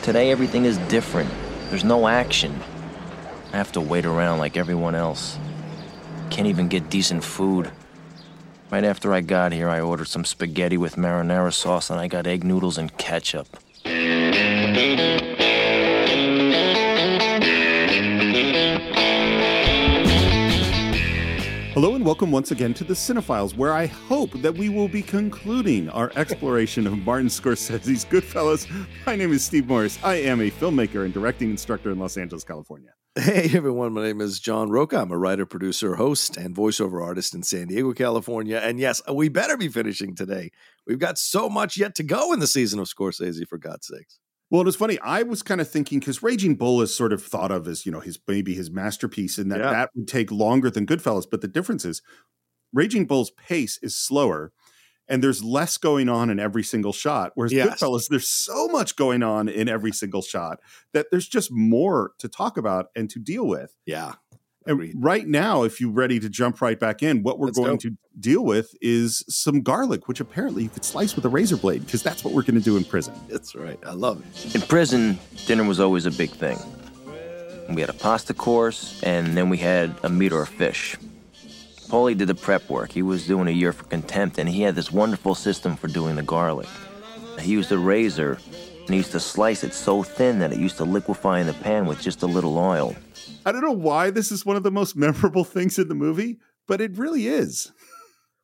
Today everything is different. There's no action. I have to wait around like everyone else. Can't even get decent food. Right after I got here, I ordered some spaghetti with marinara sauce and I got egg noodles and ketchup. Hello and welcome once again to the Cine-Files, where I hope that we will be concluding our exploration of Martin Scorsese's Goodfellas. My name is Steve Morris. I am a filmmaker and directing instructor in Los Angeles, California. Hey everyone, my name is John Rocha. I'm a writer, producer, host, and voiceover artist in San Diego, California. And yes, we better be finishing today. We've got so much yet to go in the season of Scorsese, for God's sakes. Well, it was funny. I was kind of thinking because Raging Bull is sort of thought of as you know his maybe his masterpiece, and that Yeah. that would take longer than Goodfellas. But the difference is, Raging Bull's pace is slower, and there's less going on in every single shot. Whereas Yes. Goodfellas, there's so much going on in every single shot that there's just more to talk about and to deal with. Yeah. And Agreed. right now, if you're ready to jump right back in, what we're Let's going go. to deal with is some garlic, which apparently you could slice with a razor blade because that's what we're going to do in prison. That's right. I love it. In prison, dinner was always a big thing. We had a pasta course, and then we had a meat or a fish. Paulie did the prep work. He was doing a year for contempt, and he had this wonderful system for doing the garlic. He used a razor, and he used to slice it so thin that it used to liquefy in the pan with just a little oil. I don't know why this is one of the most memorable things in the movie, but it really is.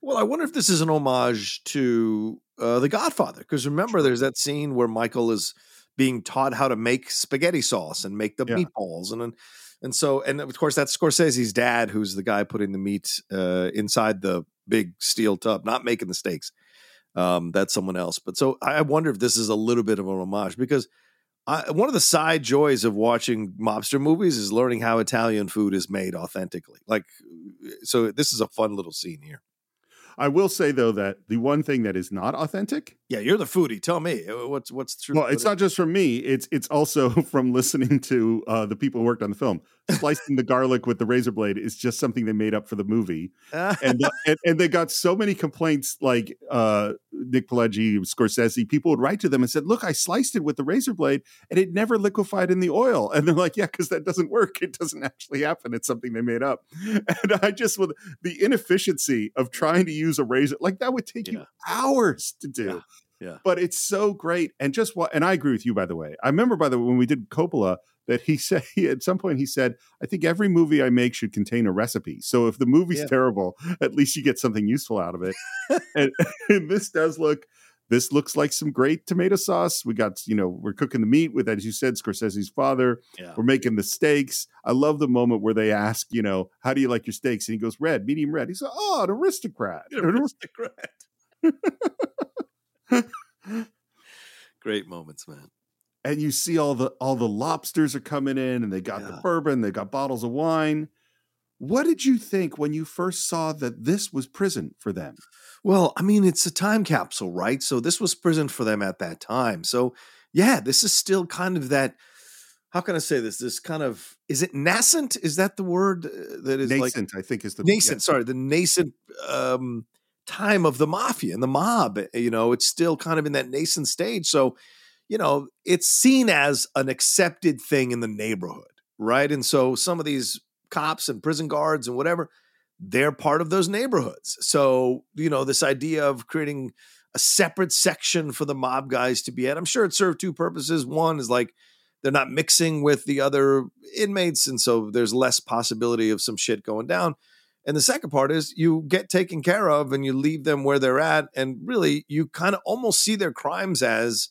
Well, I wonder if this is an homage to uh, The Godfather, because remember, there's that scene where Michael is being taught how to make spaghetti sauce and make the Yeah. meatballs, and and so and of course that's Scorsese's dad, who's the guy putting the meat uh, inside the big steel tub, not making the steaks. Um, that's someone else. But so I I wonder if this is a little bit of an homage because I, one of the side joys of watching mobster movies is learning how Italian food is made authentically. Like, so this is a fun little scene here. I will say though that the one thing that is not authentic, Yeah, you're the foodie. Tell me uh, what's what's true. well, it's not just from me; it's it's also from listening to uh, the people who worked on the film. Slicing the garlic with the razor blade is just something they made up for the movie, and and, and they got so many complaints. Like uh, Nick Pileggi, Scorsese, people would write to them and said, "Look, I sliced it with the razor blade, and it never liquefied in the oil." And they're like, "Yeah, because that doesn't work. It doesn't actually happen. It's something they made up." And I just with the inefficiency of trying to use a razor like that would take you hours to do. Yeah, yeah. But it's so great. And just what and I agree with you by the way. I remember by the way when we did Coppola that he said at some point he said, I think every movie I make should contain a recipe. So if the movie's Yeah. terrible, at least you get something useful out of it. and, and this does look this looks like some great tomato sauce. We got, you know, we're cooking the meat with, as you said, Scorsese's father. Yeah. We're making the steaks. I love the moment where they ask, you know, how do you like your steaks? And he goes, red, medium red. He said, oh, an aristocrat. An aristocrat. Great moments, man. And you see all the all the lobsters are coming in and they got the bourbon they got bottles of wine what did you think when you first saw that this was prison for them Well, I mean, it's a time capsule, right? So this was prison for them at that time. So yeah, this is still kind of that. How can I say this? This kind of is it nascent? Is that the word uh, that is like nascent i think is the nascent? Sorry, the nascent um, time of the mafia and the mob. eh, You know, it's still kind of in that nascent stage. So, you know, it's seen as an accepted thing in the neighborhood, right? And so some of these cops and prison guards and whatever, they're part of those neighborhoods. So, you know, this idea of creating a separate section for the mob guys to be at, I'm sure it served two purposes. One is like they're not mixing with the other inmates, and so there's less possibility of some shit going down. And the second part is you get taken care of and you leave them where they're at. And really, you kind of almost see their crimes as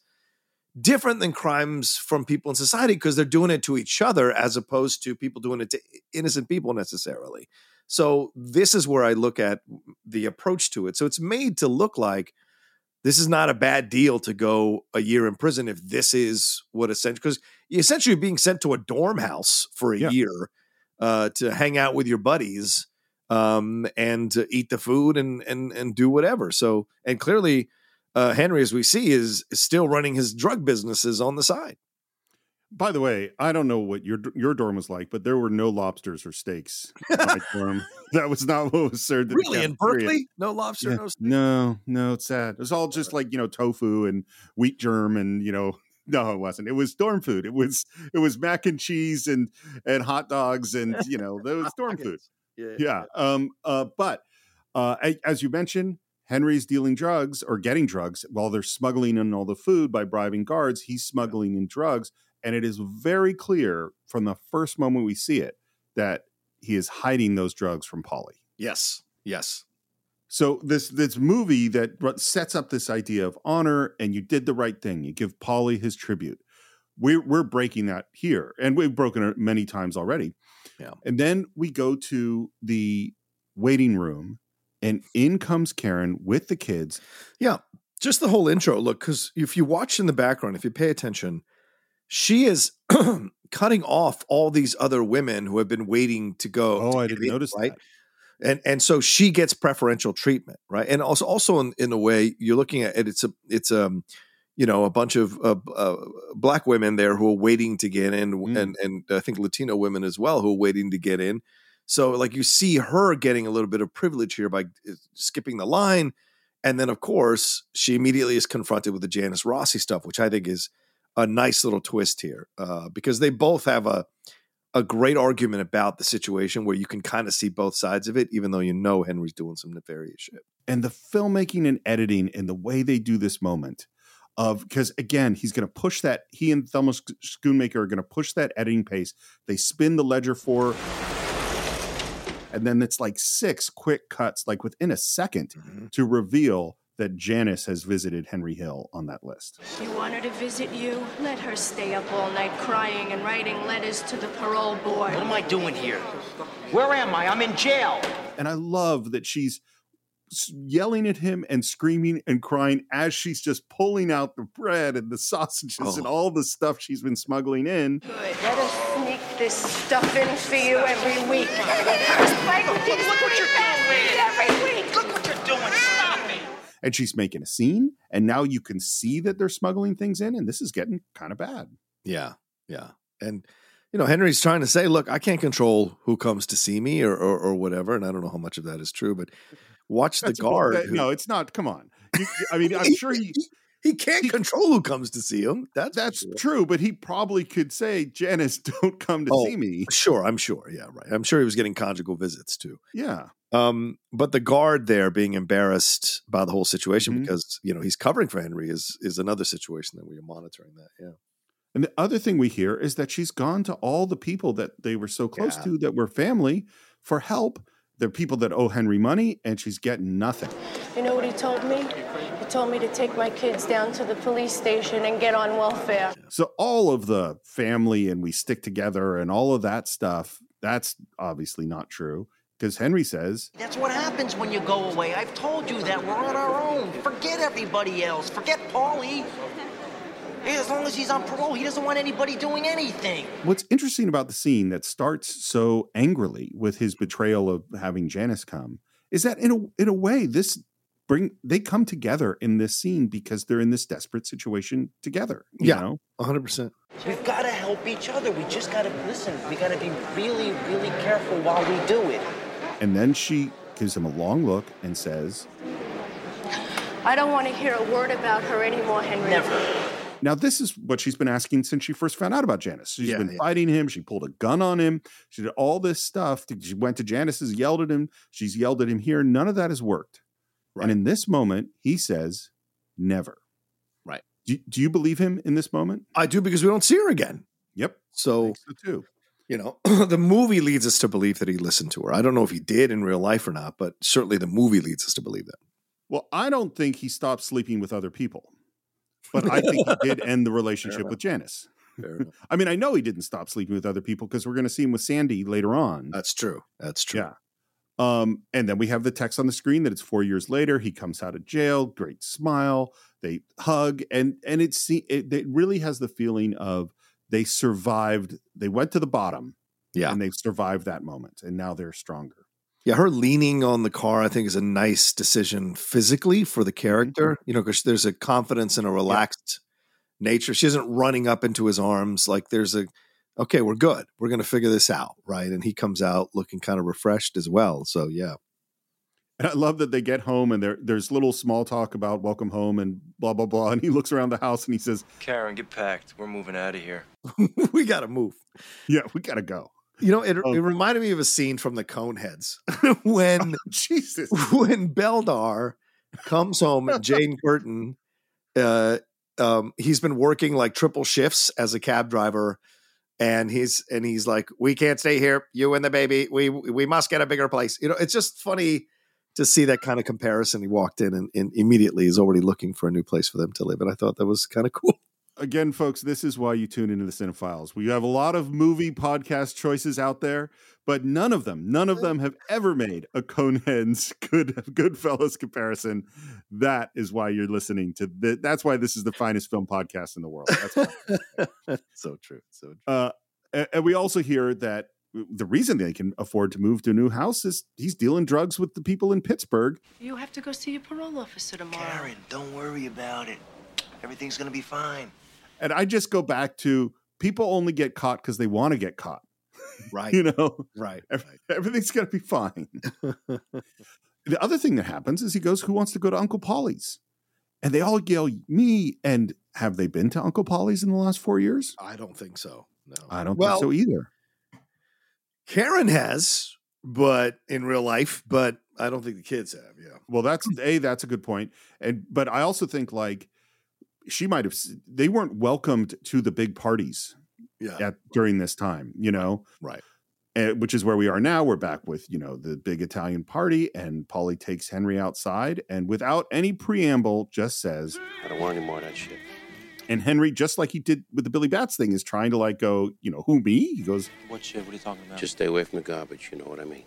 different than crimes from people in society because they're doing it to each other as opposed to people doing it to innocent people necessarily. So, this is where I look at the approach to it. So, it's made to look like this is not a bad deal to go a year in prison if this is what essentially because essentially being sent to a dorm house for a Yeah. year uh, to hang out with your buddies um, and to eat the food and and and do whatever. So and clearly, uh, Henry, as we see, is, is still running his drug businesses on the side. By the way, I don't know what your your dorm was like, but there were no lobsters or steaks in my dorm. That was not what was served. Really, in. Berkeley, no lobster, Yeah. no. steak? No, no, it's sad. It was all just like you know tofu and wheat germ and you know. No, it wasn't. It was dorm food. It was it was mac and cheese and and hot dogs and you know was dorm food. Yeah, Yeah. Um. Uh. But uh, as you mentioned, Henry's dealing drugs or getting drugs while they're smuggling in all the food by bribing guards. He's smuggling in drugs, and it is very clear from the first moment we see it that he is hiding those drugs from Paulie. Yes, yes. So this this movie that sets up this idea of honor, and you did the right thing. You give Paulie his tribute. We're we're breaking that here, and we've broken it many times already. Yeah. And then we go to the waiting room, and in comes Karen with the kids. Yeah, just the whole intro. Look, because if you watch in the background, if you pay attention, she is cutting off all these other women who have been waiting to go. Oh, to I didn't in, notice right? that. And and so she gets preferential treatment, right? And also also in, in a way, you're looking at it. It's a it's um you know a bunch of uh, uh, black women there who are waiting to get in, Mm. and and I think Latino women as well who are waiting to get in. So like you see her getting a little bit of privilege here by uh, skipping the line. And then, of course, she immediately is confronted with the Janice Rossi stuff, which I think is a nice little twist here, uh, because they both have a a great argument about the situation where you can kind of see both sides of it, even though you know Henry's doing some nefarious shit. and the filmmaking and editing and the way they do this moment of because again he's going to push that he and Thelma Sch- Schoonmaker are going to push that editing pace they spin the ledger for and then it's like six quick cuts like within a 2nd mm-hmm. to reveal that Janice has visited Henry Hill on that list You want her to visit you? Let her stay up all night crying and writing letters to the parole board. What am I doing here? Where am I? I'm in jail. and I love that she's s- yelling at him and screaming and crying as she's just pulling out the bread and the sausages and oh. all the stuff she's been smuggling in Good. Let us sneak this stuff in for you every week. Look, look what you're doing. Every week. Look what you're doing. Stop it. and she's making a scene and now you can see that they're smuggling things in and this is getting kind of bad Yeah, yeah, and you know Henry's trying to say, look, I can't control who comes to see me or or, or whatever, and I don't know how much of that is true, but watch the That's bull- guard. who- no it's not come on You- i mean i'm sure he he can't he- control who comes to see him. That's that's sure. true but he probably could say janice don't come to Oh. see me Sure, I'm sure. Yeah, right. I'm sure he was getting conjugal visits too. yeah Um, but the guard there being embarrassed by the whole situation Mhm. because you know he's covering for Henry is is another situation that we are monitoring. That yeah, and the other thing we hear is that she's gone to all the people that they were so close Yeah. to that were family for help they're people that owe henry money and she's getting nothing You know what he told me? He told me to take my kids down to the police station and get on welfare. So all of the family and we stick together and all of that stuff, that's obviously not true because Henry says, That's what happens when you go away. I've told you that we're on our own. Forget everybody else. Forget Paulie. As long as he's on parole, he doesn't want anybody doing anything. what's interesting about the scene that starts so angrily with his betrayal of having Janice come is that in a in a way this bring they come together in this scene because they're in this desperate situation together. You Yeah. know? 100. percent We've got to help each other. We just got to listen. We got to be really, really careful while we do it. And then she gives him a long look and says, I don't want to hear a word about her anymore, Henry. Never. Now, this is what she's been asking since she first found out about Janice. She's Yeah, been yeah. fighting him. She pulled a gun on him. She did all this stuff. She went to Janice's, yelled at him. She's yelled at him here. None of that has worked. Right. And in this moment, he says, never. Right. Do, do you believe him in this moment? I do because we don't see her again. Yep. So so too. you know, the movie leads us to believe that he listened to her. I don't know if he did in real life or not, but certainly the movie leads us to believe that. Well, I don't think he stopped sleeping with other people, but I think he did end the relationship with Janice. I mean, I know he didn't stop sleeping with other people because we're going to see him with Sandy later on. That's true. That's true. Yeah. Um, and then we have the text on the screen that it's four years later. He comes out of jail, great smile, they hug, and and it's it, it really has the feeling of they survived. They went to the bottom, Yeah. and they've survived that moment, and now they're stronger. Yeah, her leaning on the car, I think, is a nice decision physically for the character. Mm-hmm. You know, because there's a confidence and a relaxed nature. She isn't running up into his arms. Like there's a, okay, we're good. We're going to figure this out, right? And he comes out looking kind of refreshed as well. So yeah, And I love that they get home and there there's little small talk about welcome home and blah blah blah. And he looks around the house and he says, Karen, get packed. We're moving out of here. we got to move. "Yeah, we gotta go." You know, it, Oh. it reminded me of a scene from the Coneheads when Jesus, when Beldar comes home and Jane Curtin, uh, um, he's been working like triple shifts as a cab driver, and he's and he's like, "We can't stay here, you and the baby. We we must get a bigger place." You know, it's just funny to see that kind of comparison. He walked in and, and immediately is already looking for a new place for them to live, and I thought that was kind of cool. Again, folks, this is why you tune into the Cine-Files. We have a lot of movie podcast choices out there, but none of them, none of them have ever made a Coneheads good Goodfellas comparison. That is why you're listening to the, That's why this is the finest film podcast in the world. That's why. so true, so true. Uh, a- and we also hear that the reason they can afford to move to a new house is he's dealing drugs with the people in Pittsburgh. You have to go see your parole officer tomorrow. Karen, don't worry about it. Everything's gonna be fine. And I just go back to people only get caught because they want to get caught. Right, You know, right, Ev- everything's going to be fine. the other thing that happens is he goes, Who wants to go to Uncle Paulie's? And they all yell, Me. And have they been to Uncle Paulie's in the last four years? I don't think so. No, I don't well, think so either. Karen has, but in real life, but I don't think the kids have. Yeah. Well, that's A, that's a good. And, but I also think like she might have, they weren't welcomed to the big parties Yeah. at during this time, you know? Right. uh, which is where we are now. We're back with you know the big Italian party, and Paulie takes Henry outside, and without any preamble, just says, I don't want any more of that shit. and Henry, just like he did with the Billy Bats thing, is trying to like go, you know, who me? He goes, What shit? What are you talking about? Just stay away from the garbage, you know what I mean?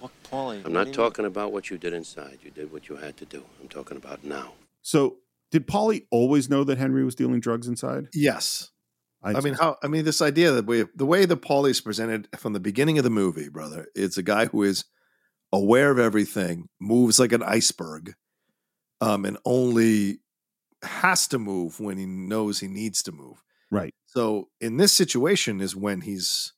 what, Paulie. I'm not talking about what you did inside. You did what you had to do. I'm talking about now. so. Did Paulie always know that Henry was dealing drugs inside? Yes. I mean, how? I mean, this idea that we, the way the Paulie's presented from the beginning of the movie, brother, it's a guy who is aware of everything, moves like an iceberg, um, and only has to move when he knows he needs to move. right? So in this situation is when he's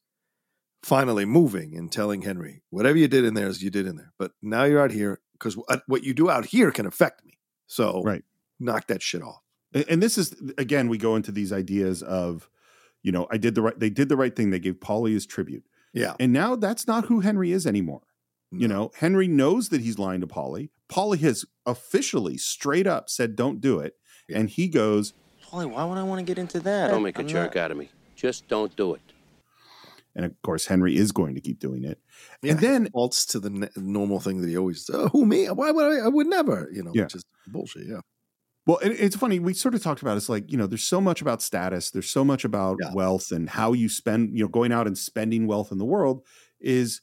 finally moving and telling Henry, whatever you did in there is you did in there, but now you're out here because what you do out here can affect me. So Right. Knock that shit off. And, and this is again, we go into these ideas of, you know, I did the right. They did the right thing. They gave Paulie his tribute, Yeah. and now that's not who Henry is anymore. You know, Henry knows that he's lying to Paulie. Paulie has officially, straight up, said, "Don't do it," Yeah. and he goes, Paulie, why would I want to get into that? Don't make a I'm jerk not- out of me. Just don't do it. and of course, Henry is going to keep doing it. Yeah, And then, defaults to the n- normal thing that he always oh, who me why would I I would never you know Yeah. which is bullshit yeah well, it, it's funny. We sort of talked about it's like you know, there's so much about status. There's so much about Yeah. wealth and how you spend. You know, going out and spending wealth in the world is.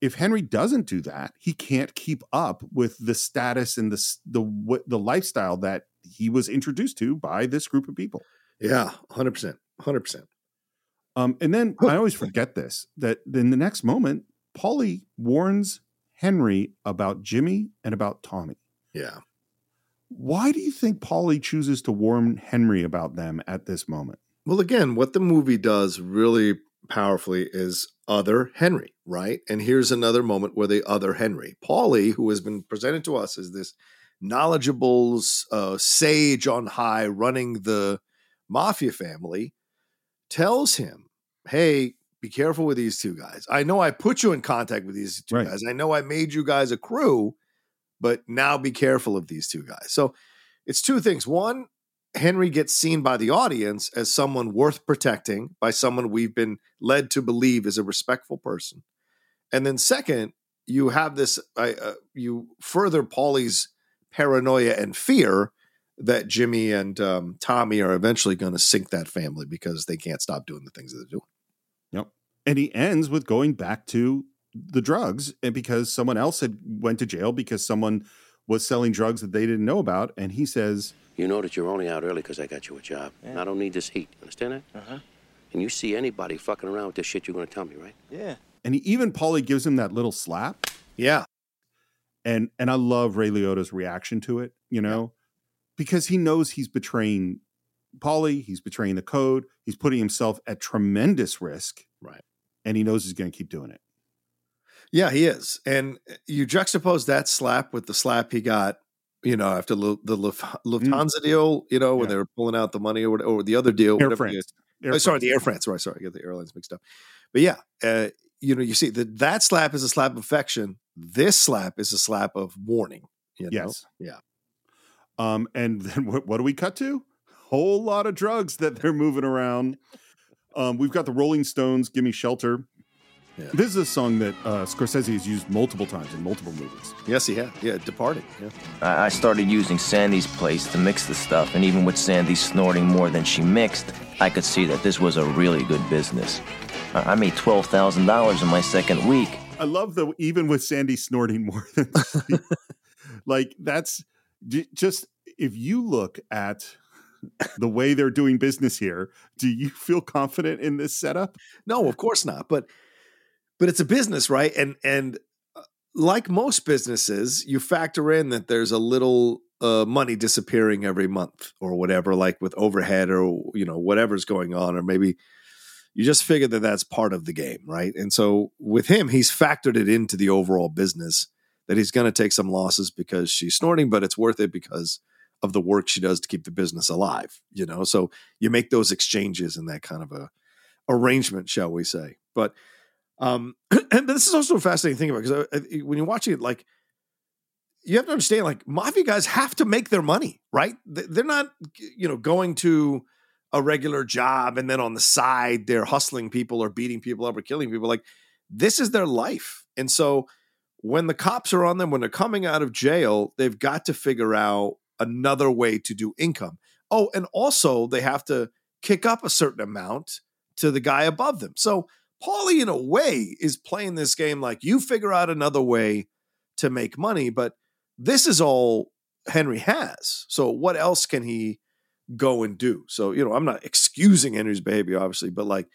If Henry doesn't do that, he can't keep up with the status and the the what the lifestyle that he was introduced to by this group of people. yeah hundred percent hundred percent Um, and then I always forget this that in the next moment, Paulie warns Henry about Jimmy and about Tommy. yeah Why do you think Paulie chooses to warn Henry about them at this moment? well again what the movie does really powerfully is other Henry right and here's another moment where the other Henry Paulie who has been presented to us as this knowledgeable uh, sage on high running the mafia family tells him hey be careful with these two guys i know i put you in contact with these two Right. guys i know i made you guys a crew but now be careful of these two guys so it's two things one henry gets seen by the audience as someone worth protecting by someone we've been led to believe is a respectful person and then second you have this uh, uh, you further paulie's paranoia and fear that Jimmy and um, Tommy are eventually going to sink that family because they can't stop doing the things that they're doing. Yep. And he ends with going back to the drugs and because someone else had went to jail because someone was selling drugs that they didn't know about and he says You know that you're only out early because I got you a job. And I don't need this heat. Understand that? Uh-huh. And you see anybody fucking around with this shit, you're going to tell me, right? Yeah. and he, even Paulie gives him that little slap Yeah. and and I love Ray Liotta's reaction to it, you know, because he knows he's betraying Paulie, he's betraying the code, he's putting himself at tremendous risk, Right. and he knows he's going to keep doing it. Yeah, he is. And you juxtapose that slap with the slap he got, you know, after the Luf- Lufthansa deal, you know, when Yeah. they were pulling out the money or, or the other deal. Air France. Air oh, sorry, the Air France. Right, sorry, I get the airlines mixed up. But yeah, uh, you know, you see that that slap is a slap of affection. This slap is a slap of warning. You know? Yes. Yeah. Um, and then what, what do we cut to? Whole lot of drugs that they're moving around. Um, we've got the Rolling Stones, "Give Me Shelter." Yeah. This is a song that uh, Scorsese has used multiple times in multiple movies. Yes, he had. Yeah, departing. Yeah. I I started using Sandy's place to mix the stuff, and even with Sandy snorting more than she mixed, I could see that this was a really good business. I I made $12,000 in my second week. I love the even with Sandy snorting more than sleep. like that's j- just if you look at the way they're doing business here, do you feel confident in this setup? No, of course not. But but it's a business, right? And and uh, like most businesses, you factor in that there's a little uh, money disappearing every month or whatever, like with overhead or you know whatever's going on, or maybe you just figure that that's part of the game, right? And so with him, he's factored it into the overall business that he's going to take some losses because she's snorting, but it's worth it because of the work she does to keep the business alive. You know, so you make those exchanges in that kind of a arrangement, shall we say? But um, and this is also a fascinating thing about because when you're watching it, like you have to understand, like mafia guys have to make their money, right? They- They're not, you know, going to a regular job and then on the side they're hustling people or beating people up or killing people. Like this is their life, and so when the cops are on them, when they're coming out of jail, they've got to figure out another way to do income. Oh, and also they have to kick up a certain amount to the guy above them. So Paulie, in a way, is playing this game like you figure out another way to make money, but this is all Henry has. So what else can he go and do? So, you know, I'm not excusing Henry's behavior, obviously, but like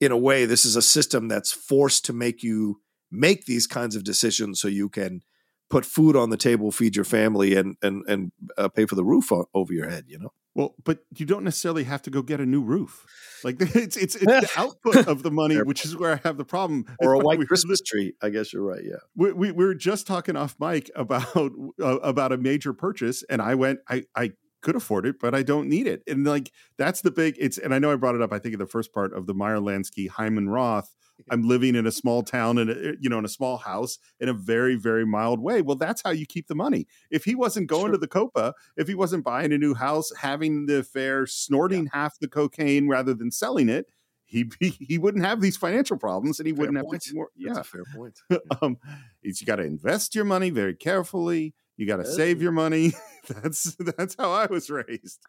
in a way, this is a system that's forced to make you make these kinds of decisions so you can put food on the table, feed your family, and and and uh, pay for the roof o- over your head. You know, Well, but you don't necessarily have to go get a new roof. Like it's it's, it's the output of the money, which is where I have the problem. or a It's like white Christmas tree. I guess you're right. Yeah. we, we, we were just talking off mic about uh, about a major purchase and i went i i could afford it but i don't need it and like that's the big it's and i know i brought it up i think in the first part of the meyer lansky hyman roth i'm living in a small town and you know in a small house in a very very mild way well that's how you keep the money if he wasn't going Sure. to the copa if he wasn't buying a new house having the affair snorting half the cocaine rather than selling it he he, wouldn't have these financial problems and he Fair wouldn't have point. to more That's yeah a fair point. um, you got to invest your money very carefully. You got to save your money. That's that's how I was raised.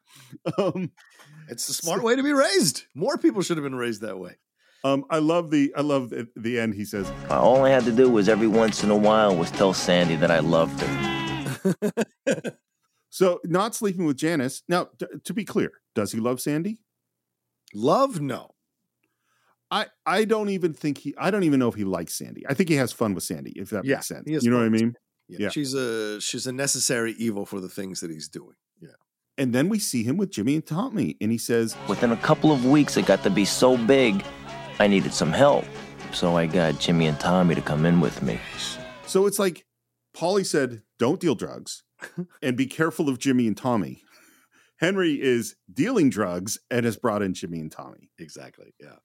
Um, It's the smart way to be raised. More people should have been raised that way. Um, I love the I love the, the end. He says, All I had to do was every once in a while was tell Sandy that I loved her. so not sleeping with Janice. Now, t- to be clear, does he love Sandy? Love, no. I I don't even think he. I don't even know if he likes Sandy. I think he has fun with Sandy. If that Yeah, makes sense, you know what I mean. Yeah. Yeah. She's a she's a necessary evil for the things that he's doing. Yeah. And then we see him with Jimmy and Tommy, and he says, Within a couple of weeks, it got to be so big, I needed some help. So I got Jimmy and Tommy to come in with me. So it's like Paulie said, don't deal drugs and be careful of Jimmy and Tommy. Henry is dealing drugs and has brought in Jimmy and Tommy. Exactly. Yeah.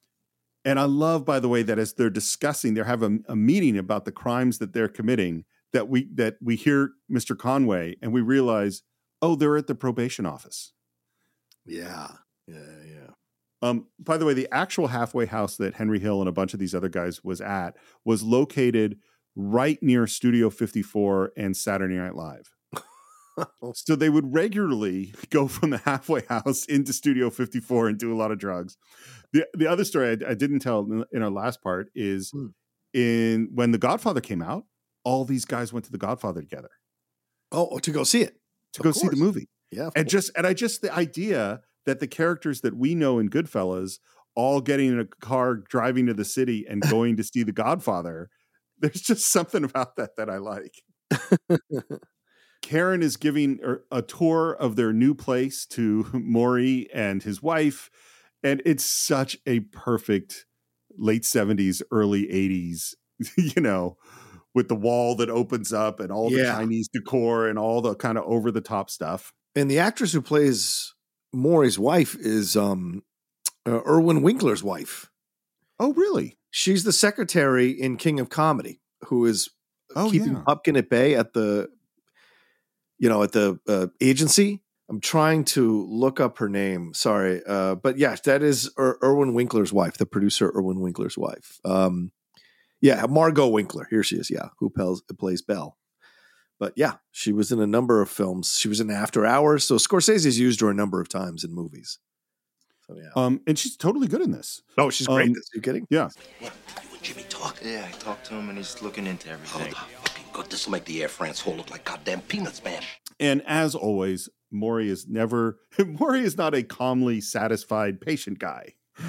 And I love, by the way, that as they're discussing, they're having a, a meeting about the crimes that they're committing, that we that we hear Mr. Conway and we realize, oh, they're at the probation office. Yeah. Yeah. Yeah. Um, by the way, the actual halfway house that Henry Hill and a bunch of these other guys was at was located right near Studio 54 and Saturday Night Live. so they would regularly go from the halfway house into Studio 54 and do a lot of drugs. The the other story I, I didn't tell in- our last part is Hmm. in when The Godfather came out, all these guys went to The Godfather together Oh, to go see it. to Of go see the movie. Yeah. And course. just and I just the idea that the characters that we know in Goodfellas all getting in a car driving to the city and going to see The Godfather, there's just something about that that I like. Karen is giving a tour of their new place to Maury and his wife, and it's such a perfect late 70s, early 80s, you know, with the wall that opens up and all the Yeah. Chinese decor and all the kind of over the top stuff. and the actress who plays Maury's wife is um uh, Irwin Winkler's wife. Oh, really? She's the secretary in King of Comedy, who is Oh, keeping yeah. Pupkin at bay at the, you know, at the uh, agency. I'm trying to look up her name. Sorry, uh, but yes, that is er- Irwin Winkler's wife, the producer Irwin Winkler's wife. Um, yeah, Margot Winkler. Here she is. Yeah, who plays, plays Belle. But yeah, she was in a number of films. She was in After Hours. So Scorsese's used her a number of times in movies. So yeah. Um, and she's totally good in this. Oh, she's great. um, Are you kidding? Yeah. You and Jimmy talk. Yeah, I talked to him and he's looking into Oh, everything. fucking good. This will make the Air France hole look like goddamn peanuts, man. And as always, Maury is never Maury is not a calmly satisfied patient guy.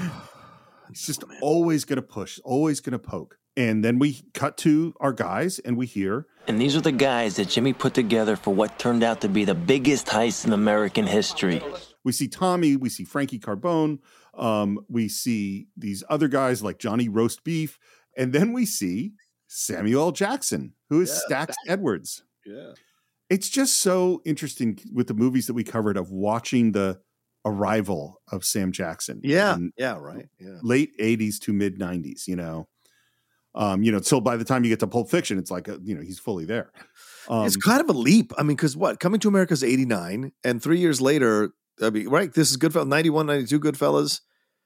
He's just always going to push, always going to poke. And then we cut to our guys and we hear And these are the guys that Jimmy put together for what turned out to be the biggest heist in American history. we see Tommy, we see Frankie Carbone, um, we see these other guys like Johnny Roast Beef, and then we see Samuel Jackson, who is Stacks Edwards. Yeah. It's just so interesting with the movies that we covered of watching the arrival of Sam Jackson. Yeah. Yeah. Right. Yeah. late 80s to mid 90s, you know. Um, you know, so by the time you get to Pulp Fiction, it's like, a, you know, he's fully there. Um, it's kind of a leap. I mean, because what? Coming to America is 89, and three years later, I mean, right, this is Goodfellas, 91, 92 Goodfellas.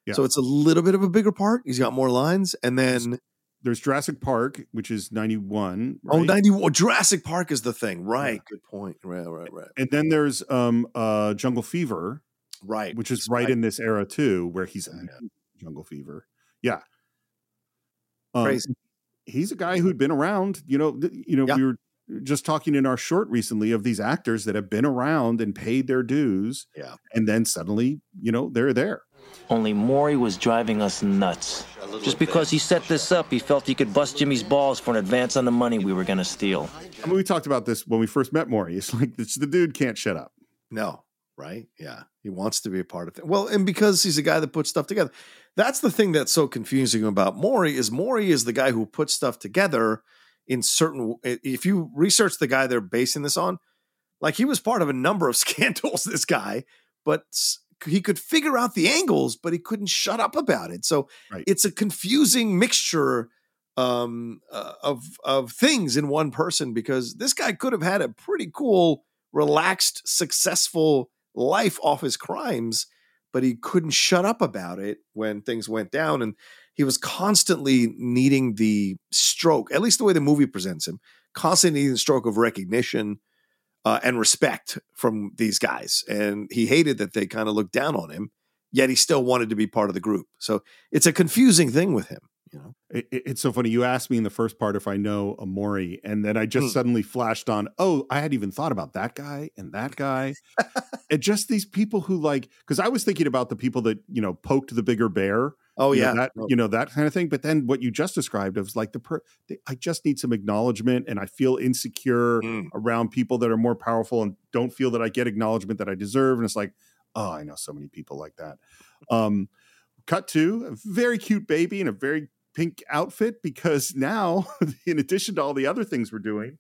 Yeah. So it's a little bit of a bigger part. He's got more lines. And then, there's Jurassic Park, which is 91. oh, right? 90, oh, Jurassic Park is the thing. Right. Good point. Right, right, right. And then there's um uh Jungle Fever, Right. which is right in this era too, where he's in Jungle Fever. Yeah. Um, Crazy. He's a guy who'd been around, you know, th- you know, Yeah. we were just talking in our short recently of these actors that have been around and paid their dues. Yeah. And then suddenly, you know, they're there. Only Maury was driving us nuts. Just because he set this up, he felt he could bust Jimmy's balls for an advance on the money we were going to steal. I mean, we talked about this when we first met Maury. It's like this, the dude can't shut up. No, right? Yeah. He wants to be a part of it. Well, and because he's a guy that puts stuff together. That's the thing that's so confusing about Maury is Maury is the guy who puts stuff together in certain if you research the guy they're basing this on, like he was part of a number of scandals this guy, but he could figure out the angles, but he couldn't shut up about it. So Right. it's a confusing mixture um, uh, of of things in one person because this guy could have had a pretty cool, relaxed, successful life off his crimes, but he couldn't shut up about it when things went down, and he was constantly needing the stroke. At least the way the movie presents him, constantly needing the stroke of recognition. Uh, and respect from these guys. And he hated that they kind of looked down on him, yet he still wanted to be part of the group. So it's a confusing thing with him, you know. It, it- it's so funny. You asked me in the first part if I know a Maury, and then I just Hmm. suddenly flashed on, oh, I hadn't even thought about that guy and that guy. and just these people who like, because I was thinking about the people that, you know, poked the bigger bear. Oh you know, yeah, that No. you know that kind of thing. But then what you just described of like the per, I just need some acknowledgement, and I feel insecure Mm. around people that are more powerful and don't feel that I get acknowledgement that I deserve. And it's like, oh, I know so many people like that. Um, cut to a very cute baby and a very pink outfit because now, in addition to all the other things we're doing.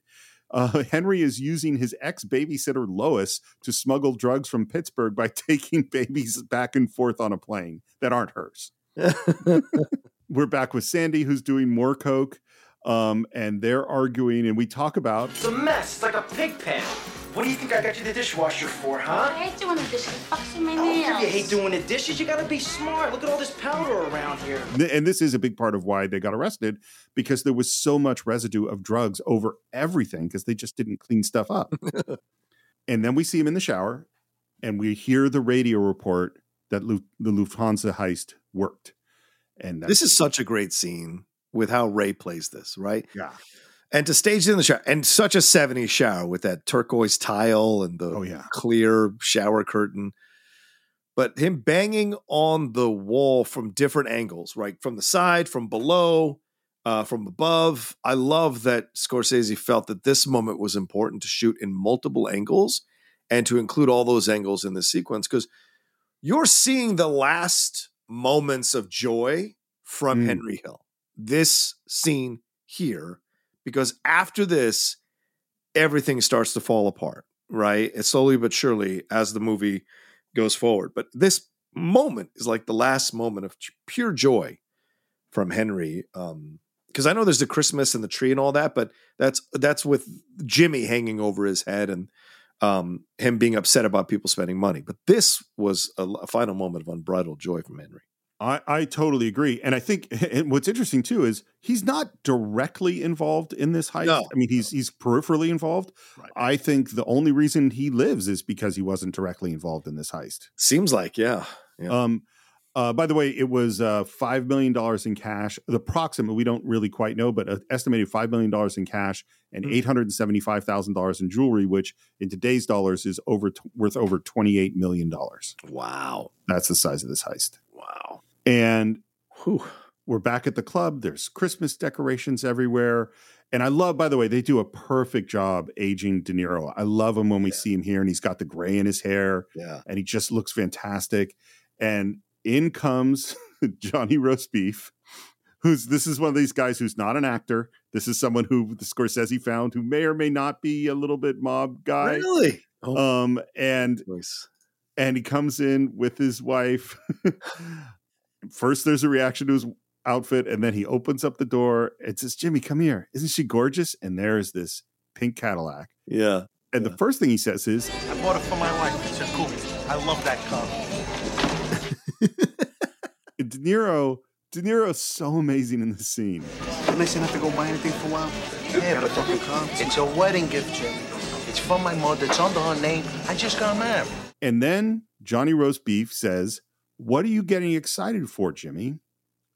Uh, Henry is using his ex babysitter Lois to smuggle drugs from Pittsburgh by taking babies back and forth on a plane that aren't hers we're back with Sandy, who's doing more coke, um, and they're arguing, and we talk about It's a mess. It's like a pig pen. What do you think I got you the dishwasher for, huh? I hate doing the dishes. It fucks with my Oh, nails. you hate doing the dishes. You gotta be smart. Look at all this powder around here. and this is a big part of why they got arrested because there was so much residue of drugs over everything because they just didn't clean stuff up. and then we see him in the shower, and we hear the radio report that Lu- the Lufthansa heist worked. And this is such a great scene with how Ray plays this, right? Yeah. And to stage it in the shower, and such a 70s shower with that turquoise tile and the Oh, yeah. clear shower curtain. But him banging on the wall from different angles, right? From the side, from below, uh, from above. I love that Scorsese felt that this moment was important to shoot in multiple angles and to include all those angles in the sequence because you're seeing the last moments of joy from Mm. Henry Hill. This scene here, because after this, everything starts to fall apart, right? And slowly but surely as the movie goes forward. But this moment is like the last moment of pure joy from Henry. Um, because I know there's the Christmas and the tree and all that, but that's that's with Jimmy hanging over his head and um, him being upset about people spending money. But this was a, a final moment of unbridled joy from Henry. I, I totally agree. And I think and what's interesting too is he's not directly involved in this heist. No. I mean, he's he's peripherally involved. Right. I think the only reason he lives is because he wasn't directly involved in this heist. Seems like, yeah. Yeah. Um, uh, by the way, it was uh, five million dollars in cash. The approximate we don't really quite know, but an estimated five million dollars in cash and Hmm. eight hundred and seventy-five thousand dollars in jewelry, which in today's dollars is over t- worth over twenty-eight million dollars. Wow. That's the size of this heist. Wow. And Whew. we're back at the club. There's Christmas decorations everywhere. And I love, by the way, they do a perfect job aging De Niro. I love him when we see him here and he's got the gray in his hair Yeah. and he just looks fantastic. And in comes Johnny Roast Beef, who's this is one of these guys who's not an actor. This is someone who the Scorsese found who may or may not be a little bit mob guy. Really? Oh, Um, and nice. and he comes in with his wife. First, there's a reaction to his outfit, and then he opens up the door and says, Jimmy, come here. Isn't she gorgeous? And there's this pink Cadillac. Yeah. And the first thing he says is, I bought it for my wife. It's a coupe. I love that car. De Niro, De Niro's so amazing in this scene. Nice enough to go buy anything for a while. Yeah, but fucking car. It's a wedding gift, Jimmy. It's from my mother. It's under her name. I just got married. And then Johnny Roast Beef says, What are you getting excited for, Jimmy?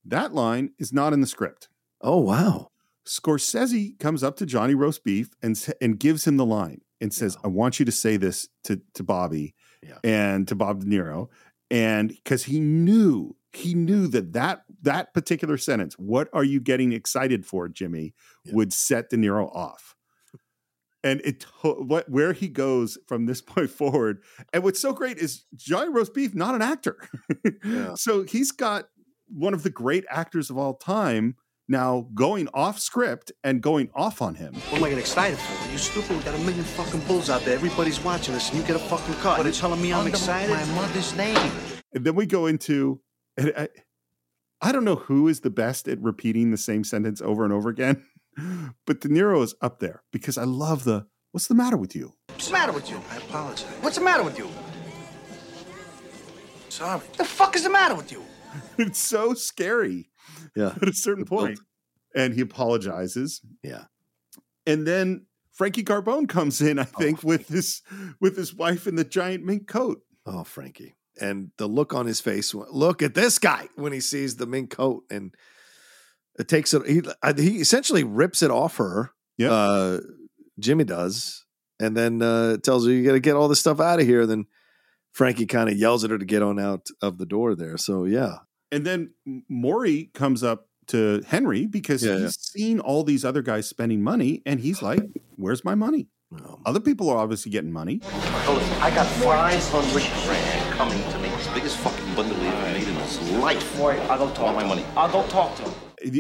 That line is not in the script. Oh, wow. Scorsese comes up to Johnny Roast Beef and and gives him the line and says, "I want you to say this to to Bobby Yeah. and to Bob De Niro," and because he knew he knew that that that particular sentence, "What are you getting excited for, Jimmy?" Yeah. would set De Niro off. And it to- what where he goes from this point forward, and what's so great is Johnny Roast Beef, not an actor, Yeah. so he's got one of the great actors of all time now going off script and going off on him. What am I getting excited for? You stupid? We got a million fucking bulls out there. Everybody's watching us, and you get a fucking car. But You're it's telling me I'm excited? My mother's name. And then we go into, and I, I don't know who is the best at repeating the same sentence over and over again, but De Niro is up there because I love the, what's the matter with you? What's the matter with you? I apologize. What's the matter with you? Sorry. What the fuck is the matter with you? It's so scary Yeah. at a certain point. And he apologizes. Yeah. And then Frankie Carbone comes in, I oh, think, with his with his wife in the giant mink coat. Oh, Frankie. And the look on his face, look at this guy when he sees the mink coat and it takes it. He, he essentially rips it off her. Yeah. Uh, Jimmy does. And then uh, tells her, you got to get all this stuff out of here. Then Frankie kind of yells at her to get on out of the door there. So, yeah. And then M- Maury comes up to Henry because Yeah, he's yeah. seen all these other guys spending money, and he's like, "Where's my money?" Um, Other people are obviously getting money. I got 500 grand coming to me. It's the biggest fucking bundle he ever made in his life. Boy, I'll go talk want my to him. money. I'll go talk to him.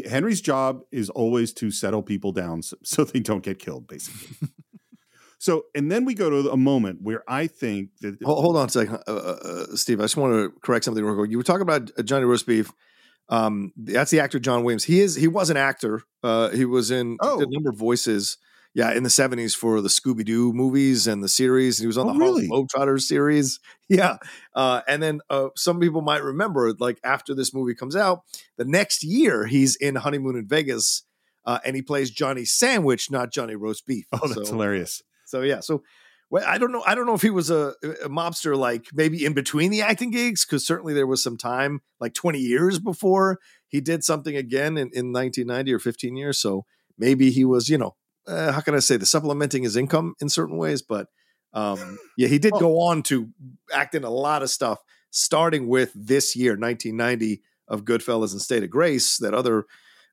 Henry's job is always to settle people down so, so they don't get killed, basically. so, and then we go to a moment where I think that Hold, hold on a second, uh, uh, uh, Steve. I just want to correct something real quick. You were talking about uh, Johnny Roast Beef. Um, that's the actor John Williams. He is. He was an actor. Uh, he was in Oh. a number of voices. Yeah, in the seventies for the Scooby Doo movies and the series. He was on Oh, the really? Harlem Globetrotters series. Yeah, uh, and then uh, some people might remember, like after this movie comes out, the next year he's in Honeymoon in Vegas, uh, and he plays Johnny Sandwich, not Johnny Roast Beef. oh, that's So- hilarious. so yeah, so well, I don't know. I don't know if he was a, a mobster like maybe in between the acting gigs, because certainly there was some time, like 20 years before he did something again in, in 1990 or 15 years. So maybe he was, you know, uh, how can I say, the supplementing his income in certain ways. But um, yeah, he did go on to act in a lot of stuff, starting with this year, 1990, of Goodfellas and State of Grace, that other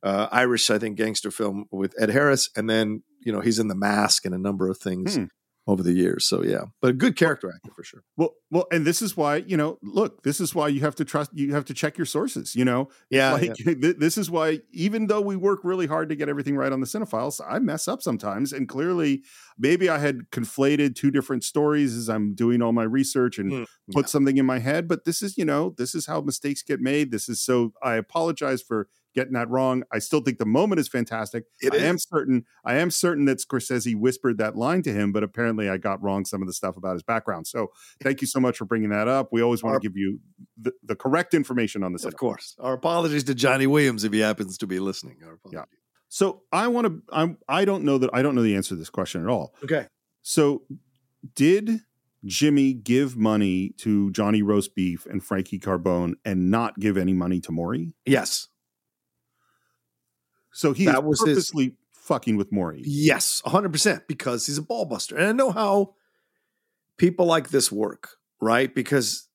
uh, Irish, I think, gangster film with Ed Harris, and then you know he's in The Mask and a number of things. Hmm. Over the years, so yeah, but a good character actor for sure. Well, well, and this is why you know. Look, this is why you have to trust. You have to check your sources. You know, Yeah, like th- this is why even though we work really hard to get everything right on the Cine-Files, I mess up sometimes. And clearly, maybe I had conflated two different stories as I'm doing all my research and Mm, put something in my head. But this is, you know, this is how mistakes get made. This is so. I apologize for getting that wrong. I still think the moment is fantastic. It I am certain. I am certain that Scorsese whispered that line to him, but apparently I got wrong some of the stuff about his background. So thank you so much for bringing that up. We always want Our- to give you the, the correct information on this. Of course, our apologies to Johnny Williams if he happens to be listening. Our apologies. So I want to. I'm. I don't know that. I don't know the answer to this question at all. Okay. So did Jimmy give money to Johnny Roast Beef and Frankie Carbone and not give any money to Maury? Yes. So he That was was his- purposely fucking with Maury. Yes, 100% because he's a ball buster. And I know how people like this work, right? Because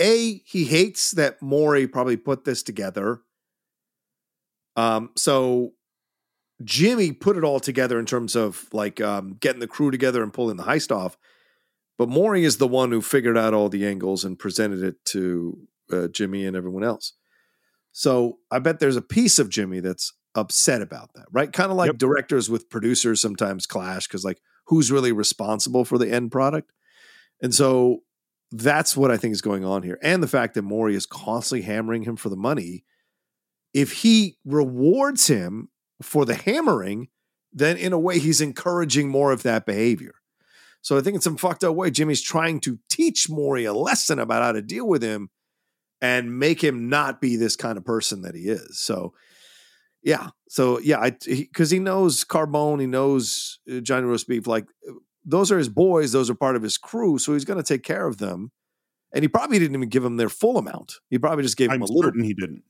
A, he hates that Maury probably put this together. Um, so Jimmy put it all together in terms of like um, getting the crew together and pulling the heist off. But Maury is the one who figured out all the angles and presented it to uh, Jimmy and everyone else. So I bet there's a piece of Jimmy that's upset about that, right? Kind of like Yep. directors with producers sometimes clash because, like, who's really responsible for the end product? And so that's what I think is going on here. And the fact that Maury is constantly hammering him for the money. If he rewards him for the hammering, then in a way he's encouraging more of that behavior. So I think in some fucked up way, Jimmy's trying to teach Maury a lesson about how to deal with him and make him not be this kind of person that he is. So, yeah. So, yeah, I because he, knows Carbone, he knows uh, Johnny Roast Beef. Like, uh, those are his boys, those are part of his crew. So he's going to take care of them. And he probably didn't even give them their full amount. He probably just gave them a little. certain he didn't.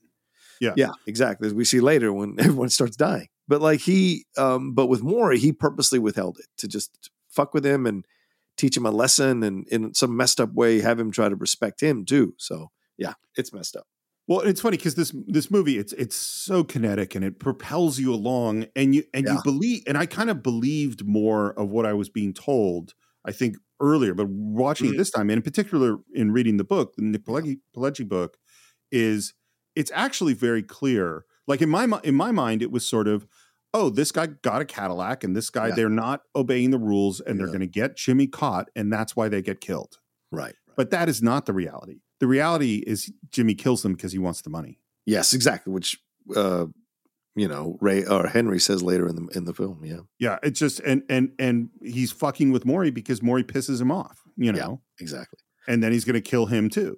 Yeah. Yeah, exactly. As we see later when everyone starts dying. But like he, um, but with Maury, he purposely withheld it to just fuck with him and teach him a lesson and in some messed up way have him try to respect him too. So yeah, it's messed up. Well, it's funny because this this movie it's it's so kinetic and it propels you along and you and you believe and I kind of believed more of what I was being told. I think earlier, but watching Mm-hmm. it this time, and in particular in reading the book, the Nick Pileggi, Pileggi book, is it's actually very clear. Like in my in my mind, it was sort of, oh, this guy got a Cadillac, and this guy Yeah. they're not obeying the rules, and they're Yeah. going to get Jimmy caught, and that's why they get killed. Right. But that is not the reality. The reality is Jimmy kills them because he wants the money. Yes, exactly. Which uh, you know, Ray or Henry says later in the in the film. Yeah. Yeah, it's just and and and he's fucking with Maury because Maury pisses him off, you know, Exactly. and then he's going to kill him too.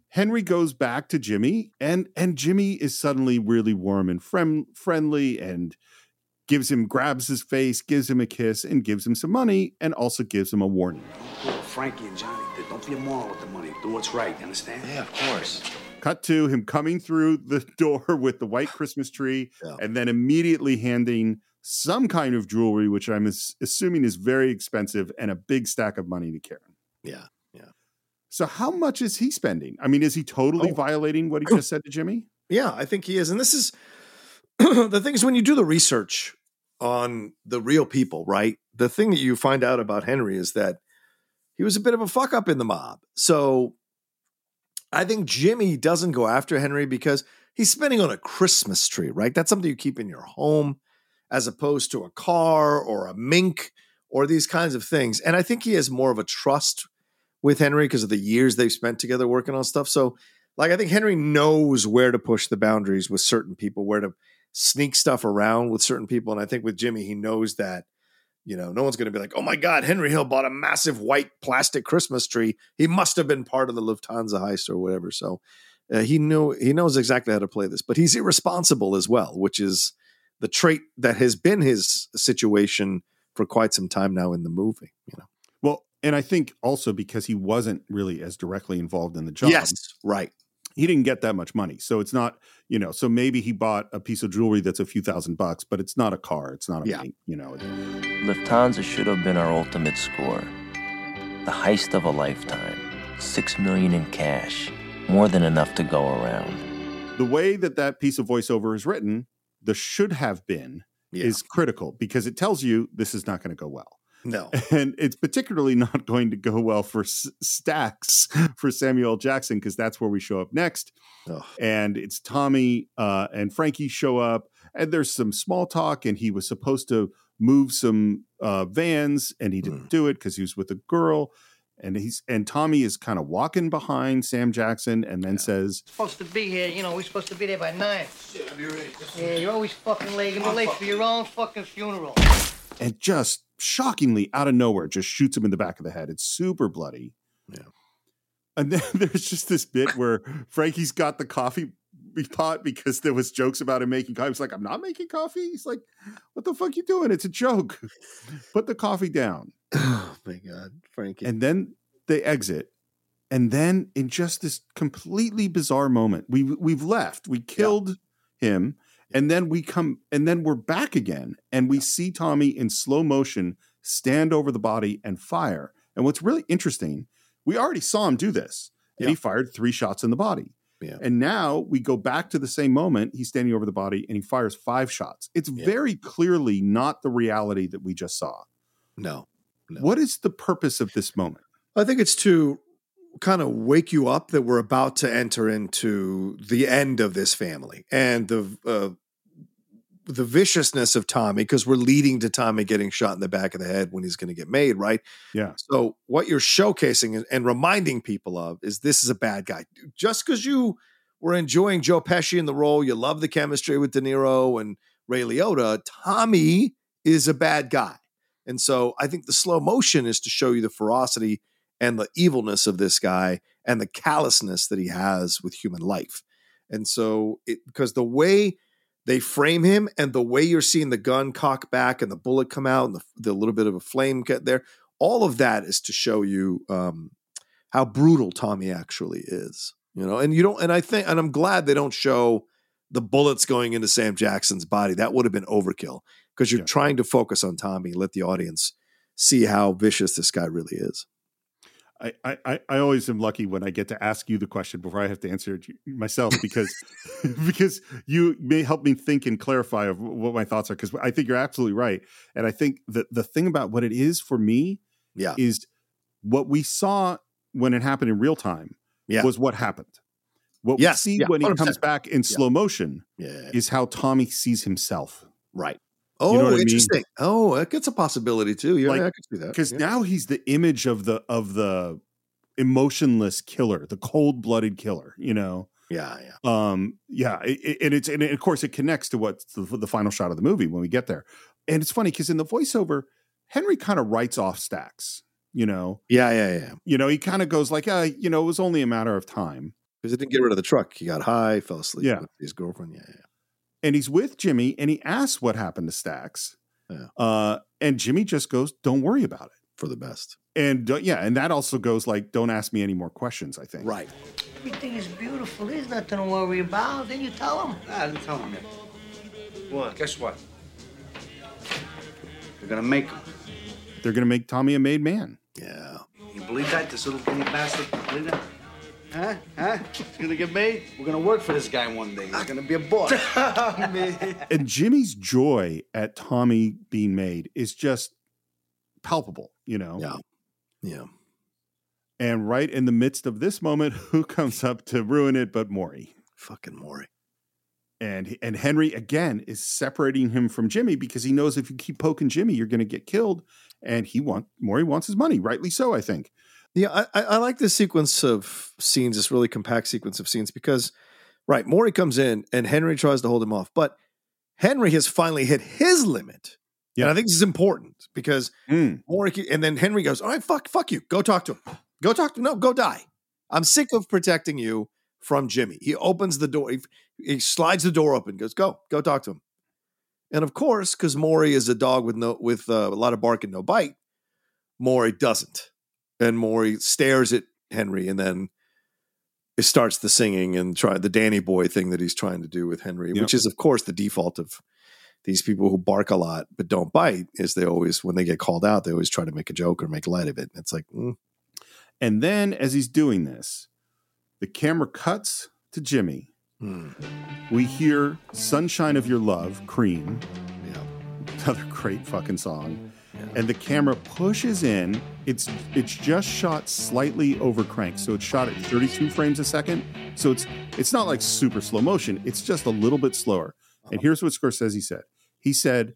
Henry goes back to Jimmy, and and Jimmy is suddenly really warm and friend, friendly, and gives him grabs his face, gives him a kiss, and gives him some money, and also gives him a warning. Frankie and Johnny did. Don't be a moron with the money. Do what's right. You understand? Yeah, of course. Cut to him coming through the door with the white Christmas tree, Yeah. and then immediately handing some kind of jewelry, which I'm assuming is very expensive, and a big stack of money to Karen. Yeah. So how much is he spending? I mean, is he totally Oh. violating what he just said to Jimmy? Yeah, I think he is. And this is the thing is when you do the research on the real people, right? The thing that you find out about Henry is that he was a bit of a fuck up in the mob. So I think Jimmy doesn't go after Henry because he's spending on a Christmas tree, right? That's something you keep in your home as opposed to a car or a mink or these kinds of things. And I think he has more of a trust with Henry because of the years they've spent together working on stuff. So, like, I think Henry knows where to push the boundaries with certain people, where to sneak stuff around with certain people. And I think with Jimmy, he knows that, you know, no one's going to be like, oh my God, Henry Hill bought a massive white plastic Christmas tree. He must have been part of the Lufthansa heist or whatever. So uh, he knew he knows exactly how to play this, but he's irresponsible as well, which is the trait that has been his situation for quite some time now in the movie. You know, and I think also because he wasn't really as directly involved in the job. yes, right, He didn't get that much money. So it's not, you know, so maybe he bought a piece of jewelry that's a few thousand bucks, but it's not a car. It's not a, Yeah. bank, you know. Lufthansa should have been our ultimate score. The heist of a lifetime. Six million in cash. More than enough to go around. The way that that piece of voiceover is written, the should have been Yeah. is critical because it tells you this is not going to go well. No, And it's particularly not going to go well for S- Stacks for Samuel Jackson because that's where we show up next. Ugh. And it's Tommy uh, and Frankie show up, and there's some small talk, and he was supposed to move some uh, vans, and he didn't do it because he was with a girl. And he's and Tommy is kind of walking behind Sam Jackson, and then says, Supposed to be here, you know, we're supposed to be there by nine. Yeah, you're always fucking late. You're late for your own fucking funeral. and just shockingly out of nowhere, just shoots him in the back of the head. It's super bloody. Yeah. And then there's just this bit where Frankie's got the coffee pot because there was jokes about him making coffee. He's like, I'm not making coffee. He's like, what the fuck you doing? It's a joke. Put the coffee down. oh my God, Frankie. And then they exit. And then in just this completely bizarre moment, we we've left. We killed him. And then we come and then we're back again and we see Tommy in slow motion stand over the body and fire. And what's really interesting, we already saw him do this. And he fired three shots in the body. Yeah. And now we go back to the same moment. He's standing over the body and he fires five shots. It's very clearly not the reality that we just saw. no, No. What is the purpose of this moment? I think it's to kind of wake you up that we're about to enter into the end of this family and the uh, the viciousness of Tommy because we're leading to Tommy getting shot in the back of the head when he's going to get made, right? Yeah. So what you're showcasing and- and reminding people of is this is a bad guy. Just because you were enjoying Joe Pesci in the role, you love the chemistry with De Niro and Ray Liotta. Tommy is a bad guy, and so I think the slow motion is to show you the ferocity and the evilness of this guy and the callousness that he has with human life. And so, it, because the way they frame him and the way you're seeing the gun cock back and the bullet come out and the, the little bit of a flame get there, all of that is to show you um, how brutal Tommy actually is. You know, and you don't, and I think, and I'm glad they don't show the bullets going into Sam Jackson's body. That would have been overkill because you're Yeah. trying to focus on Tommy, let the audience see how vicious this guy really is. I, I, I- always am lucky when I get to ask you the question before I have to answer it myself because because you may help me think and clarify of what my thoughts are because I think you're absolutely right and I think that the thing about what it is for me Yeah. is what we saw when it happened in real time Yeah. was what happened. What Yes, we see yeah, when he 100%. comes back in slow motion Yeah. is how Tommy sees himself. Right. Oh, know what I mean? interesting. Oh, that gets a possibility too. Yeah, Like, I could see that. because yeah. now he's the image of the of the emotionless killer, the cold blooded killer. You know, yeah, yeah. um, yeah, it, it- and it's and of course it connects to what's the, the final shot of the movie when we get there. And it's funny because in the voiceover, Henry kind of writes off Stacks. You know, Yeah, yeah, yeah. you know, he kind of goes like, uh, you know, it was only a matter of time. Because he didn't get rid of the truck. He got high, fell asleep Yeah. with his girlfriend. Yeah, yeah. And he's with Jimmy, and he asks what happened to Stacks. Yeah. Uh, and Jimmy just goes, "Don't worry about it." For the best. And uh, yeah, and that also goes like, "Don't ask me any more questions." I think. Right. Everything is beautiful. There's nothing to worry about. Then you tell him. Ah, I didn't tell him yet. What? Guess what? They're gonna make him. They're going to make Tommy a made man. Yeah. You believe that? This little guinea bastard? Believe that? Huh? Huh? He's gonna get made? We're gonna work for this guy one day. He's gonna be a boss. Oh, and Jimmy's joy at Tommy being made is just palpable, you know. Yeah. Yeah. And right in the midst of this moment, who comes up to ruin it but Maury? Fucking Maury. and and Henry again is separating him from Jimmy because he knows if you keep poking Jimmy, you're going to get killed, and he want Maury wants his money, rightly so, I think. Yeah, I, I like this sequence of scenes, this really compact sequence of scenes, because right, Maury comes in and Henry tries to hold him off, but Henry has finally hit his limit. Yeah. And I think this is important because Mm. Maury, and then Henry goes, All right, fuck, fuck you. Go talk to him. Go talk to him. No, go die. I'm sick of protecting you from Jimmy. He opens the door, he, he slides the door open, goes, Go, go talk to him. And of course, because Maury is a dog with no with uh, a lot of bark and no bite, Maury doesn't. And Maury stares at Henry and then it starts the singing and try the Danny boy thing that he's trying to do with Henry, Yep. which is of course the default of these people who bark a lot but don't bite. Is they always when they get called out, they always try to make a joke or make light of it. And it's like, mm, And then as he's doing this, the camera cuts to Jimmy. Hmm. We hear "Sunshine of Your Love" Cream, yeah, another great fucking song. And the camera pushes in. It's it's just shot slightly over crank, so it's shot at 32 frames a second. So it's it's not like super slow motion. It's just a little bit slower. And uh-huh. here's what Scorsese said. He said,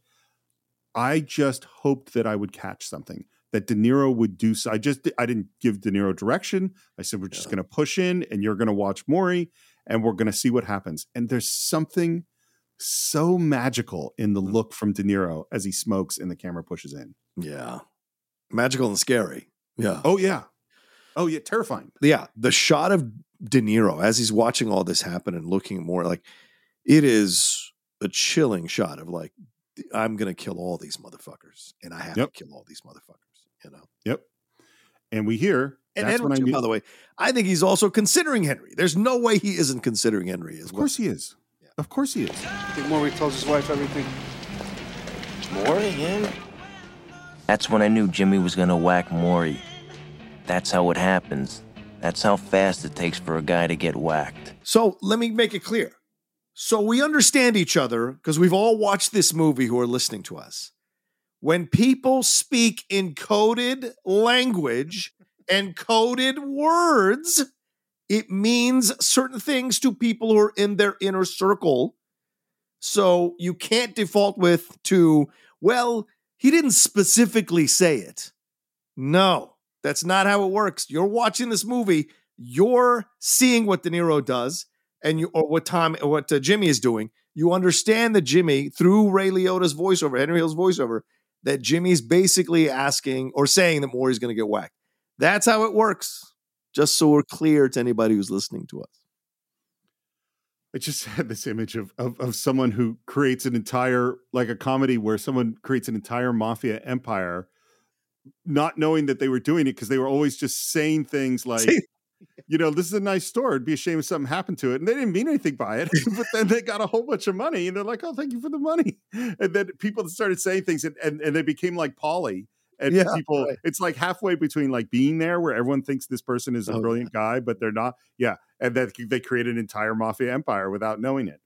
"I just hoped that I would catch something. That De Niro would do. So I just I didn't give De Niro direction. I said we're just going to push in, and you're going to watch Maury, and we're going to see what happens. And there's something." So magical in the mm-hmm. look from De Niro as he smokes and the camera pushes in. yeah, magical and scary. Yeah. Oh yeah. Oh yeah, terrifying. yeah, the shot of De Niro as he's watching all this happen and looking more like it is a chilling shot of like I'm gonna kill all these motherfuckers, and I have Yep. to kill all these motherfuckers. You know, Yep. And we hear and that's Henry, too, by the way, I think he's also considering Henry. There's no way he isn't considering Henry as Of course he is. Of course he is. I think Maury tells his wife everything. Maury again? That's when I knew Jimmy was gonna whack Maury. That's how it happens. That's how fast it takes for a guy to get whacked. So let me make it clear. So we understand each other because we've all watched this movie who are listening to us. When people speak in coded language and coded words, it means certain things to people who are in their inner circle. So you can't default with to, well, he didn't specifically say it. No, that's not how it works. You're watching this movie, you're seeing what De Niro does, and you or what Tom or what uh, Jimmy is doing. You understand that Jimmy, through Ray Liotta's voiceover, Henry Hill's voiceover, that Jimmy's basically asking or saying that Maury's going to get whacked. That's how it works. Just so we're clear to anybody who's listening to us. I just had this image of, of of someone who creates an entire like a comedy where someone creates an entire mafia empire, not knowing that they were doing it because they were always just saying things like, you know, this is a nice store. It'd be a shame if something happened to it, and they didn't mean anything by it. but then they got a whole bunch of money, and they're like, "Oh, thank you for the money." And then people started saying things, and and, and they became like Paulie. And Yeah, people, right. it's like halfway between like being there, where everyone thinks this person is a Oh, brilliant guy, but they're not. Yeah, and that they create an entire mafia empire without knowing it.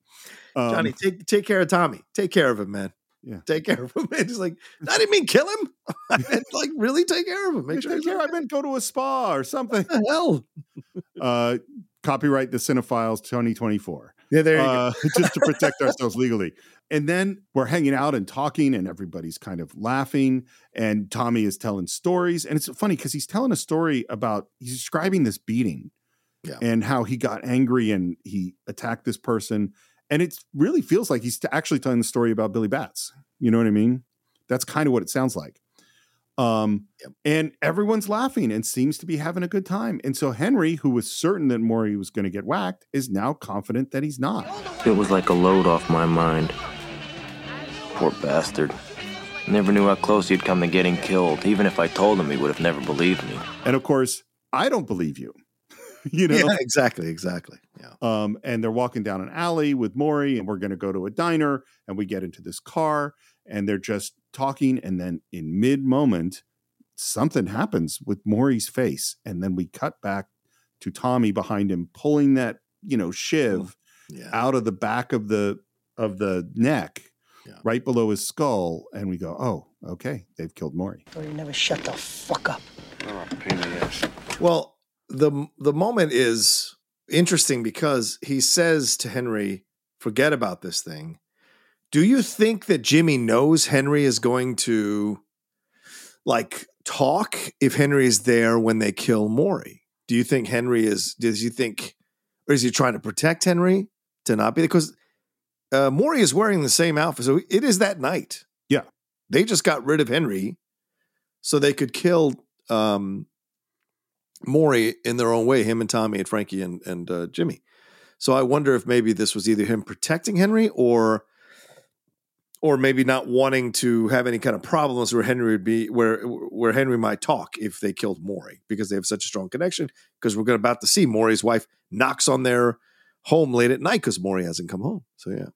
Um, Johnny, take take care of Tommy. Take care of him, man. Yeah. Take care of him. Man. He's like, I didn't mean kill him. I meant like really take care of him. Make sure he's care, I okay. meant go to a spa or something. What the hell. Uh, copyright the Cine-Files 2024. Yeah, there you uh, just to protect ourselves legally. And then we're hanging out and talking, and everybody's kind of laughing. And Tommy is telling stories. And it's funny because he's telling a story about he's describing this beating Yeah. and how he got angry and he attacked this person. And it really feels like he's t- actually telling the story about Billy Bats. You know what I mean? That's kind of what it sounds like. Um, Yep. and everyone's laughing and seems to be having a good time. And so Henry, who was certain that Maury was going to get whacked, is now confident that he's not. It was like a load off my mind. Poor bastard. Never knew how close he'd come to getting killed. Even if I told him, he would have never believed me. And of course, I don't believe you. you know. Yeah, exactly, exactly. Yeah. Um, and they're walking down an alley with Maury, and we're going to go to a diner. And we get into this car, and they're just talking. And then in mid moment, something happens with Maury's face, and then we cut back to Tommy behind him, pulling that you know shiv Yeah. out of the back of the of the neck, Yeah. right below his skull, and we go, "Oh, okay, they've killed Maury." Or you never shut the fuck up. Oh, pain in the ass. Well, the the moment is interesting because he says to Henry, forget about this thing. Do you think that Jimmy knows Henry is going to like talk if Henry is there when they kill Maury? Do you think Henry is, does he think, or is he trying to protect Henry to not be? Because uh, Maury is wearing the same outfit. So it is that night. Yeah. They just got rid of Henry so they could kill um, Maury in their own way, him and Tommy and Frankie and, and uh, Jimmy. So I wonder if maybe this was either him protecting Henry or or maybe not wanting to have any kind of problems where Henry would be where where Henry might talk if they killed Maury because they have such a strong connection. Because we're going to about to see Maury's wife knocks on their home late at night because Maury hasn't come home. So yeah.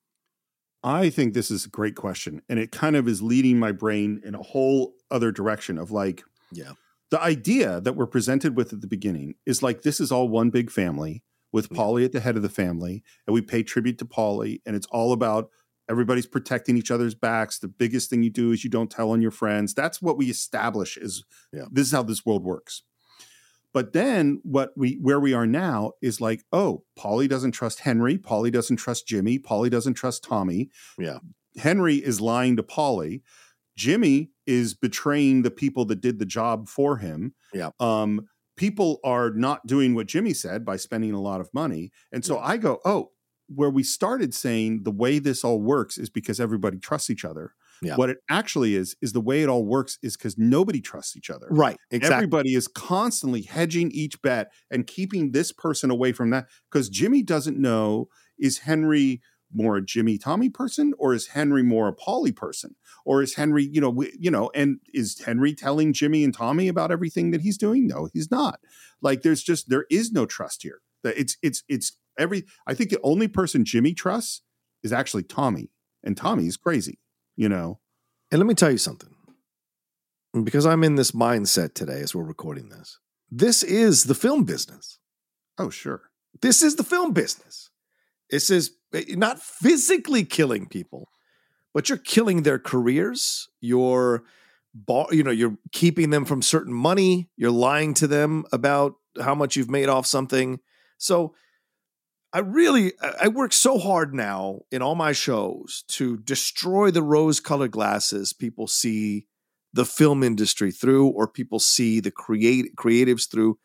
I think this is a great question. And it kind of is leading my brain in a whole other direction of like, yeah, the idea that we're presented with at the beginning is like this is all one big family with Paulie at the head of the family, and we pay tribute to Paulie, and it's all about everybody's protecting each other's backs. The biggest thing you do is you don't tell on your friends. That's what we establish is yeah. this is how this world works. But then what we where we are now is like, oh, Paulie doesn't trust Henry, Paulie doesn't trust Jimmy, Paulie doesn't trust Tommy. Yeah. Henry is lying to Paulie. Jimmy is betraying the people that did the job for him. Yeah. Um, people are not doing what Jimmy said by spending a lot of money. And so I go, oh, where we started saying the way this all works is because everybody trusts each other. Yeah. What it actually is, is the way it all works is because nobody trusts each other. Right. Exactly. Everybody is constantly hedging each bet and keeping this person away from that because Jimmy doesn't know is Henry more a Jimmy Tommy person or is Henry more a Paulie person or is Henry you know we, you know and is Henry telling Jimmy and Tommy about everything that he's doing no he's not like there's just there is no trust here that it's it's it's every I think the only person Jimmy trusts is actually Tommy and Tommy is crazy you know and let me tell you something because I'm in this mindset today as we're recording this this is the film business oh sure this is the film business this is eh, not physically killing people, but you're killing their careers. You're, you know, you're keeping them from certain money. You're lying to them about how much you've made off something. So, I really I work so hard now in all my shows to destroy the rose-colored glasses people see the film industry through, or people see the create creatives through.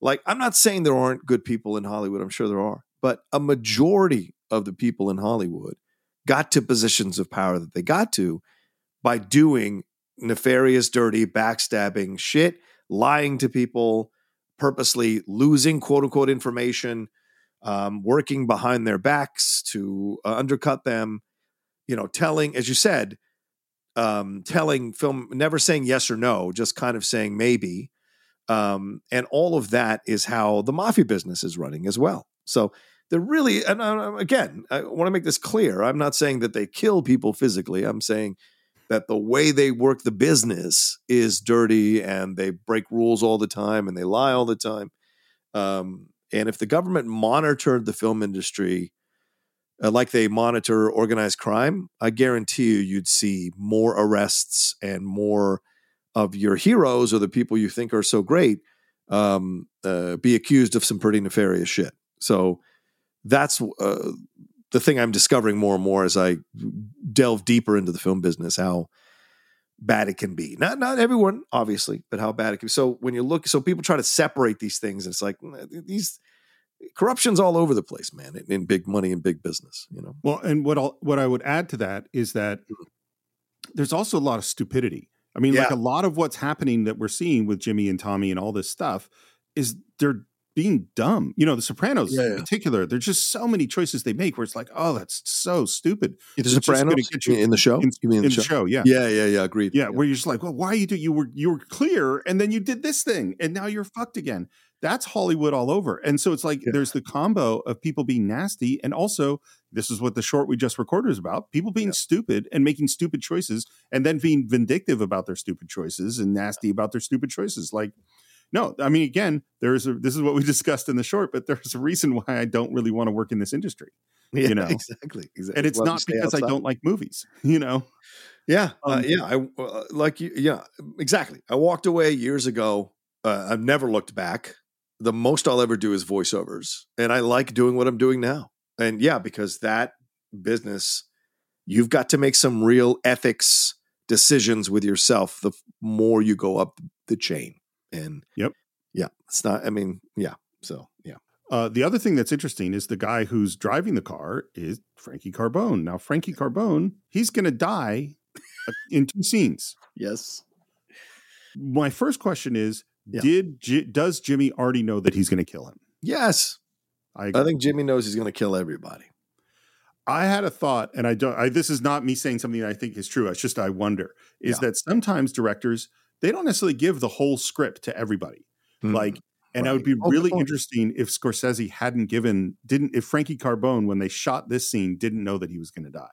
Like, I'm not saying there aren't good people in Hollywood. I'm sure there are but a majority of the people in Hollywood got to positions of power that they got to by doing nefarious, dirty, backstabbing shit, lying to people, purposely losing quote unquote information, um, working behind their backs to uh, undercut them, you know, telling, as you said, um, telling film, never saying yes or no, just kind of saying maybe. Um, and all of that is how the mafia business is running as well. So they're really and again i want to make this clear i'm not saying that they kill people physically i'm saying that the way they work the business is dirty and they break rules all the time and they lie all the time um, and if the government monitored the film industry uh, like they monitor organized crime i guarantee you you'd see more arrests and more of your heroes or the people you think are so great um, uh, be accused of some pretty nefarious shit so that's uh, the thing I'm discovering more and more as I delve deeper into the film business. How bad it can be. Not not everyone, obviously, but how bad it can be. So when you look, so people try to separate these things. and It's like these corruption's all over the place, man, in, in big money and big business. You know. Well, and what I'll, what I would add to that is that mm-hmm. there's also a lot of stupidity. I mean, yeah. like a lot of what's happening that we're seeing with Jimmy and Tommy and all this stuff is they're being dumb. You know, The Sopranos yeah, yeah. in particular, there's just so many choices they make where it's like, oh, that's so stupid. The Sopranos you, in the show? In, you mean in, the, show? show? Yeah, yeah, yeah, yeah. Agreed. Yeah, yeah, where you're just like, well, why you do you were you were clear and then you did this thing and now you're fucked again. That's Hollywood all over. And so it's like there's the combo of people being nasty and also this is what the short we just recorded is about people being stupid and making stupid choices and then being vindictive about their stupid choices and nasty about their stupid choices. Like no, I mean, again, there's a, this is what we discussed in the short, but there's a reason why I don't really want to work in this industry. Yeah, you know, exactly, exactly. And it's Love not because outside. I don't like movies, you know. Yeah, uh, um, uh, yeah, I uh, like you. Yeah, exactly. I walked away years ago. Uh, I've never looked back. The most I'll ever do is voiceovers, and I like doing what I'm doing now. And yeah, because that business, you've got to make some real ethics decisions with yourself the more you go up the chain. And yep. Yeah. It's not, I mean, yeah. So, yeah. Uh, the other thing that's interesting is the guy who's driving the car is Frankie Carbone. Now, Frankie Carbone, he's going to die uh, in two scenes. Yes. My first question is: yeah. Did J- does Jimmy already know that he's going to kill him? Yes, I, I think Jimmy knows he's going to kill everybody. I had a thought, and I don't. I, this is not me saying something I think is true. It's just I wonder is yeah. that sometimes directors they don't necessarily give the whole script to everybody. Mm-hmm. Like and right. it would be really oh, interesting if Scorsese hadn't given, didn't, if Frankie Carbone, when they shot this scene, didn't know that he was going to die.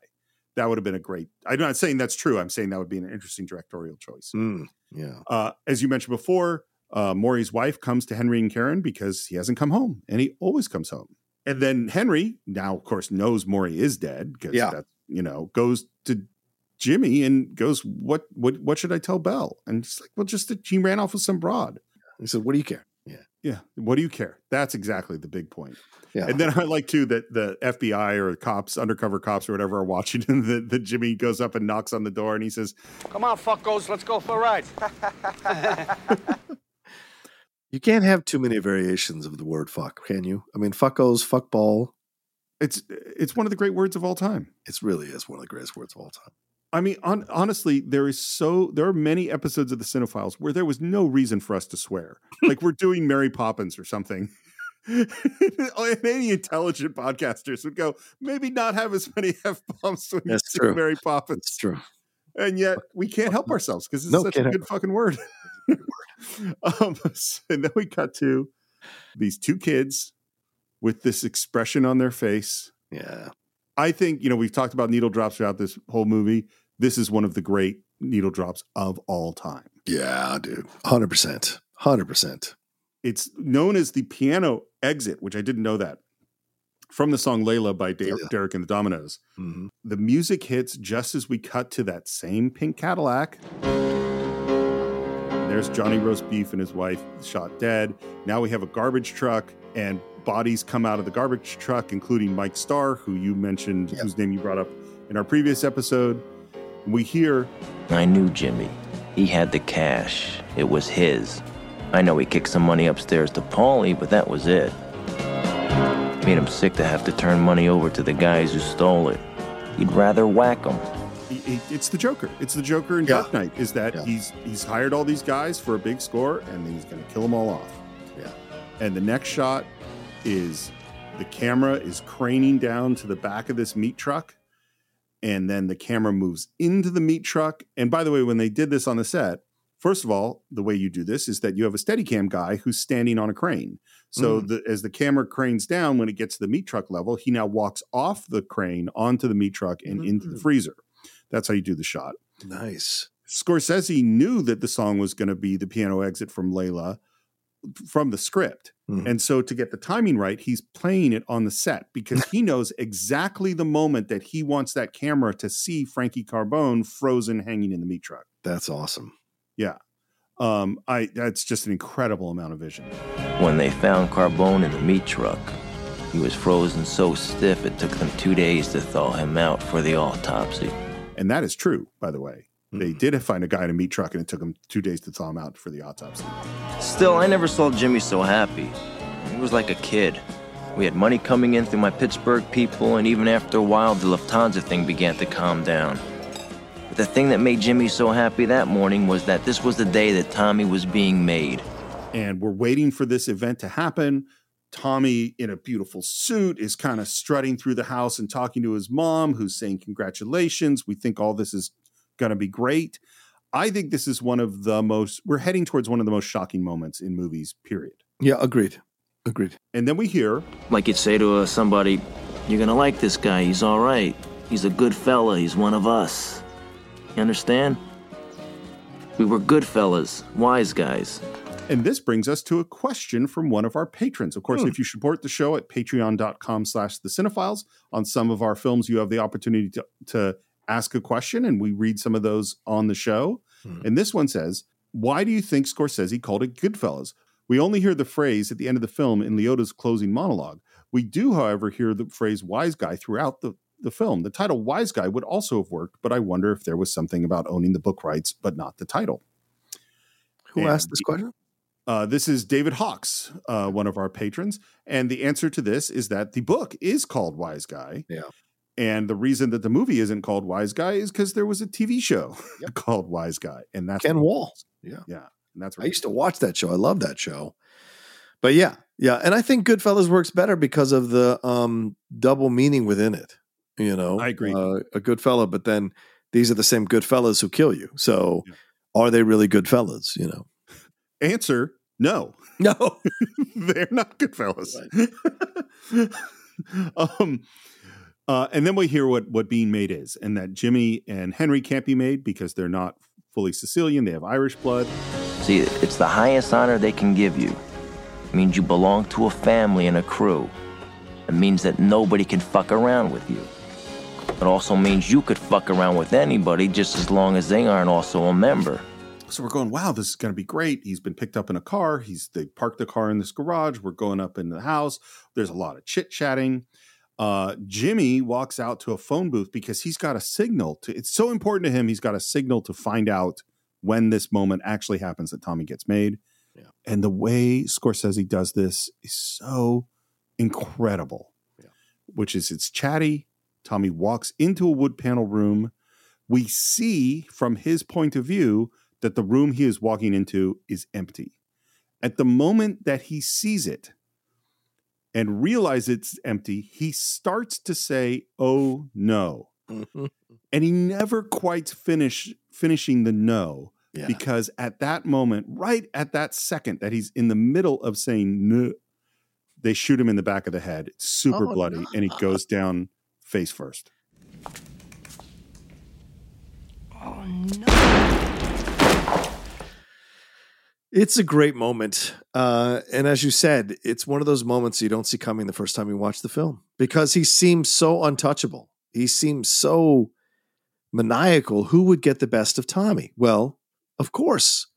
That would have been a great. I'm not saying that's true. I'm saying that would be an interesting directorial choice. Mm, yeah. Uh, as you mentioned before, uh, Maury's wife comes to Henry and Karen because he hasn't come home, and he always comes home. And then Henry, now of course, knows Maury is dead because yeah. that you know goes to Jimmy and goes, "What what what should I tell Belle?" And he's like, "Well, just that she ran off with some broad." He said, "What do you care?" Yeah, yeah. What do you care? That's exactly the big point. Yeah. And then I like too that the FBI or cops, undercover cops or whatever are watching and the, the Jimmy goes up and knocks on the door and he says, Come on, fuckos, let's go for a ride. you can't have too many variations of the word fuck, can you? I mean, fuckos, fuckball. It's it's one of the great words of all time. It really is one of the greatest words of all time. I mean, on, honestly, there is so there are many episodes of the Cine-Files where there was no reason for us to swear. like we're doing Mary Poppins or something. Any intelligent podcasters would go, maybe not have as many f bombs when That's you true. Mary Poppins. That's true. And yet we can't help ourselves because it's No, such a good fucking word. um, and then we cut to these two kids with this expression on their face. Yeah. I think, you know, we've talked about needle drops throughout this whole movie. This is one of the great needle drops of all time. Yeah, dude. 100%. 100%. It's known as the piano exit, which I didn't know that. From the song Layla by Der- Yeah. Derek and the Dominos. Mm-hmm. The music hits just as we cut to that same pink Cadillac. There's Johnny Roast Beef and his wife shot dead. Now we have a garbage truck and bodies come out of the garbage truck, including Mike Starr, who you mentioned, whose name you brought up in our previous episode. We hear I knew Jimmy. He had the cash. It was his. I know he kicked some money upstairs to Paulie, but that was it. Made him sick to have to turn money over to the guys who stole it. He'd rather whack them. he- he- it's the Joker. It's the Joker in Yeah. Dark Knight. Is that Yeah. he's he's hired all these guys for a big score, and then he's going to kill them all off. Yeah. And the next shot is the camera is craning down to the back of this meat truck, and then the camera moves into the meat truck. And by the way, when they did this on the set, first of all, the way you do this is that you have a Steadicam guy who's standing on a crane. So Mm. the, as the camera cranes down, when it gets to the meat truck level, he now walks off the crane onto the meat truck and into the Mm. freezer. That's how you do the shot. Nice. Scorsese knew that the song was going to be the piano exit from Layla from the script. Mhm. And so to get the timing right, he's playing it on the set because he knows exactly the moment that he wants that camera to see Frankie Carbone frozen hanging in the meat truck. That's awesome. Yeah. Um, I that's just an incredible amount of vision. When they found Carbone in the meat truck, he was frozen so stiff it took them two days to thaw him out for the autopsy. And that is true, by the way. They mm-hmm. did find a guy in a meat truck and it took him two days to thaw him out for the autopsy. Still, I never saw Jimmy so happy. He was like a kid. We had money coming in through my Pittsburgh people, and even after a while, the Lufthansa thing began to calm down. But the thing that made Jimmy so happy that morning was that this was the day that Tommy was being made. and we're waiting for this event to happen. Tommy, in a beautiful suit, is kind of strutting through the house and talking to his mom, who's saying, Congratulations. We think all this is going to be great. I think this is one of the most, we're heading towards one of the most shocking moments in movies, period. Yeah, agreed. Agreed. And then we hear, Like you'd say to uh, somebody, You're gonna like this guy, he's alright. He's a good fella, he's one of us. You understand? We were good fellas, wise guys. and this brings us to a question from one of our patrons. Of course, Hmm. if you support the show at patreon.com slash the Cine-Files, on some of our films, you have the opportunity to, to ask a question, and we read some of those on the show. Hmm. And this one says, Why do you think Scorsese called it Goodfellas? We only hear the phrase at the end of the film in Liotta's closing monologue. We do, however, hear the phrase wise guy throughout the the film. The title Wise Guy would also have worked, but I wonder if there was something about owning the book rights, but not the title. Who And asked this question? Uh, this is David Hawks, uh, one of our patrons. And the answer to this is that the book is called Wise Guy. Yeah. And the reason that the movie isn't called Wise Guy is because there was a TV show called Wise Guy. And that's Ken Wahl. Yeah. Yeah. And that's right. I used to watch that show. I love that show. But yeah, yeah, and I think Goodfellas works better because of the um double meaning within it. You know, I agree. Uh, a good fella, but then these are the same good fellas who kill you. So, are they really good fellas? You know, Answer no. No. They're not good fellas. um, uh, and then we hear what, what being made is, and that Jimmy and Henry can't be made because they're not fully Sicilian. They have Irish blood. See, it's the highest honor they can give you. It means you belong to a family and a crew. It means that nobody can fuck around with you. It also means you could fuck around with anybody just as long as they aren't also a member. So we're going, wow, this is going to be great. He's been picked up in a car. He's they parked the car in this garage. We're going up into the house. There's a lot of chit chatting. Uh, Jimmy walks out to a phone booth because he's got a signal to. It's so important to him. He's got a signal to find out when this moment actually happens that Tommy gets made. Yeah. And the way Scorsese does this is so incredible. Which is it's chatty. Tommy walks into a wood panel room. We see from his point of view that the room he is walking into is empty. At the moment that he sees it and realizes it's empty, he starts to say, "Oh no." and he never quite finish finishing the no Yeah. because at that moment, right at that second that he's in the middle of saying no, they shoot him in the back of the head. It's super Oh, bloody, and he goes down face first. Oh, It's a great moment. Uh, and as you said, it's one of those moments you don't see coming the first time you watch the film because he seems so untouchable. He seems so maniacal. Who would get the best of Tommy? Well, of course,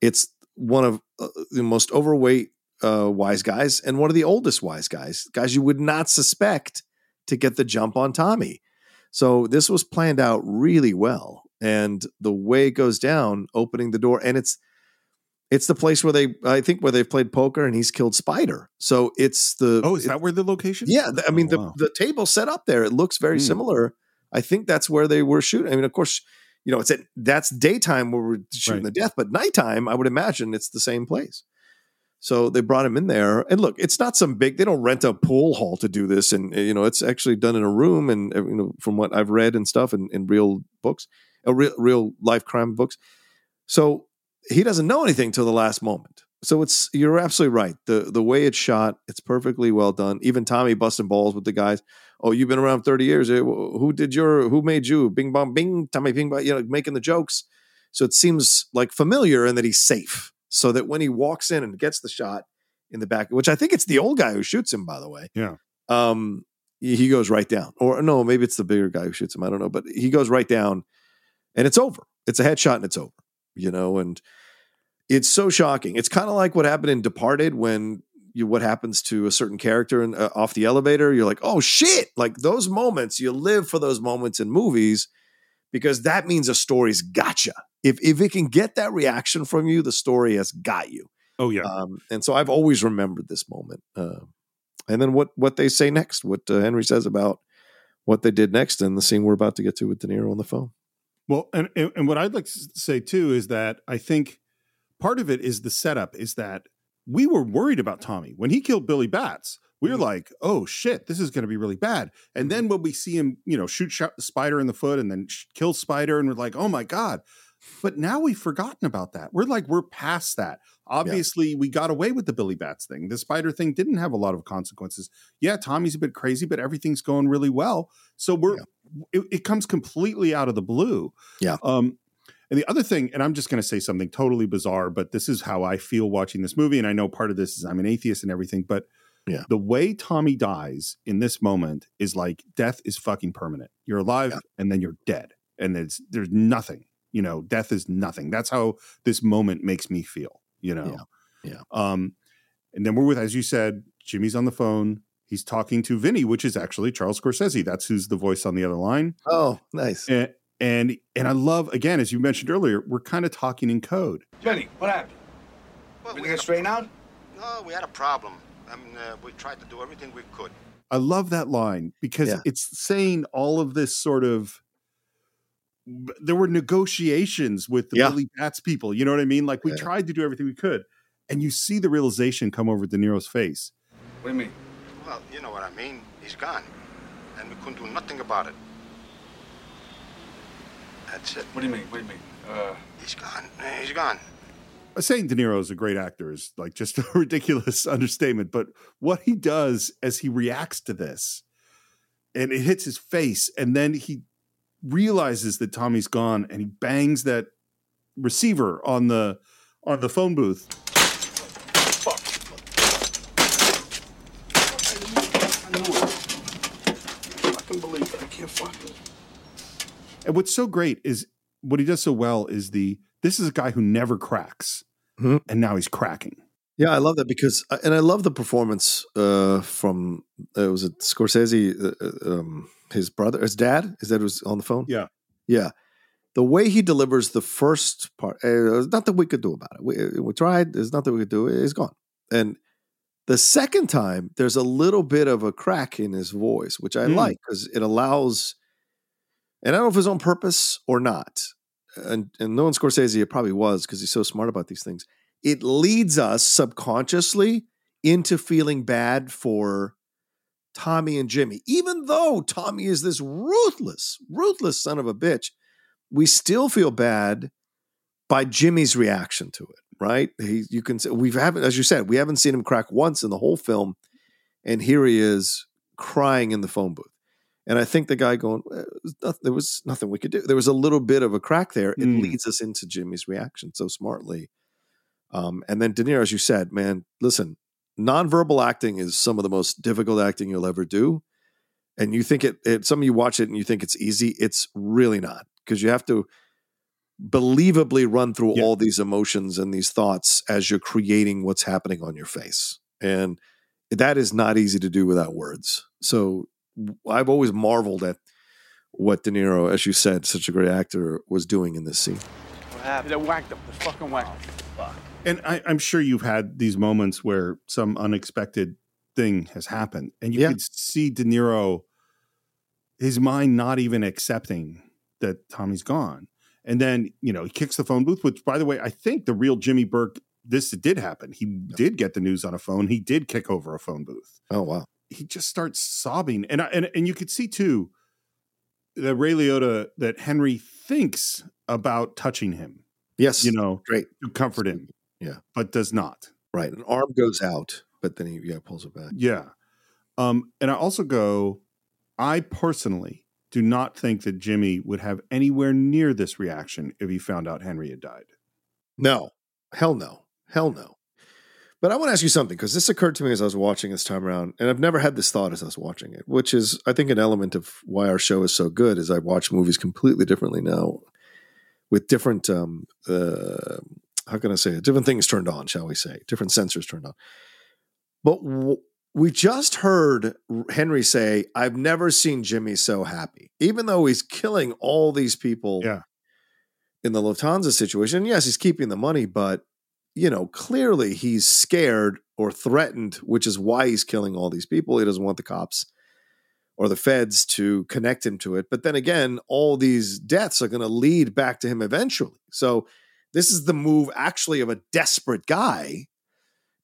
it's one of uh, the most overweight uh, wise guys and one of the oldest wise guys, guys you would not suspect to get the jump on Tommy. So this was planned out really well. And the way it goes down, opening the door, and it's it's the place where they I think where they've played poker and he's killed Spider. So it's the Oh, is that where the location? yeah, I mean Oh, the wow. the table set up there. It looks very Hmm. similar. I think that's where they were shooting. I mean, of course, you know, it's at that's daytime where we're shooting Right. the death, but nighttime, I would imagine it's the same place. So they brought him in there, and look, it's not some big. They don't rent a pool hall to do this, and you know, it's actually done in a room. And uh, you know, from what I've read and stuff, in, in real books, uh, real real life crime books. So he doesn't know anything till the last moment. So it's you're absolutely right. The the way it's shot, it's perfectly well done. Even Tommy busting balls with the guys. Oh, you've been around 30 years. Eh, Who did your who made you? Bing bong bing, Tommy bing bong, you know, making the jokes. So it seems like familiar and that he's safe. So that when he walks in and gets the shot in the back, which I think it's the old guy who shoots him, by the way. Yeah. Um, he goes right down. Or no, maybe it's the bigger guy who shoots him. I don't know, but he goes right down and it's over. It's a headshot and it's over. You know, and it's so shocking. It's kind of like what happened in Departed when you what happens to a certain character in, uh, off the elevator. You're like, oh shit! Like those moments, you live for those moments in movies because that means a story's gotcha. If if it can get that reaction from you, the story has got you. Oh yeah. Um, and so I've always remembered this moment. Uh, and then what what they say next, what uh, Henry says about what they did next, and the scene we're about to get to with De Niro on the phone. Well, and, and and what I'd like to say too is that I think part of it is the setup is that we were worried about Tommy when he killed Billy Bats. We were Mm-hmm. like, "Oh shit, this is going to be really bad." And then when we see him, you know, shoot sh- Spider in the foot and then sh- kill Spider, and we're like, "Oh my god!" But now we've forgotten about that. We're like, we're past that. Obviously, we got away with the Billy Bats thing. The Spider thing didn't have a lot of consequences. Yeah, Tommy's a bit crazy, but everything's going really well. So we're it, it comes completely out of the blue. Yeah. Um, and the other thing, and I'm just going to say something totally bizarre, but this is how I feel watching this movie. And I know part of this is I'm an atheist and everything, but Yeah. the way Tommy dies in this moment is like death is fucking permanent. You're alive and then you're dead. And there's there's nothing. You know, death is nothing. That's how this moment makes me feel, you know. Yeah. Um, and then we're with, as you said, Jimmy's on the phone. he's talking to Vinny, which is actually Charles Scorsese. That's who's the voice on the other line. Oh, nice. And and, and I love again, as you mentioned earlier, we're kind of talking in code. Jenny, what happened? Well, Everything get straightened out? No, we had a problem. I mean, uh, we tried to do everything we could. I love that line because Yeah. it's saying all of this sort of. There were negotiations with the Yeah. Billy Bats people. You know what I mean? Like we Yeah. tried to do everything we could, and you see the realization come over De Niro's face. What do you mean? Well, you know what I mean. He's gone, and we couldn't do nothing about it. That's it. What do you mean? What do you mean? Uh, He's gone. He's gone. Uh, Saying De Niro is a great actor is like just a ridiculous understatement, but what he does as he reacts to this, and it hits his face, and then he realizes that Tommy's gone, and he bangs that receiver on the on the phone booth. I knew it. I can believe it. I can't fucking. And what's so great is what he does so well is the this is a guy who never cracks, Mhm. and now he's cracking. Yeah, I love that because, uh, and I love the performance uh, from uh, was it Scorsese, uh, uh, um, his brother, his dad, his dad was on the phone. Yeah. yeah. The way he delivers the first part, uh, there's nothing we could do about it. We, we tried. There's nothing we could do. It's gone. And the second time, there's a little bit of a crack in his voice, which I Mm. like because it allows. And I don't know if it was on purpose or not. And and knowing Scorsese, it probably was because he's so smart about these things it leads us subconsciously into feeling bad for Tommy and Jimmy. Even though Tommy is this ruthless, ruthless son of a bitch, we still feel bad by Jimmy's reaction to it, right? He, you can we haven't, as you said, we haven't seen him crack once in the whole film, and here he is crying in the phone booth. And I think the guy going, "Eh, it was noth- there was nothing we could do. There was a little bit of a crack there. It Mm. leads us into Jimmy's reaction so smartly. Um, and then De Niro, as you said, man, listen, nonverbal acting is some of the most difficult acting you'll ever do. And you think it, it some of you watch it and you think it's easy. It's really not because you have to believably run through all these emotions and these thoughts as you're creating what's happening on your face. And that is not easy to do without words. So I've always marveled at what De Niro, as you said, such a great actor, was doing in this scene. What happened? They whacked him. They fucking whacked him. Oh, and I, I'm sure you've had these moments where some unexpected thing has happened, and you Yeah. could see De Niro, his mind not even accepting that Tommy's gone. And then, you know, he kicks the phone booth, which, by the way, I think the real Jimmy Burke, this did happen. He did get the news on a phone. He did kick over a phone booth. Oh wow! He just starts sobbing, and I, and and you could see too that Ray Liotta that Henry thinks about touching him. Yes, you know, great to comfort him. Yeah, but does not. Right, an arm goes out, but then he yeah pulls it back. Yeah. Um, and I also go, I personally do not think that Jimmy would have anywhere near this reaction if he found out Henry had died. No, hell no, hell no. But I want to ask you something because this occurred to me as I was watching this time around, and I've never had this thought as I was watching it, which is I think an element of why our show is so good is I watch movies completely differently now, with different um, uh, how can I say it? Different things turned on, shall we say? Different sensors turned on. But w- we just heard Henry say, "I've never seen Jimmy so happy," even though he's killing all these people. Yeah. In the Lufthansa situation, yes, he's keeping the money, but you know, clearly he's scared or threatened, which is why he's killing all these people. He doesn't want the cops or the feds to connect him to it. But then again, all these deaths are going to lead back to him eventually. So this is the move actually of a desperate guy.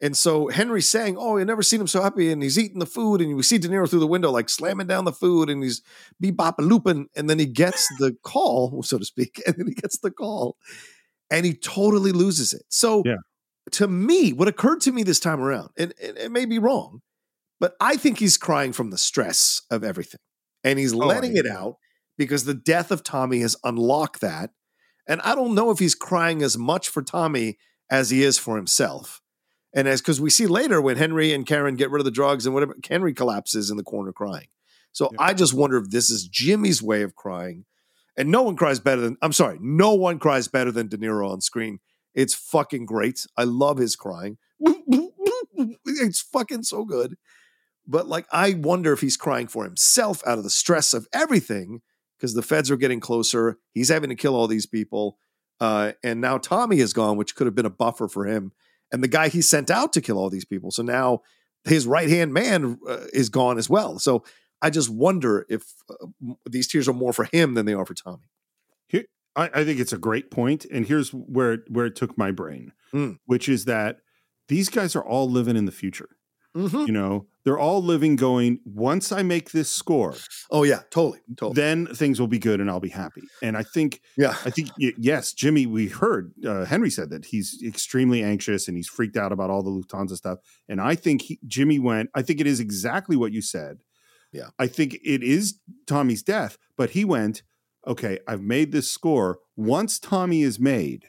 And so Henry's saying, Oh, I've never seen him so happy. And he's eating the food. And we see De Niro through the window, like slamming down the food. And he's bebop looping. And then he gets the call, so to speak. And then he gets the call and he totally loses it. So Yeah. to me, what occurred to me this time around, and, and it may be wrong, but I think he's crying from the stress of everything. And he's oh, letting I- it out because the death of Tommy has unlocked that. And I don't know if he's crying as much for Tommy as he is for himself. And as because we see later when Henry and Karen get rid of the drugs and whatever, Henry collapses in the corner crying. So I just wonder if this is Jimmy's way of crying. And no one cries better than I'm sorry, no one cries better than De Niro on screen. It's fucking great. I love his crying. It's fucking so good. but like I wonder if he's crying for himself out of the stress of everything because the feds are getting closer. He's having to kill all these people. Uh, and now Tommy is gone, which could have been a buffer for him. And the guy he sent out to kill all these people. So now his right hand man uh, is gone as well. So I just wonder if uh, these tears are more for him than they are for Tommy. Here, I, I think it's a great point, and here's where where it took my brain, Mm. which is that these guys are all living in the future. Mhm. You know, they're all living, going. Once I make this score, Oh yeah, totally, totally. then things will be good, and I'll be happy. And I think, yeah, I think yes, Jimmy. We heard uh, Henry said that he's extremely anxious and he's freaked out about all the Lufthansa stuff. And I think he, Jimmy went. I think it is exactly what you said. Yeah. I think it is Tommy's death, but he went, okay, I've made this score. Once Tommy is made,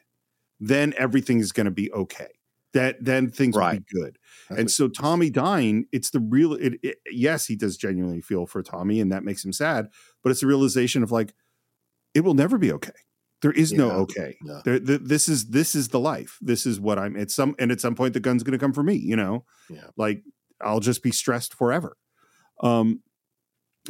then everything is going to be okay. That then things will be good. and so Tommy dying, it's the real. It, it, yes, he does genuinely feel for Tommy, and that makes him sad. But it's a realization of like, it will never be okay. There is no okay. Yeah. There, th- this is this is the life. This is what I'm. At some and at some point, the gun's going to come for me. You know, Yeah. like I'll just be stressed forever. Um,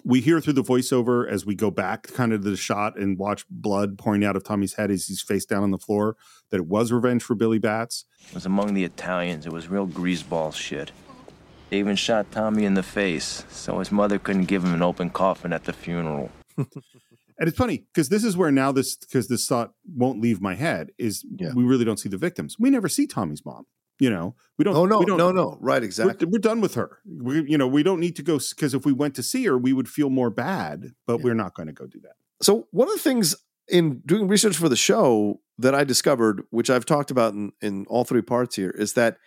we hear through the voiceover as we go back kind of to the shot and watch blood pouring out of Tommy's head as he's face down on the floor that it was revenge for Billy Batts. It was among the Italians. It was real greaseball shit. They even shot Tommy in the face, so his mother couldn't give him an open coffin at the funeral. And it's funny because this is where now this because this thought won't leave my head is we really don't see the victims. We never see Tommy's mom. You know, we don't. Oh no, we don't, no, no. Right, We're, exactly. we're done with her. We, you know, we don't need to go because if we went to see her, we would feel more bad. But we're not going to go do that. So one of the things in doing research for the show that I discovered, which I've talked about in, in all three parts here, is that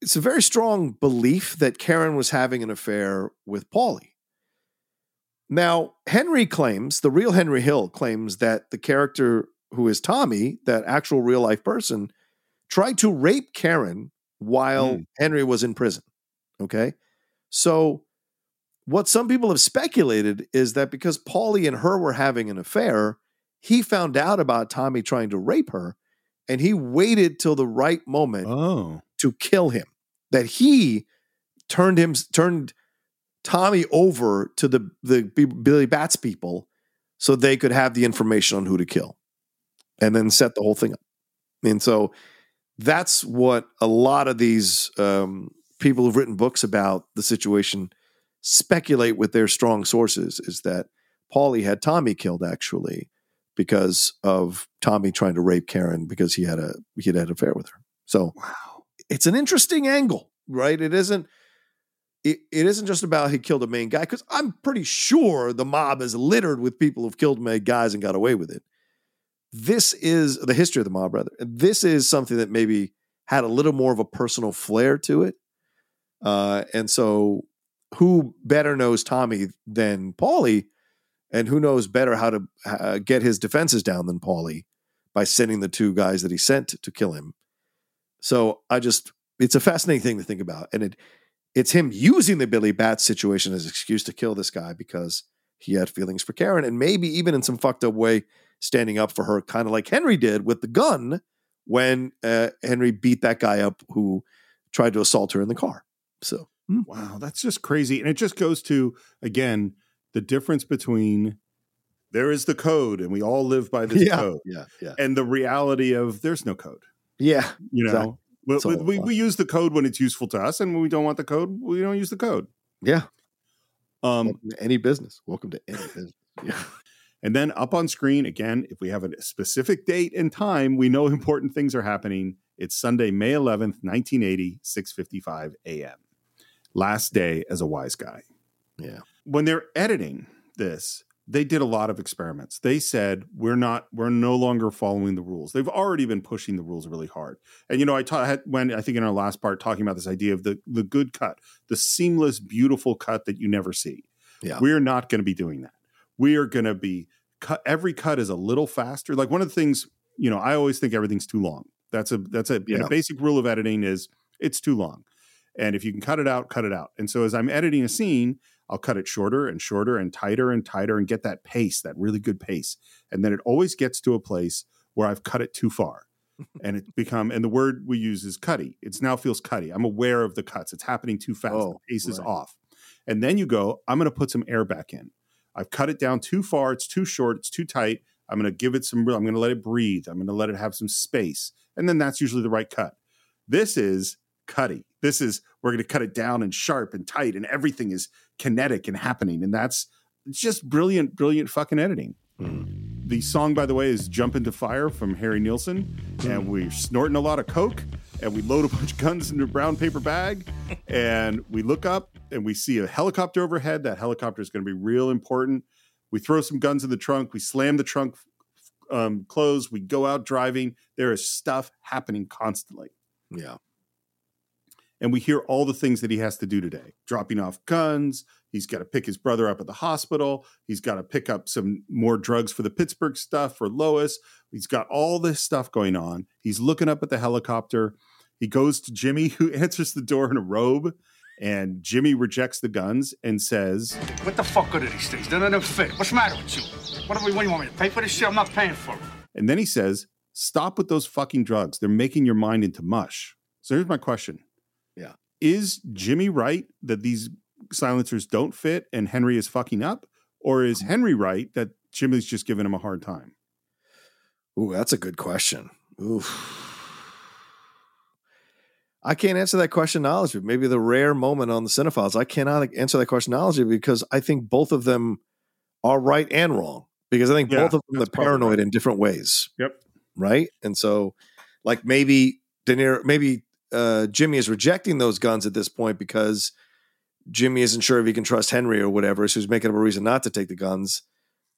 it's a very strong belief that Karen was having an affair with Paulie. Now, Henry claims, the real Henry Hill claims that the character who is Tommy, that actual real life person, tried to rape Karen while mm. Henry was in prison. Okay. So, what some people have speculated is that because Paulie and her were having an affair, he found out about Tommy trying to rape her and he waited till the right moment oh. to kill him. That he turned him turned Tommy over to the the Billy Batts people so they could have the information on who to kill and then set the whole thing up. And so that's what a lot of these um, people who've written books about the situation speculate with their strong sources is that Paulie had Tommy killed actually because of Tommy trying to rape Karen because he had a he had had an affair with her. So it's an interesting angle, right? It isn't it, it isn't just about he killed a main guy because I'm pretty sure the mob is littered with people who've killed main guys and got away with it. This is the history of the mob, rather. This is something that maybe had a little more of a personal flair to it. Uh, and so, who better knows Tommy than Paulie? And who knows better how to uh, get his defenses down than Paulie by sending the two guys that he sent to kill him? So I just, it's a fascinating thing to think about. And it, it's him using the Billy Batts situation as excuse to kill this guy because he had feelings for Karen and maybe even in some fucked up way standing up for her, kind of like Henry did with the gun when uh, Henry beat that guy up who tried to assault her in the car. So, wow, that's just crazy. And it just goes to, again, the difference between there is the code and we all live by this Yeah, code. yeah, yeah. And the reality of there's no code. Yeah. You know, exactly. we, we, we, we use the code when it's useful to us. And when we don't want the code, we don't use the code. Yeah. Um, any business. Welcome to any business. Yeah. And then up on screen, again, if we have a specific date and time, we know important things are happening. It's Sunday, May 11th, 1980, 6.55 a.m. Last day as a wise guy. Yeah. When they're editing this, they did a lot of experiments. They said, we're not, we're no longer following the rules. They've already been pushing the rules really hard. And, you know, I taught when I think in our last part talking about this idea of the, the good cut, the seamless, beautiful cut that you never see. Yeah. We're not going to be doing that. We are going to be cut. Every cut is a little faster. Like one of the things, you know, I always think everything's too long. That's a that's a, Yeah. a basic rule of editing is it's too long. And if you can cut it out, cut it out. And so as I'm editing a scene, I'll cut it shorter and shorter and tighter and tighter and get that pace, that really good pace. And then it always gets to a place where I've cut it too far. and it become and the word we use is cutty. It's now feels cutty. I'm aware of the cuts. It's happening too fast. Oh, the pace is off. And then you go, I'm going to put some air back in. I've cut it down too far. It's too short. It's too tight. I'm going to give it some. I'm going to let it breathe. I'm going to let it have some space, and then that's usually the right cut. This is cutty. This is we're going to cut it down and sharp and tight, and everything is kinetic and happening, and that's just brilliant, brilliant fucking editing. Mm. The song, by the way, is "Jump into Fire" from Harry Nilsson, and we're snorting a lot of coke, and we load a bunch of guns into a brown paper bag, and we look up and we see a helicopter overhead. That helicopter is going to be real important. We throw some guns in the trunk. We slam the trunk um, closed. We go out driving. There is stuff happening constantly. Yeah. And we hear all the things that he has to do today dropping off guns. He's got to pick his brother up at the hospital. He's got to pick up some more drugs for the Pittsburgh stuff for Lois. He's got all this stuff going on. He's looking up at the helicopter. He goes to Jimmy, who answers the door in a robe. And Jimmy rejects the guns and says, What the fuck are these things? They don't even fit. What's the matter with you? What do, we, what do you want me to pay for this shit? I'm not paying for it. and then he says, Stop with those fucking drugs. They're making your mind into mush. So here's my question. Yeah. Is Jimmy right that these silencers don't fit and Henry is fucking up? Or is Henry right that Jimmy's just giving him a hard time? Ooh, that's a good question. Oof. I can't answer that question knowledgeably. Maybe the rare moment on the Cine-Files, I cannot answer that question knowledgeably because I think both of them are right and wrong. Because I think Yeah, both of them are paranoid right. in different ways. Yep. Right. And so, like maybe De Niro, maybe uh, Jimmy is rejecting those guns at this point because Jimmy isn't sure if he can trust Henry or whatever. So he's making up a reason not to take the guns.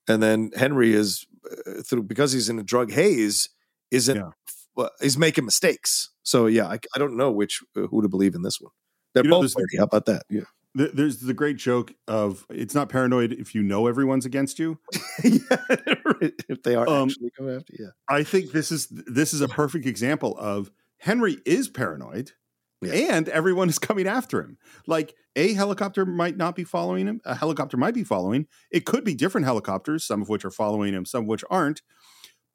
And then Henry is uh, through because he's in a drug haze, isn't Yeah. well, he's making mistakes. So yeah, I, I don't know which uh, who to believe in this one. They're You know, both How about that? Yeah. There's the great joke of it's not paranoid if you know everyone's against you. if they are Um, actually coming after you. I think this is this is a perfect example of Henry is paranoid and everyone is coming after him. Like a helicopter might not be following him, a helicopter might be following. It could be different helicopters, some of which are following him, some of which aren't.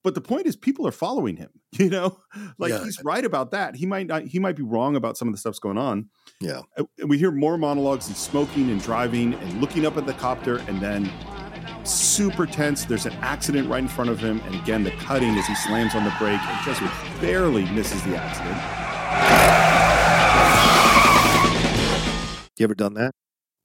But the point is people are following him, you know? Like Yeah. he's right about that. He might not he might be wrong about some of the stuff's going on. Yeah. And we hear more monologues and smoking and driving and looking up at the copter and then super tense. There's an accident right in front of him. And again, the cutting as he slams on the brake and just barely misses the accident. You ever done that?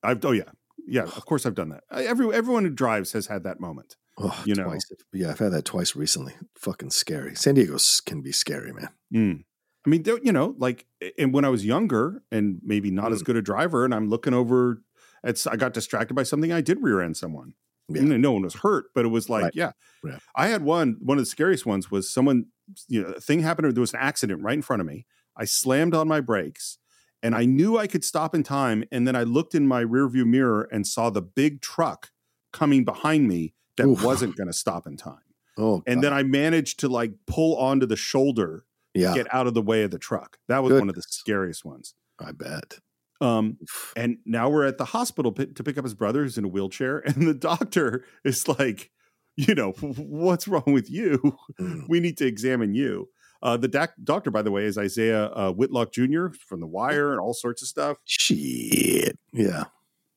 I've, oh, yeah. Yeah, of course I've done that. I- Every, everyone who drives has had that moment. Oh, You know. Yeah, I've had that twice recently. Fucking scary. San Diego can be scary, man. Mm. I mean, you know, like, and when I was younger and maybe not Mm. as good a driver, and I'm looking over, at, I got distracted by something. I did rear end someone. Yeah. No one was hurt, but it was like, Right. yeah. Yeah. I had one. One of the scariest ones was someone. You know, a thing happened, or there was an accident right in front of me. I slammed on my brakes, and I knew I could stop in time. And then I looked in my rearview mirror and saw the big truck coming behind me that Oof. wasn't going to stop in time. Oh, And then I managed to like pull onto the shoulder yeah, get out of the way of the truck. That was one of the scariest ones. I bet. Um, and now we're at the hospital p- to pick up his brother who's in a wheelchair, and the doctor is like, you know, what's wrong with you? Mm. We need to examine you. Uh, the doc- doctor, by the way, is Isaiah uh, Whitlock Jr. from The Wire and all sorts of stuff. Shit. Yeah.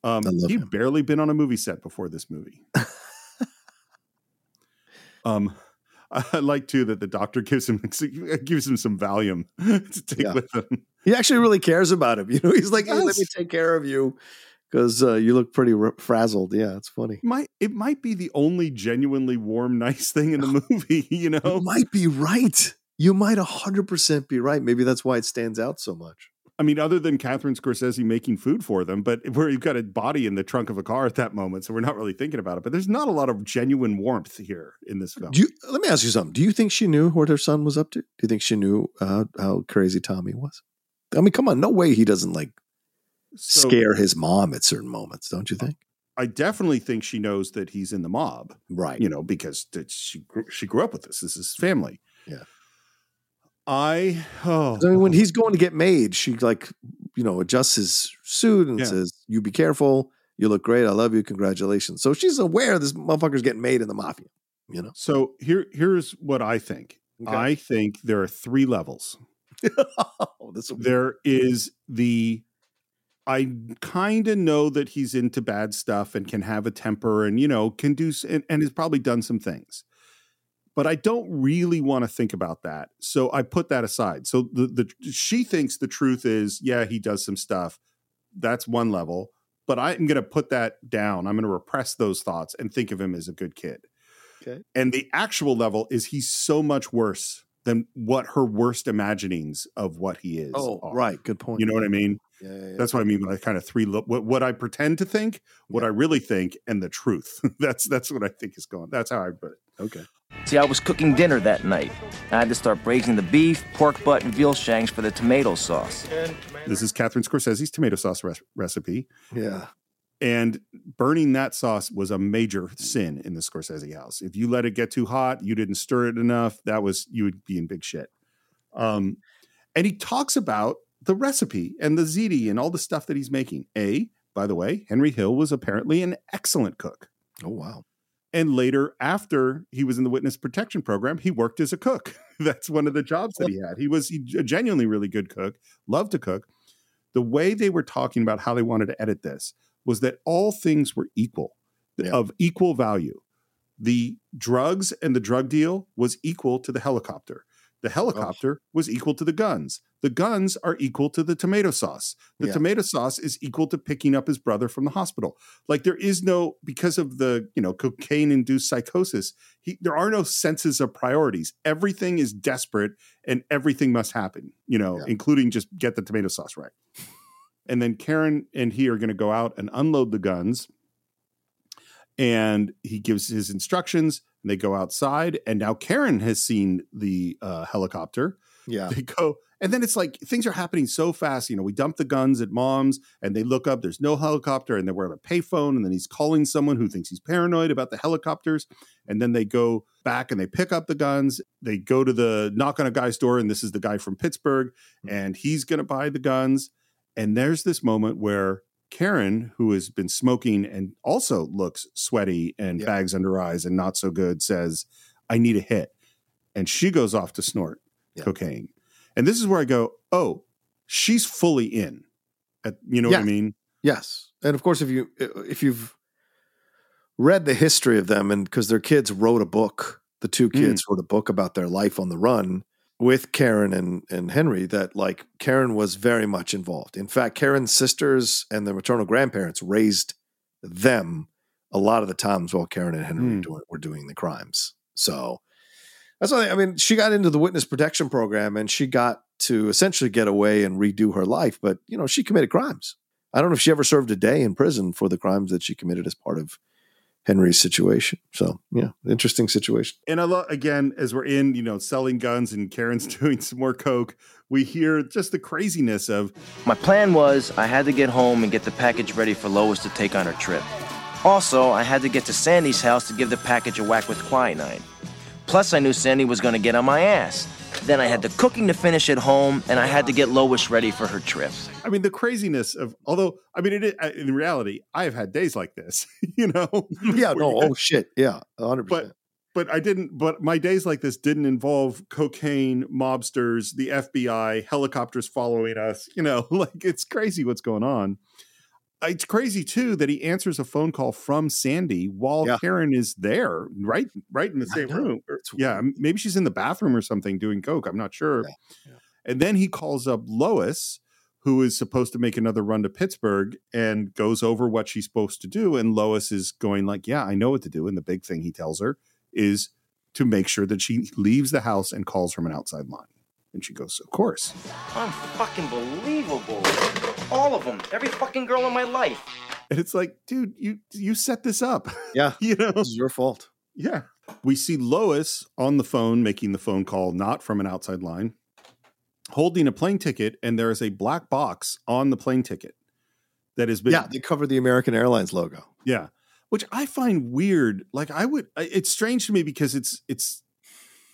Um, he'd him. barely been on a movie set before this movie. um, I like too that the doctor gives him gives him some Valium to take Yeah. with him. He actually really cares about him. You know, he's like, "Hey, let me take care of you because uh, you look pretty r- frazzled. Yeah, it's funny. might it might be the only genuinely warm, nice thing in the movie. You You know, might be right. You might 100% be right. Maybe that's why it stands out so much. I mean, other than Catherine Scorsese making food for them, but where you've got a body in the trunk of a car at that moment, so we're not really thinking about it. But there's not a lot of genuine warmth here in this film. Do you, let me ask you something. Do you think she knew what her son was up to? Do you think she knew uh, how crazy Tommy was? I mean, come on. No way he doesn't like So scare his mom at certain moments, don't you think? I definitely think she knows that he's in the mob. Right. you know, because she grew, she grew up with this. This is family. Yeah. I oh I mean, when he's going to get made, she like, you know, adjusts his suit and Yeah. says, "You be careful. You look great. I love you. Congratulations." So she's aware this motherfucker's getting made in the mafia. You know. so here here's what I think. I think there are three levels. oh, this will be There is the I kind of know that he's into bad stuff and can have a temper and you know can do and, and has probably done some things. But I don't really want to think about that. So I put that aside. So the the she thinks the truth is yeah, he does some stuff. That's one level, but I'm going to put that down. I'm going to repress those thoughts and think of him as a good kid. Okay. And the actual level is he's so much worse than what her worst imaginings of what he is. Oh, are. right. Good point. You know what I mean? Yeah, yeah, yeah. That's what I mean by kind of three. Lo- what, what I pretend to think, what I really think, and the truth. that's that's what I think is going. That's how I put it. Okay. See, I was cooking dinner that night. I had to start braising the beef, pork butt, and veal shanks for the tomato sauce. This is Catherine Scorsese's tomato sauce res- recipe, Yeah. and burning that sauce was a major sin in the Scorsese house. If you let it get too hot, you didn't stir it enough. That was you would be in big shit. Um, and he talks about the recipe and the ziti and all the stuff that he's making. A, by the way, Henry Hill was apparently an excellent cook. Oh wow. And later, after he was in the witness protection program, he worked as a cook. That's one of the jobs that he had. He was a genuinely really good cook, loved to cook. The way they were talking about how they wanted to edit this was that all things were equal, of equal value. The drugs and the drug deal was equal to the helicopter. The helicopter was equal to the guns. The guns are equal to the tomato sauce. The Yeah. tomato sauce is equal to picking up his brother from the hospital. Like there is no because of the you know cocaine induced psychosis. He, there are no senses of priorities. Everything is desperate and everything must happen. You know, including just get the tomato sauce right. And then Karen and he are going to go out and unload the guns and he gives his instructions and they go outside and now karen has seen the uh, helicopter. Yeah. they go and then it's like things are happening so fast you know we dump the guns at mom's and they look up there's no helicopter and then we're on a payphone and then he's calling someone who thinks he's paranoid about the helicopters and then they go back and they pick up the guns. They go to the knock on a guy's door and this is the guy from pittsburgh and he's going to buy the guns. And there's this moment where Karen, who has been smoking and also looks sweaty and bags under eyes and not so good, says, I need a hit. And she goes off to snort cocaine. And this is where I go, oh, she's fully in. At, you know what I mean? Yes, and of course, if you if you've read the history of them, and because their kids wrote a book, the two kids mm. wrote a book about their life on the run with Karen and and Henry. That like Karen was very much involved. In fact, Karen's sisters and their maternal grandparents raised them a lot of the times while Karen and Henry were, hmm. doing, were doing the crimes. So that's why I mean she got into the witness protection program and she got to essentially get away and redo her life. But you know she committed crimes. I don't know if she ever served a day in prison for the crimes that she committed as part of Henry's situation. So yeah, interesting situation. And I love again as we're in, you know, selling guns and Karen's doing some more coke. We hear just the craziness of My plan was I had to get home and get the package ready for Lois to take on her trip. Also, I had to get to Sandy's house to give the package a whack with quinine. Plus, I knew Sandy was going to get on my ass. Then I had the cooking to finish at home, and I had to get Lois ready for her trip. I mean, the craziness of, although, I mean, it, is- in reality, I have had days like this, you know? Yeah, no, oh shit, yeah, hundred But, but I didn't, but my days like this didn't involve cocaine, mobsters, the FBI, helicopters following us, you know, like it's crazy what's going on. It's crazy too that he answers a phone call from Sandy while Karen is there, right, right in the same room. Er, yeah, maybe she's in the bathroom or something doing coke. I'm not sure. And then he calls up Lois, who is supposed to make another run to Pittsburgh, and goes over what she's supposed to do. And Lois is going like, "Yeah, I know what to do." And the big thing he tells her is to make sure that she leaves the house and calls from an outside line. And she goes, "Of course." Unfucking believable. All of them. Every fucking girl in my life. And it's like, dude, you you set this up. Yeah, you know, it's your fault. Yeah. We see Lois on the phone making the phone call, not from an outside line, holding a plane ticket, and there is a black box on the plane ticket that has been Yeah, they cover the American Airlines logo. yeah, which I find weird. Like I would, it's strange to me because it's it's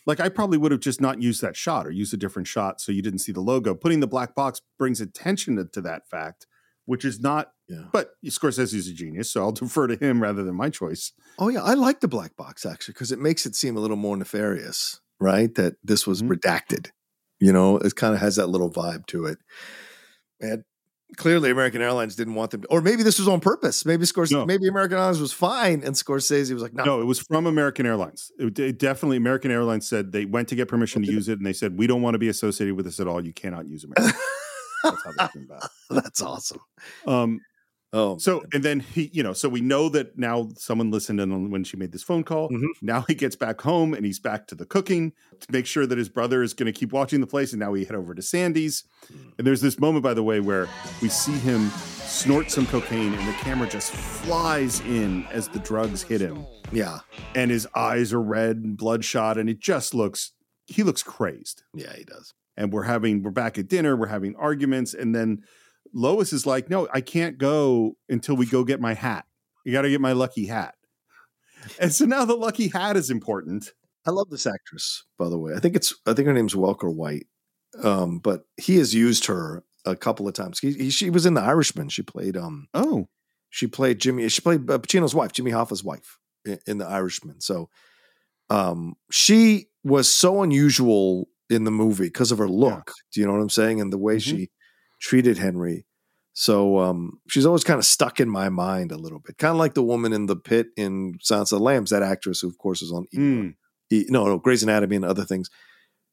like I probably would have just not used that shot or used a different shot so you didn't see the logo. Putting the black box brings attention to, to that fact, which is not. Yeah. But Scorsese's a genius, so I'll defer to him rather than my choice. Oh yeah, I like the black box actually because it makes it seem a little more nefarious. right? That this was Mm-hmm. redacted. You know, it kind of has that little vibe to it. And clearly, American Airlines didn't want them, to, or maybe this was on purpose. Maybe Scorsese, No. maybe American Airlines was fine, and Scorsese was like, no, No, it was from American Airlines. It, it definitely American Airlines said they went to get permission to use it, and they said we don't want to be associated with this at all. You cannot use American. That's how they came about. that's awesome. Um, Oh, so and then he, you know, so we know that now someone listened in when she made this phone call. Mhm. Now he gets back home and he's back to the cooking to make sure that his brother is going to keep watching the place. And now we head over to Sandy's. And there's this moment, by the way, where we see him snort some cocaine and the camera just flies in as the drugs hit him. yeah, And his eyes are red and bloodshot. And it just looks, he looks crazed. yeah, he does. And we're having, we're back at dinner, we're having arguments. And then Lois is like, no, I can't go until we go get my hat. You got to get my lucky hat. And so now the lucky hat is important. I love this actress, by the way. I think it's I think her name's Welker White. Um, but he has used her a couple of times. He, he, she was in The Irishman. She played um Oh, she played Jimmy. She played uh, Pacino's wife, Jimmy Hoffa's wife, in, in The Irishman. So, um, she was so unusual in the movie because of her look. Do you know what I'm saying? And the way she treated Henry. So, um, she's always kind of stuck in my mind a little bit, kind of like the woman in the pit in the Lambs, that actress who, of course, is on Mm. E- no, no, Grey's Anatomy and other things.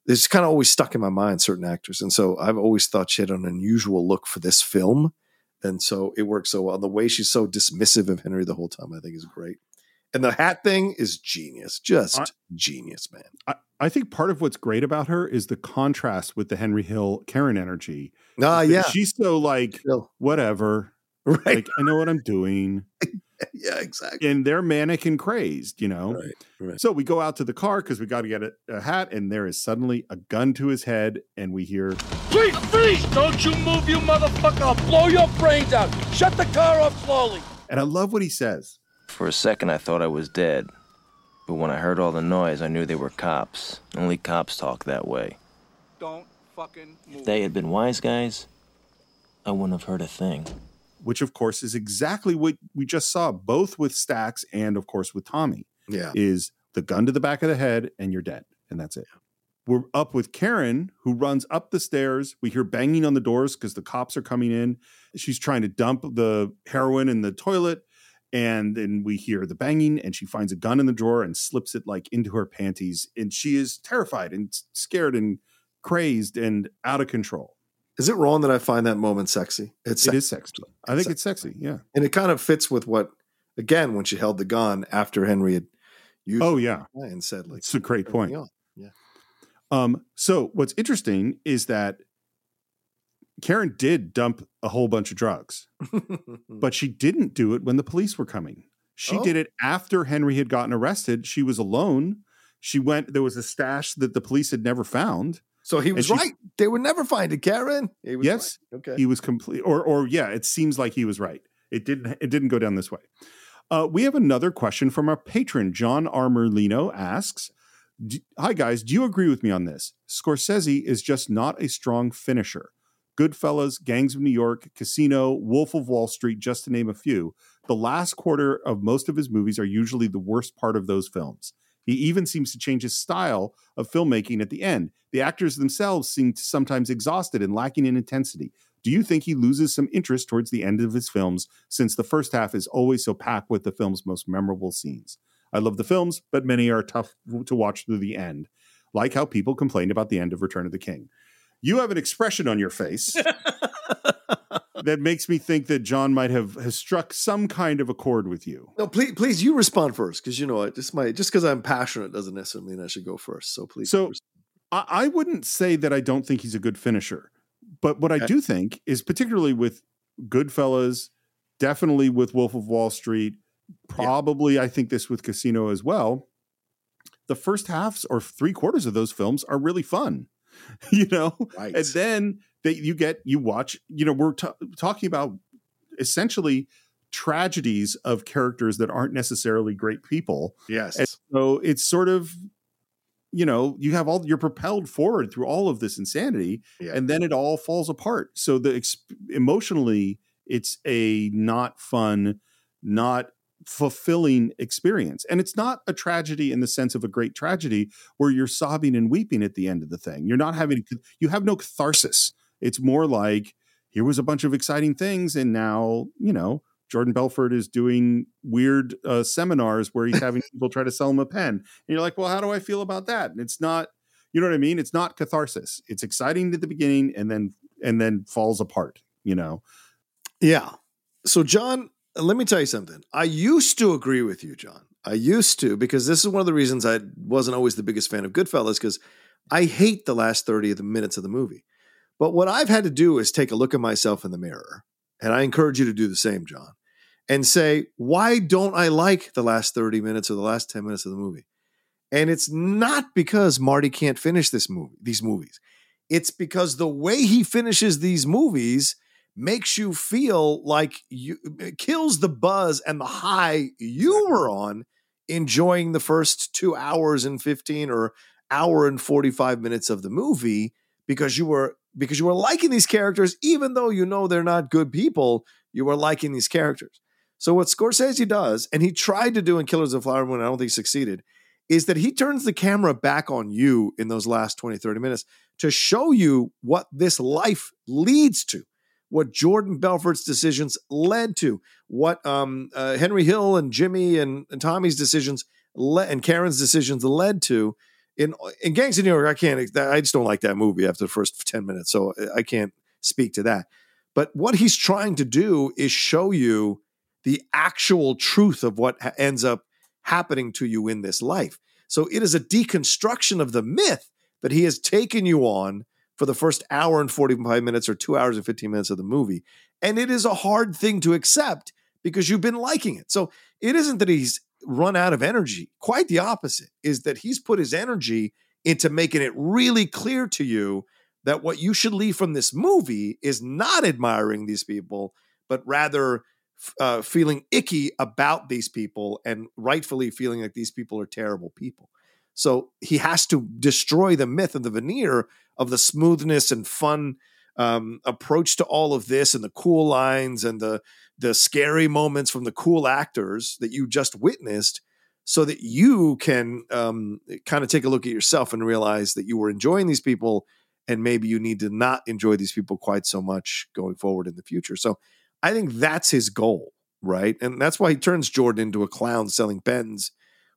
It's kind of always stuck in my mind, certain actors. And so I've always thought she had an unusual look for this film. And so it works so well. The way she's so dismissive of Henry the whole time, I think is great. And the hat thing is genius. Just I- genius, man. I, I think part of what's great about her is the contrast with the Henry Hill Karen energy. Ah, Is that yeah. She's so like, Chill. whatever. Right. Like, I know what I'm doing. yeah, exactly. And they're manic and crazed, you know? Right, right. So we go out to the car because we got to get a, a hat, and there is suddenly a gun to his head, and we hear, Please, please, don't you move, you motherfucker. I'll blow your brains out. Shut the car off slowly. and I love what he says. For a second, I thought I was dead. But when I heard all the noise, I knew they were cops. Only cops talk that way. Don't fucking move. If they had been wise guys, I wouldn't have heard a thing. which of course is exactly what we just saw both with Stacks and of course with Tommy Yeah. is the gun to the back of the head and you're dead and that's it. We're up with Karen who runs up the stairs. We hear banging on the doors because the cops are coming in. She's trying to dump the heroin in the toilet and then we hear the banging and she finds a gun in the drawer and slips it like into her panties and she is terrified and scared and crazed and out of control. Is it wrong that I find that moment sexy? It's It is sexy. I think it's sexy. Yeah. And it kind of fits with what, again, when she held the gun after Henry had used Oh yeah. and said, like, It's a great point. on." Yeah. Um, so what's interesting is that Karen did dump a whole bunch of drugs, but she didn't do it when the police were coming. She Oh. did it after Henry had gotten arrested. She was alone. She went, there was a stash that the police had never found. So he was she- right. They would never find it, Karen. He was yes. right. Okay. He was complete or or yeah, it seems like he was right. It didn't it didn't go down this way. Uh, we have another question from our patron, John R. Merlino asks, Hi guys, do you agree with me on this? Scorsese is just not a strong finisher. Goodfellas, Gangs of New York, Casino, Wolf of Wall Street, just to name a few. The last quarter of most of his movies are usually the worst part of those films. He even seems to change his style of filmmaking at the end. The actors themselves seem sometimes exhausted and lacking in intensity. Do you think he loses some interest towards the end of his films since the first half is always so packed with the film's most memorable scenes? I love the films, but many are tough to watch through the end, like how people complained about the end of Return of the King. You have an expression on your face that makes me think that John might have has struck some kind of a chord with you. No, please, please, you respond first because you know what. Just my just because I'm passionate doesn't necessarily mean I should go first. So please. So I, I wouldn't say that I don't think he's a good finisher, but what I do think is particularly with Goodfellas, definitely with Wolf of Wall Street, probably I think this with Casino as well. The first halves or three quarters of those films are really fun, you know, Right. and then that you get you watch. You know, we're ta- talking about essentially tragedies of characters that aren't necessarily great people. yes. And so it's sort of, you know, you have all you're propelled forward through all of this insanity, Yeah. and then it all falls apart. So the ex- emotionally, it's a not fun, not fulfilling experience. And it's not a tragedy in the sense of a great tragedy where you're sobbing and weeping at the end of the thing. You're not having, you have no catharsis. It's more like, here was a bunch of exciting things. And now, you know, Jordan Belfort is doing weird uh, seminars where he's having people try to sell him a pen. And you're like, well, how do I feel about that? And it's not, you know what I mean? It's not catharsis. It's exciting at the beginning and then, and then falls apart, you know? Yeah. So, John, let me tell you something. I used to agree with you, John. I used to because this is one of the reasons I wasn't always the biggest fan of Goodfellas because I hate the last 30 of the minutes of the movie. But what I've had to do is take a look at myself in the mirror, and I encourage you to do the same, John, and say, why don't I like the last 30 minutes or the last 10 minutes of the movie? And it's not because Marty can't finish this movie, these movies. It's because the way he finishes these movies makes you feel like you kills the buzz and the high you were on enjoying the first 2 hours and 15 or hour and 45 minutes of the movie because you were because you were liking these characters even though you know they're not good people you were liking these characters. So what Scorsese does and he tried to do in Killers of the Flower Moon I don't think he succeeded is that he turns the camera back on you in those last 20 30 minutes to show you what this life leads to what Jordan Belfort's decisions led to, what um, uh, Henry Hill and Jimmy and, and Tommy's decisions le- and Karen's decisions led to. In in Gangs of New York, I can't. I just don't like that movie after the first ten minutes, so I can't speak to that. But what he's trying to do is show you the actual truth of what ha- ends up happening to you in this life. So it is a deconstruction of the myth that he has taken you on for the first hour and 45 minutes or two hours and 15 minutes of the movie. And it is a hard thing to accept because you've been liking it. So it isn't that he's run out of energy. Quite the opposite is that he's put his energy into making it really clear to you that what you should leave from this movie is not admiring these people, but rather uh, feeling icky about these people and rightfully feeling like these people are terrible people. So he has to destroy the myth of the veneer of the smoothness and fun um, approach to all of this and the cool lines and the the scary moments from the cool actors that you just witnessed so that you can um, kind of take a look at yourself and realize that you were enjoying these people and maybe you need to not enjoy these people quite so much going forward in the future. So i think that's his goal right? And that's why he turns jordan into a clown selling pens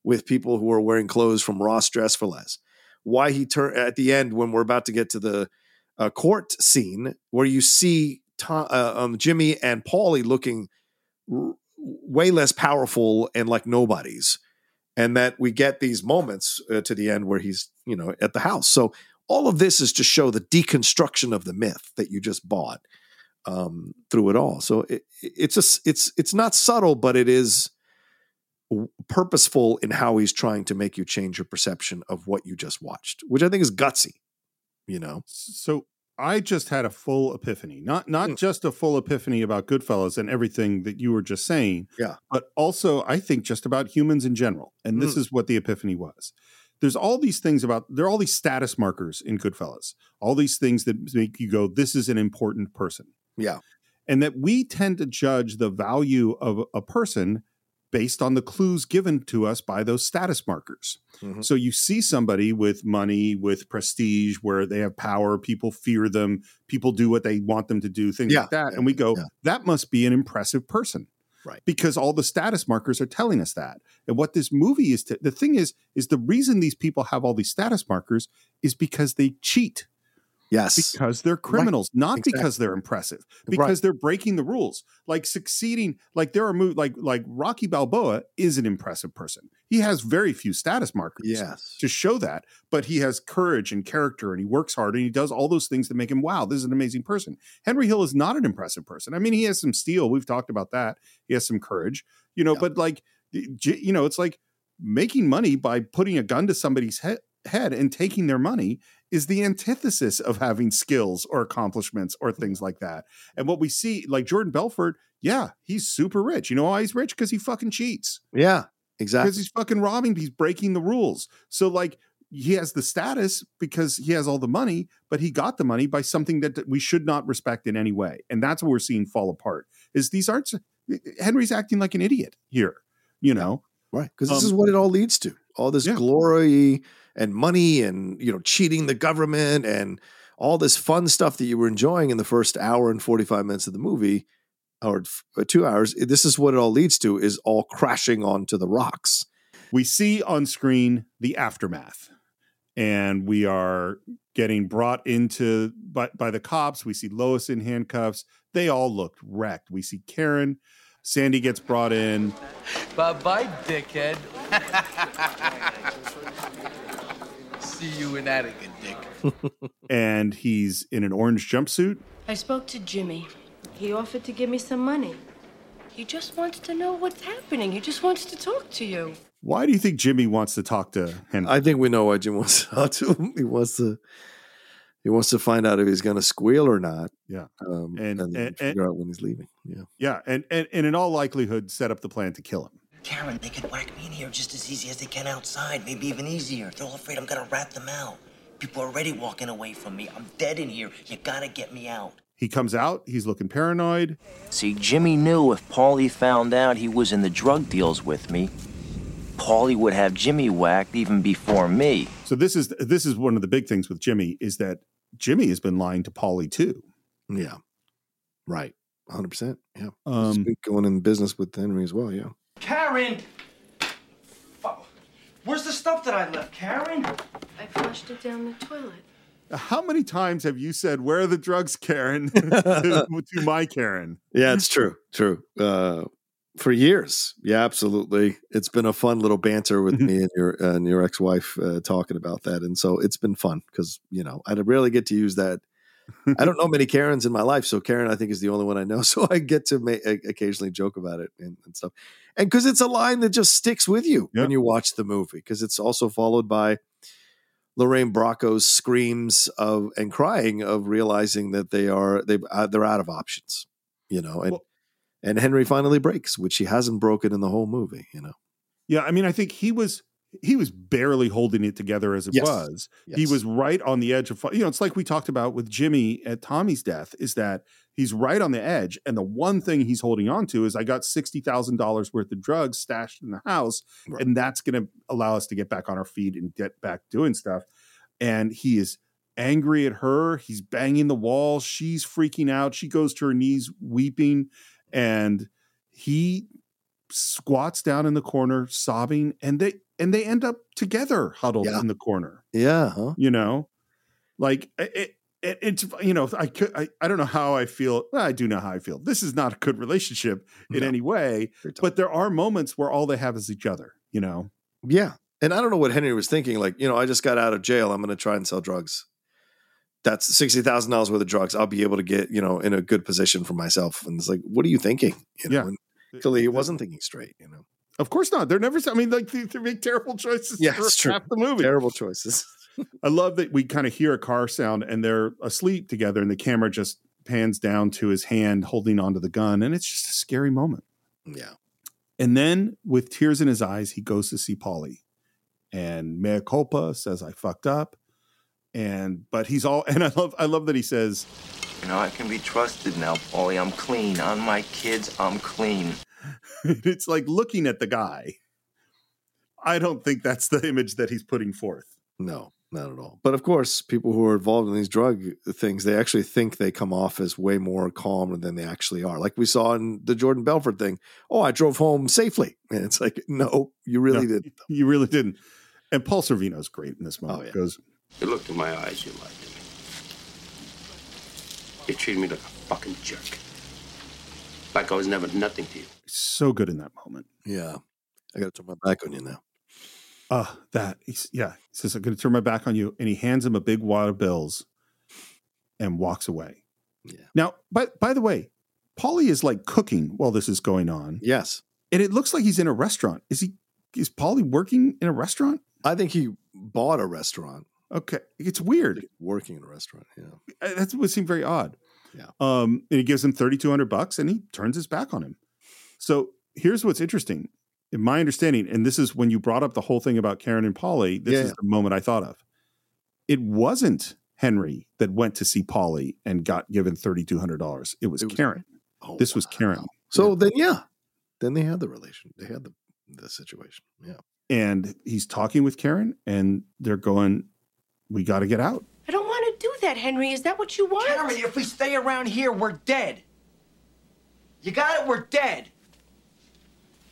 with people who are wearing clothes from ross dress for less why he turned at the end when we're about to get to the uh, court scene where you see Tom, uh, um, Jimmy and Paulie looking r- way less powerful and like nobodies, and that we get these moments uh, to the end where he's you know at the house. So all of this is to show the deconstruction of the myth that you just bought um, through it all. So it, it's a, it's it's not subtle, but it is purposeful in how he's trying to make you change your perception of what you just watched, which I think is gutsy. You know, so I just had a full epiphany, not not mm. just a full epiphany about Goodfellas and everything that you were just saying, yeah, but also I think just about humans in general. And this mm. is what the epiphany was. There's all these things about there are all these status markers in Goodfellas, all these things that make you go, "This is an important person." Yeah, and that we tend to judge the value of a person based on the clues given to us by those status markers. Mm-hmm. So you see somebody with money, with prestige, where they have power, people fear them, people do what they want them to do, things yeah. like that. And we go, yeah. that must be an impressive person. Right. Because all the status markers are telling us that. And what this movie is to, the thing is, is the reason these people have all these status markers is because they cheat Yes. Because they're criminals, right. not exactly. because they're impressive, because right. they're breaking the rules. Like succeeding, like there are moves like like Rocky Balboa is an impressive person. He has very few status markers yes. to show that, but he has courage and character and he works hard and he does all those things that make him wow, this is an amazing person. Henry Hill is not an impressive person. I mean, he has some steel. We've talked about that. He has some courage, you know, yeah. but like you know, it's like making money by putting a gun to somebody's head head and taking their money is the antithesis of having skills or accomplishments or mm. things like that. And what we see, like Jordan Belfort, yeah, he's super rich. You know why he's rich? Because he fucking cheats. Yeah, exactly. Because he's fucking robbing, he's breaking the rules. So, like, he has the status because he has all the money, but he got the money by something that we should not respect in any way. And that's what we're seeing fall apart. Is these aren't Henry's acting like an idiot here you know. Right. Because this Um, is what it all leads to. All this Yeah. glory and money and, you know, cheating the government and all this fun stuff that you were enjoying in the first hour and 45 minutes of the movie or uh, two hours. This is what it all leads to is all crashing onto the rocks. we see on screen the aftermath and we are getting brought into by, by the cops we see lois in handcuffs they all look wrecked we see karen sandy gets brought in Bye bye, dickhead. See you in Attica, dick. and he's in an orange jumpsuit I spoke to Jimmy. He offered to give me some money. He just wants to know what's happening. He just wants to talk to you. why do you think jimmy wants to talk to henry I think we know why Jim wants to talk to him. He wants to he wants to find out if he's going to squeal or not. yeah Um, And- and, and- figure out when he's leaving. Yeah. yeah and, and and in all likelihood set up the plan to kill him Karen, they could whack me in here just as easy as they can outside, maybe even easier. They're all afraid I'm gonna rat them out. People are already walking away from me. I'm dead in here. You gotta get me out. he comes out he's looking paranoid See, Jimmy knew if Paulie found out he was in the drug deals with me, Paulie would have Jimmy whacked even before me. so this is this is one of the big things with jimmy is that jimmy has been lying to Paulie too Yeah. Right. 100%. Yeah. Um, He's been going in business with Henry as well. Yeah. Karen! Fuck. Where's the stuff that I left, Karen? I flushed it down the toilet. How many times have you said, Where are the drugs, Karen? to, to my Karen. Yeah, it's true. True. Uh, for years. Yeah, absolutely. It's been a fun little banter with me and your and your ex wife uh, talking about that, and so it's been fun because you know I'd rarely get to use that. I don't know many Karens in my life, so Karen I think is the only one I know. So I get to ma- occasionally joke about it and, and stuff, and because it's a line that just sticks with you when you watch the movie, because it's also followed by Lorraine Bracco's screams of and crying of realizing that they are they uh, they're out of options, you know, and and Henry finally breaks, which he hasn't broken in the whole movie, you know. Yeah, I mean, I think he was he was barely holding it together as it Yes. was. He was right on the edge of you know, it's like we talked about with Jimmy at Tommy's death, is that he's right on the edge. And the one thing he's holding on to is I got sixty thousand dollars worth of drugs stashed in the house, and that's gonna allow us to get back on our feet and get back doing stuff. And he is angry at her. He's banging the wall. She's freaking out. She goes to her knees weeping. And he squats down in the corner sobbing and they and they end up together huddled Yeah. in the corner Yeah, huh? you know like it, it it's you know i could I, I don't know how i feel well, i do know how i feel this is not a good relationship in any way but there are moments where all they have is each other you know Yeah. And I don't know what Henry was thinking. Like, you know, I just got out of jail. I'm going to try and sell drugs. That's sixty thousand dollars worth of drugs. I'll be able to get, you know, in a good position for myself. And it's like, what are you thinking? You know, Yeah. and clearly he wasn't thinking straight. You know, of course not they're never i mean like they, they make terrible choices Yeah, it's true. half the movie terrible choices. I love that we kind of hear a car sound and they're asleep together, and the camera just pans down to his hand holding onto the gun, and it's just a scary moment. Yeah. And then, with tears in his eyes, he goes to see Paulie, and mea culpa says, "I fucked up," and but he's all, and I love, I love that he says, You know, I can be trusted now, Paulie. I'm clean. On my kids, I'm clean. it's like looking at the guy. I don't think that's the image that he's putting forth. No, not at all. But of course, people who are involved in these drug things, they actually think they come off as way more calm than they actually are. Like we saw in the Jordan Belfort thing. Oh, I drove home safely. And it's like, no, you really No, didn't. You really didn't. And Paul Sorvino's great in this oh, moment. Oh, Goes, You looked in my eyes, you lied to me. You treated me like a fucking jerk. Like I was never nothing to you. So good in that moment. Yeah. I got to turn my back on you now. Uh, that he's, yeah. He says, I'm going to turn my back on you. And he hands him a big wad of bills and walks away. Yeah. Now, by, by the way, Paulie is like cooking while this is going on. Yes. And it looks like he's in a restaurant. Is he, is Paulie working in a restaurant? I think he bought a restaurant. Okay. It's weird. Working in a restaurant. Yeah. Uh, That would seem very odd. Yeah. Um, and he gives him 3,200 bucks and he turns his back on him. So here's what's interesting. In my understanding, and this is when you brought up the whole thing about Karen and Paulie, this Yeah, is the moment I thought of. It wasn't Henry that went to see Paulie and got given $3,200. It was Karen. Oh, this was Karen. So then, yeah, then they had the relation. They had the the situation. Yeah. And he's talking with Karen, and they're going, "We got to get out." I don't want to do that, Henry. Is that what you want? Karen, if we stay around here, we're dead. You got it? We're dead.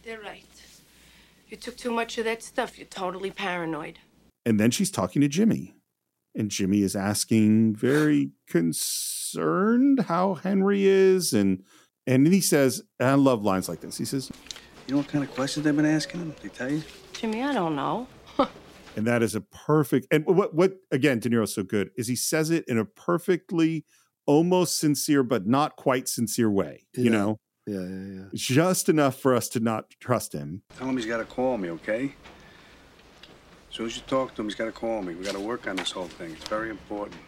They're right. You took too much of that stuff. You're totally paranoid. And then she's talking to Jimmy, and Jimmy is asking, very concerned, how Henry is, and and then he says, and I love lines like this. He says, You know what kind of questions they've been asking him? They tell you? Jimmy, I don't know. and that is a perfect. And what what again, De Niro's so good is he says it in a perfectly, almost sincere but not quite sincere way. You know, Yeah, yeah, yeah. just enough for us to not trust him. Tell him he's got to call me, okay? As soon as you talk to him, he's got to call me. We got to work on this whole thing. It's very important.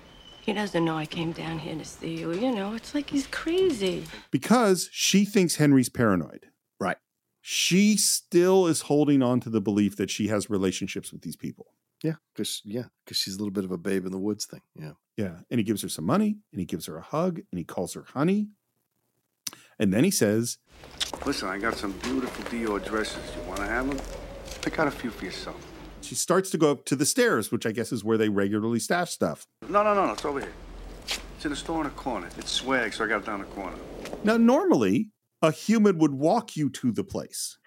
He doesn't know I came down here to see you. You know, it's like he's crazy. because she thinks Henry's paranoid. Right. She still is holding on to the belief that she has relationships with these people. Yeah, because yeah, because she's a little bit of a babe in the woods thing. Yeah. Yeah. And he gives her some money and he gives her a hug and he calls her honey. And then he says, Listen, I got some beautiful Dior dresses. You want to have them? Pick out a few for yourself. she starts to go up to the stairs, which I guess is where they regularly stash stuff. No, no, no, no. It's over here. It's in a store in the corner. It's swag, so I got it down the corner. Now, normally a human would walk you to the place.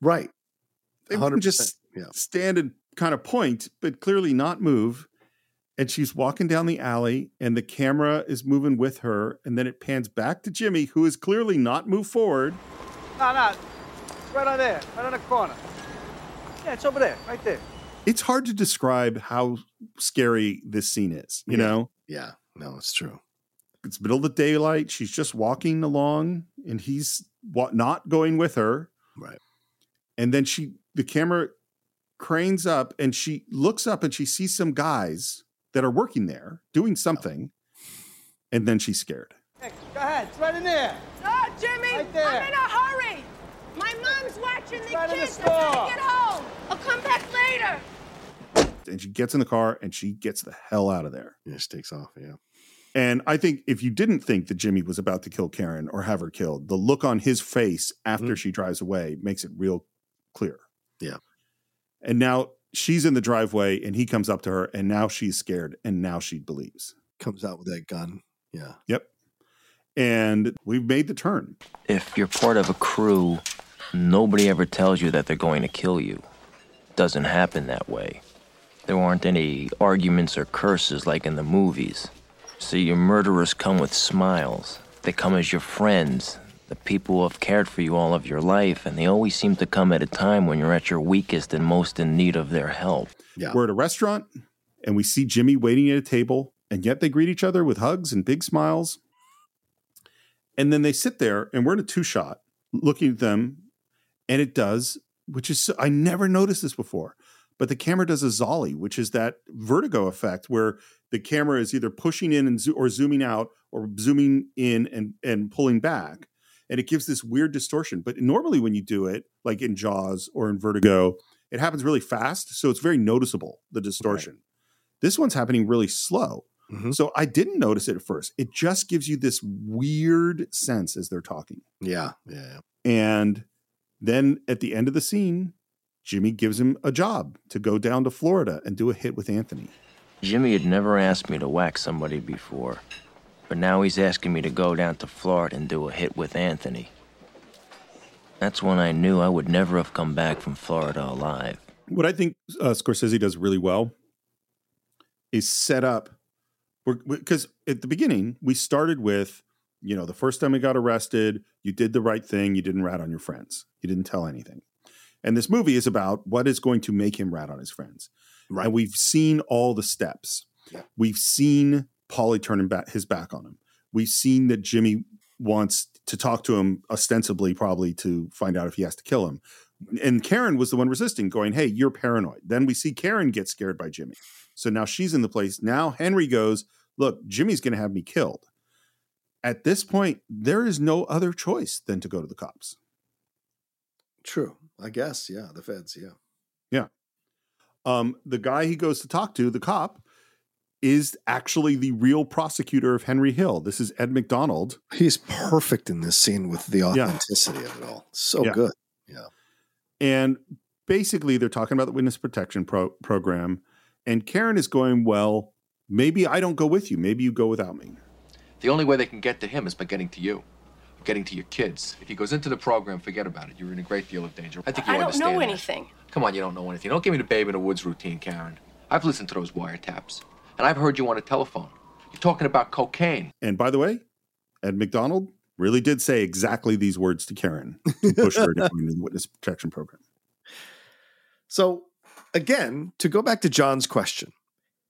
Right. They wouldn't 100%, just yeah. stand and kind of point, but clearly not move. And she's walking down the alley, and the camera is moving with her. And then it pans back to Jimmy, who is clearly not moved forward. No, no. It's right on there, right on the corner. Yeah, it's over there, right there. It's hard to describe how scary this scene is, you Yeah. know? Yeah. No, it's true. It's middle of the daylight. She's just walking along, and he's wa- not going with her. Right. And then she, the camera cranes up, and she looks up and she sees some guys that are working there doing something. And then she's scared. Go ahead, it's right in there. No, Jimmy, Right there. I'm in a hurry. My mom's watching the right in the kids. I gotta get home. I'll come back later. And she gets in the car and she gets the hell out of there. Yeah, she takes off. Yeah. And I think if you didn't think that Jimmy was about to kill Karen or have her killed, the look on his face after mm-hmm. she drives away makes it real clear. Yeah. And now she's in the driveway and he comes up to her and now she's scared and now she believes. Comes out with that gun. Yeah. Yep. And we've made the turn. If you're part of a crew, nobody ever tells you that they're going to kill you. Doesn't happen that way. There aren't any arguments or curses like in the movies. See, your murderers come with smiles. They come as your friends, the people who have cared for you all of your life, and they always seem to come at a time when you're at your weakest and most in need of their help. Yeah. We're at a restaurant and we see Jimmy waiting at a table, and yet they greet each other with hugs and big smiles. And then they sit there and we're in a two shot looking at them, and it does, which is, so, I never noticed this before, but the camera does a Zolly, which is that vertigo effect where the camera is either pushing in and zo- or zooming out or zooming in and, and pulling back. And it gives this weird distortion. But normally, when you do it, like in Jaws or in Vertigo, it happens really fast. So it's very noticeable, the distortion. This one's happening really slow. Mhm. So I didn't notice it at first. It just gives you this weird sense as they're talking. Yeah. Yeah. And then at the end of the scene, Jimmy gives him a job to go down to Florida and do a hit with Anthony. Jimmy had never asked me to whack somebody before, but now he's asking me to go down to Florida and do a hit with Anthony. That's when I knew I would never have come back from Florida alive. What I think uh, Scorsese does really well is set up because at the beginning we started with you know the first time we got arrested you did the right thing you didn't rat on your friends you didn't tell anything and this movie is about what is going to make him rat on his friends Right. and we've seen all the steps Yeah. we've seen Paulie turning back his back on him we've seen that Jimmy wants to talk to him ostensibly probably to find out if he has to kill him and Karen was the one resisting, going, Hey, you're paranoid. Then we see Karen get scared by Jimmy. So now she's in the place. Now Henry goes, Look, Jimmy's going to have me killed. At this point, there is no other choice than to go to the cops. True. I guess. Yeah. The feds. Yeah. Yeah. Um, the guy he goes to talk to, the cop, is actually the real prosecutor of Henry Hill. This is Ed McDonald. He's perfect in this scene with the Yeah. authenticity of it all. So Yeah. good. Yeah. And basically, they're talking about the witness protection pro- program. And Karen is going, Well, maybe I don't go with you. Maybe you go without me. The only way they can get to him is by getting to you, getting to your kids. If he goes into the program, forget about it. You're in a great deal of danger. I think you I don't understand know that. anything. Come on, you don't know anything. Don't give me the babe in the woods routine, Karen. I've listened to those wiretaps, and I've heard you on a telephone. You're talking about cocaine. And by the way, Ed McDonald really did say exactly these words to Karen to push her to join the witness protection program. So again, to go back to John's question,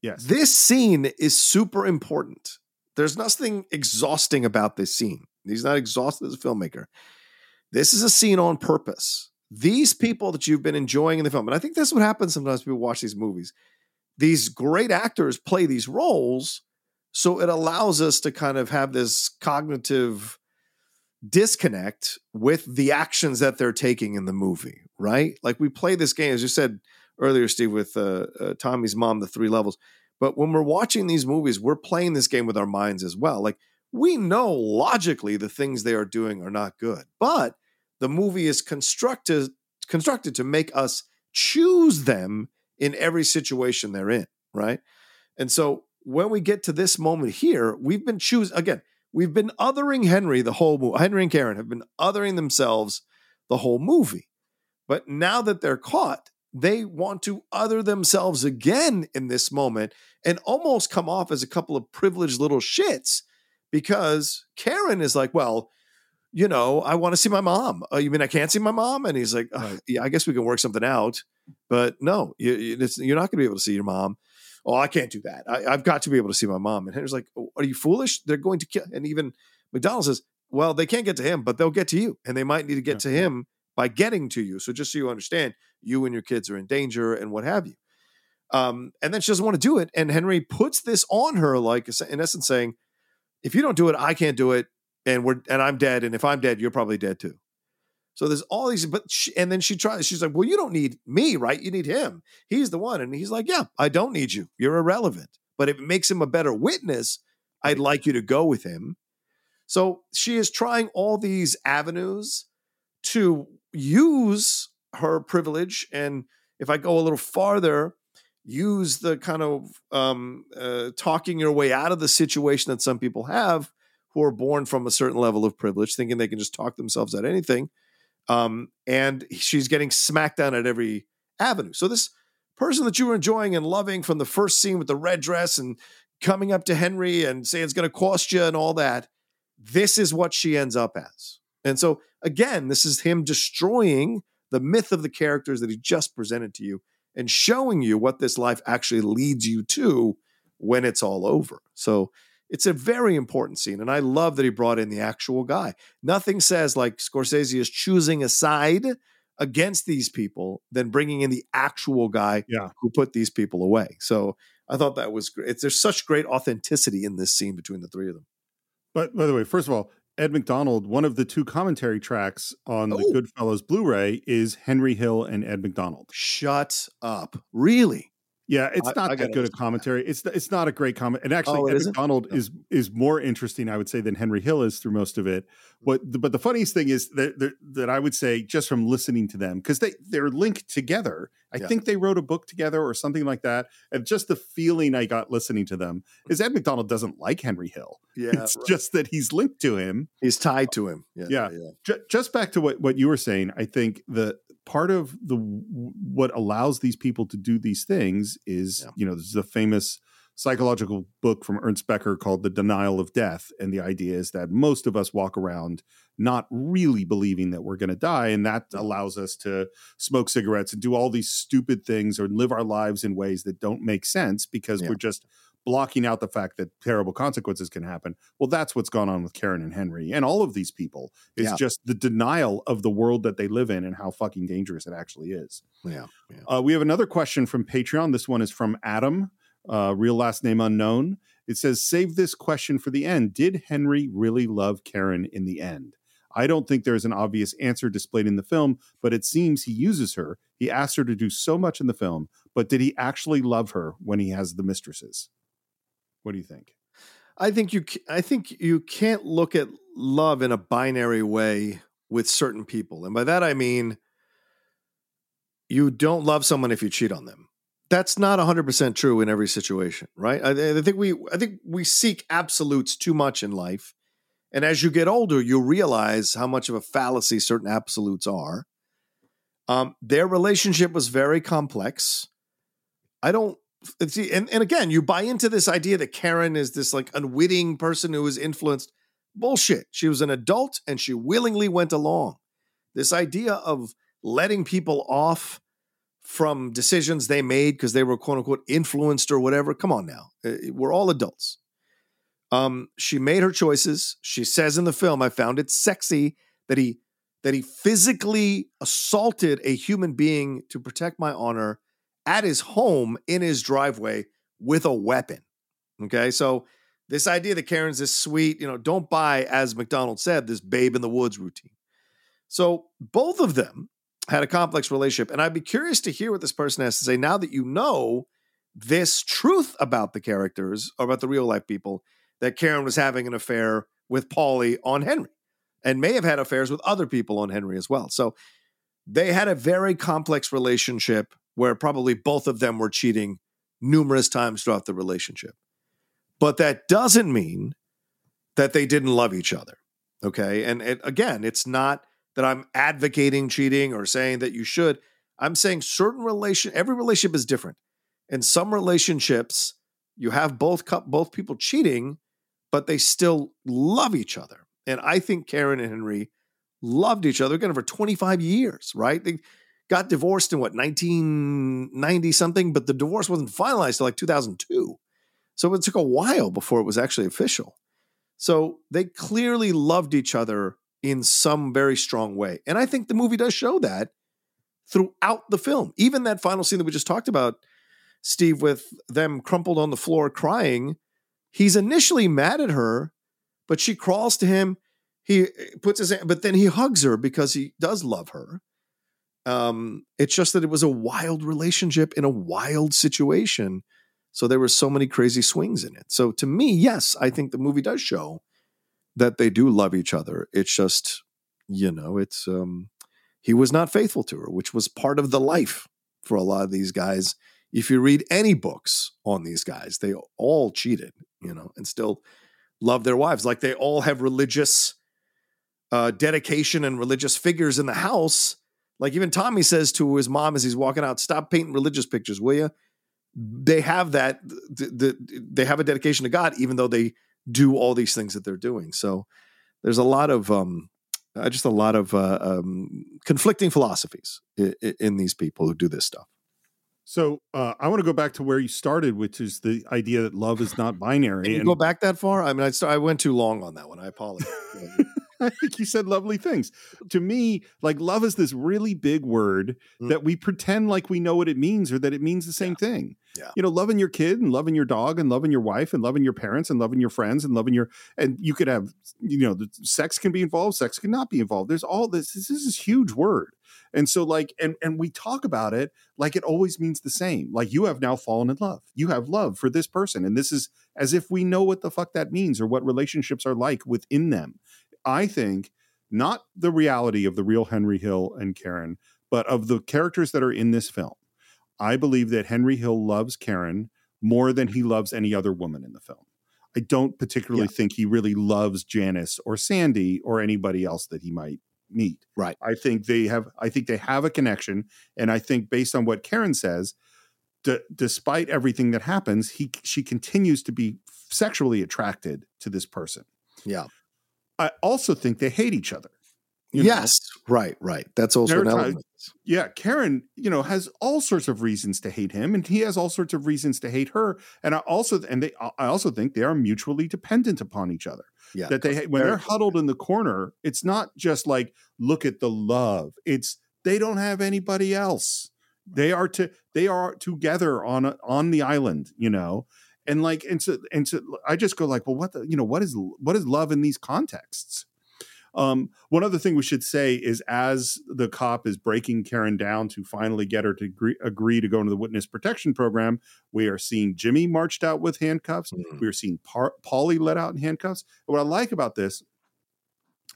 yes, this scene is super important. There's nothing exhausting about this scene. He's not exhausted as a filmmaker. This is a scene on purpose. These people that you've been enjoying in the film, and I think that's what happens sometimes people watch these movies. These great actors play these roles, so it allows us to kind of have this cognitive disconnect with the actions that they're taking in the movie, right? Like we play this game, as you said earlier, Steve, with uh, uh, Tommy's mom, the three levels. But when we're watching these movies, we're playing this game with our minds as well. Like we know logically the things they are doing are not good, but the movie is constructed constructed to make us choose them in every situation they're in, right? And so when we get to this moment here, we've been choosing again. We've been othering Henry the whole movie. Henry and Karen have been othering themselves the whole movie. But now that they're caught, they want to other themselves again in this moment and almost come off as a couple of privileged little shits because Karen is like, well, you know, I want to see my mom. Uh, you mean I can't see my mom? And he's like, "Ugh, yeah, I guess we can work something out. But no, you, you're not going to be able to see your mom. Oh, I can't do that. I, I've got to be able to see my mom. And Henry's like, "Oh, are you foolish? They're going to kill. And even McDonald says, well, they can't get to him, but they'll get to you. And they might need to get to him by getting to you. So just so you understand, you and your kids are in danger and what have you. Um, and then she doesn't want to do it. And Henry puts this on her, like in essence saying, if you don't do it, I can't do it. And we're and I'm dead. And if I'm dead, you're probably dead too. So there's all these, but she, and then she tries. She's like, "Well, you don't need me, right? You need him. He's the one." And he's like, "Yeah, I don't need you. You're irrelevant. But if it makes him a better witness, I'd like you to go with him." So she is trying all these avenues to use her privilege, and if I go a little farther, use the kind of um, uh, talking your way out of the situation that some people have who are born from a certain level of privilege, thinking they can just talk themselves of anything. Um, and she's getting smacked down at every avenue. So this person that you were enjoying and loving from the first scene with the red dress and coming up to Henry and saying it's going to cost you and all that, this is what she ends up as. And so again, this is him destroying the myth of the characters that he just presented to you and showing you what this life actually leads you to when it's all over. So it's a very important scene. And I love that he brought in the actual guy. Nothing says like Scorsese is choosing a side against these people than bringing in the actual guy yeah. who put these people away. So I thought that was great. There's such great authenticity in this scene between the three of them. But by the way, first of all, Ed McDonald, one of the two commentary tracks on the oh! Goodfellas Blu-ray is Henry Hill and Ed McDonald. Shut up. Really? Yeah, it's not I that gotta good a commentary. It's it's not a great comment. And actually, Oh, Ed isn't? McDonald is is more interesting, I would say, than Henry Hill is through most of it. What but the funniest thing is that that, that I would say just from listening to them because they they're linked together. I Yeah. think they wrote a book together or something like that. And just the feeling I got listening to them is Ed McDonald doesn't like Henry Hill. Yeah, it's right. just that he's linked to him. He's tied to him. Yeah, yeah. Ju- just back to what what you were saying. I think the part of the what allows these people to do these things is you know this is a famous psychological book from Ernest Becker called The Denial of Death and the idea is that most of us walk around not really believing that we're going to die and that allows us to smoke cigarettes and do all these stupid things or live our lives in ways that don't make sense because Yeah. we're just blocking out the fact that terrible consequences can happen. Well, that's what's gone on with Karen and Henry and all of these people. Is Yeah. just the denial of the world that they live in and how fucking dangerous it actually is. Yeah. Uh, we have another question from Patreon. This one is from Adam, uh, real last name unknown. It says, Save this question for the end. Did Henry really love Karen in the end? I don't think there's an obvious answer displayed in the film, but it seems he uses her. He asks her to do so much in the film, but did he actually love her when he has the mistresses? What do you think? I think you I think you can't look at love in a binary way with certain people. And by that I mean you don't love someone if you cheat on them. That's not 100% true in every situation, right? I, I think we I think we seek absolutes too much in life. And as you get older, you realize how much of a fallacy certain absolutes are. Um, their relationship was very complex. I don't see, and, and again, you buy into this idea that Karen is this like unwitting person who was influenced. Bullshit. She was an adult and she willingly went along. This idea of letting people off from decisions they made because they were quote unquote influenced or whatever. Come on now. Uh, we're all adults. Um, she made her choices. She says in the film, I found it sexy that he that he physically assaulted a human being to protect my honor at his home in his driveway with a weapon. Okay. So this idea that Karen's this sweet, you know, don't buy, as McDonald said, this babe in the woods routine. So both of them had a complex relationship. And I'd be curious to hear what this person has to say now that you know this truth about the characters, or about the real life people, that Karen was having an affair with Paulie on Henry and may have had affairs with other people on Henry as well. So they had a very complex relationship where probably both of them were cheating numerous times throughout the relationship. But that doesn't mean that they didn't love each other. Okay. And again, it's not that I'm advocating cheating or saying that you should. I'm saying certain relation, every relationship is different. In some relationships, you have both both people cheating, but they still love each other. And I think Karen and Henry loved each other again for 25 years, right? They got divorced in what 1990 something, but the divorce wasn't finalized till like 2002. So it took a while before it was actually official. So they clearly loved each other in some very strong way. And I think the movie does show that throughout the film. Even that final scene that we just talked about, Steve, with them crumpled on the floor crying, he's initially mad at her, but she crawls to him. He eh, puts his hand, but then he hugs her because he does love her. Um, it's just that it was a wild relationship in a wild situation. So there were so many crazy swings in it. So to me, yes, I think the movie does show that they do love each other. It's just, you know, it's um he was not faithful to her, which was part of the life for a lot of these guys. If you read any books on these guys, they all cheated, you know, and still love their wives. Like they all have religious uh, dedication and religious figures in the house. Like even Tommy says to his mom as he's walking out, "Stop painting religious pictures, will you?" They have that. The, the, they have a dedication to God, even though they do all these things that they're doing. So there's a lot of um, uh, just a lot of uh, um, conflicting philosophies in, in, these people who do this stuff. So uh, I want to go back to where you started, which is the idea that love is not binary. Can you and- go back that far? I mean, I, st- I went too long on that one. I apologize. I think you said lovely things. To me, like love is this really big word mm. that we pretend like we know what it means or that it means the same yeah. thing. Yeah. You know, loving your kid and loving your dog and loving your wife and loving your parents and loving your friends and loving your and you could have, you know, the sex can be involved, sex can not be involved. There's all this this is this huge word. And so like and and we talk about it like it always means the same. Like you have now fallen in love. You have love for this person and this is as if we know what the fuck that means or what relationships are like within them. I think not the reality of the real Henry Hill and Karen, but of the characters that are in this film. I believe that Henry Hill loves Karen more than he loves any other woman in the film. I don't particularly yeah. think he really loves Janice or Sandy or anybody else that he might meet. Right. I think they have I think they have a connection and I think based on what Karen says d- despite everything that happens, he she continues to be sexually attracted to this person. Yeah. I also think they hate each other. Yes, know? right, right. That's also an element. Yeah, Karen, you know, has all sorts of reasons to hate him, and he has all sorts of reasons to hate her. And I also, and they, I also think they are mutually dependent upon each other. Yeah, that they when they're huddled in the corner, it's not just like look at the love. It's they don't have anybody else. They are to they are together on a, on the island, you know, and like and so and so I just go like, well, what the you know what is what is love in these contexts? Um, one other thing we should say is as the cop is breaking Karen down to finally get her to agree, agree to go into the witness protection program, we are seeing Jimmy marched out with handcuffs. Mm-hmm. We are seeing Par- Paulie let out in handcuffs. And what I like about this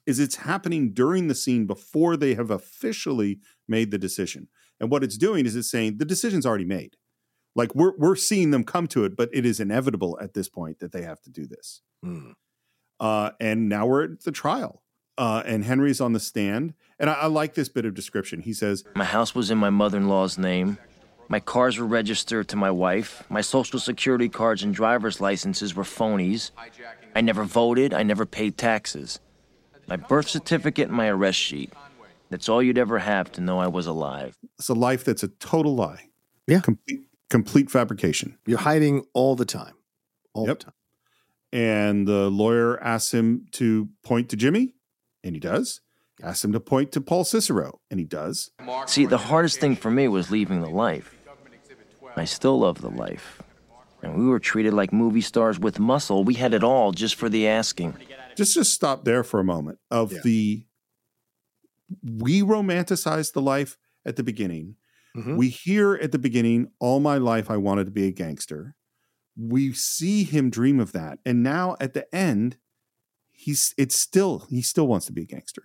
is it's happening during the scene before they have officially made the decision. And what it's doing is it's saying the decision's already made. Like we're we're seeing them come to it, but it is inevitable at this point that they have to do this. Hmm. Uh, and now we're at the trial. Uh, and Henry's on the stand. And I, I like this bit of description. He says, My house was in my mother in law's name. My cars were registered to my wife. My social security cards and driver's licenses were phonies. I never voted. I never paid taxes. My birth certificate and my arrest sheet. That's all you'd ever have to know I was alive. It's a life that's a total lie. Yeah. Complete, complete fabrication. You're hiding all the time. All Yep. the time. And the lawyer asks him to point to Jimmy, and he does. Asks him to point to Paul Cicero, and he does. See, the hardest thing for me was leaving the life. I still love the life. And we were treated like movie stars with muscle. We had it all just for the asking. Just just stop there for a moment of the we romanticized the life at the beginning. Mhm. We hear at the beginning, all my life I wanted to be a gangster. We see him dream of that. And now at the end, he's it's still he still wants to be a gangster.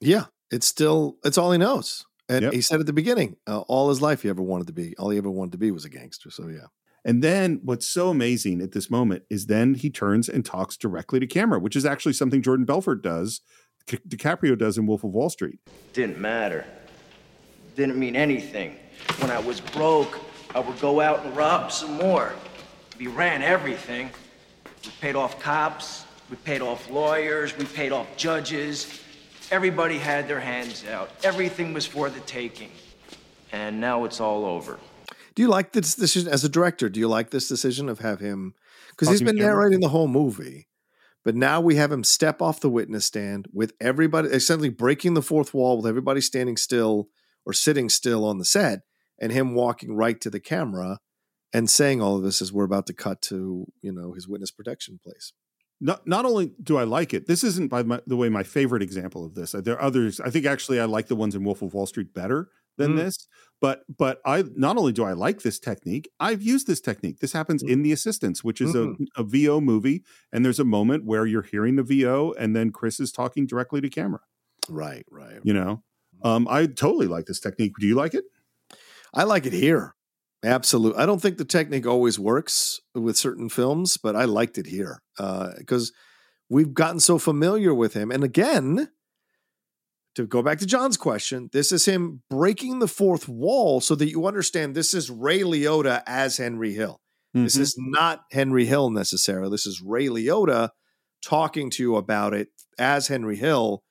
Yeah, it's still it's all he knows. And Yep. he said at the beginning, uh, all his life he ever wanted to be, all he ever wanted to be was a gangster. So yeah. And then what's so amazing at this moment is then he turns and talks directly to camera, which is actually something Jordan Belfort does, Di- DiCaprio does in Wolf of Wall Street. Didn't matter. Didn't mean anything. When I was broke, I would go out and rob some more. We ran everything. We paid off cops, we paid off lawyers, we paid off judges. Everybody had their hands out. Everything was for the taking. And now it's all over. Do you like this decision as a director? Do you like this decision of have him because he's been to camera? narrating the whole movie, but now we have him step off the witness stand with everybody essentially breaking the fourth wall with everybody standing still or sitting still on the set, and him walking right to the camera and saying all of this as we're about to cut to you know his witness protection place. Not not only do I like it, this isn't by my, the way my favorite example of this. There are others. I think actually I like the ones in Wolf of Wall Street better than Mm. this. But but I not only do I like this technique, I've used this technique. This happens in The Assistants, which is Mhm. a, a VO movie, and there's a moment where you're hearing the VO, and then Chris is talking directly to camera. Right, right. You know, um, I totally like this technique. Do you like it? I like it here. Absolutely. I don't think the technique always works with certain films, but I liked it here because we've gotten so familiar with him. And again, to go back to John's question, this is him breaking the fourth wall so that you understand this is Ray Liotta as Henry Hill. This Mhm. is not Henry Hill necessarily. This is Ray Liotta talking to you about it as Henry Hill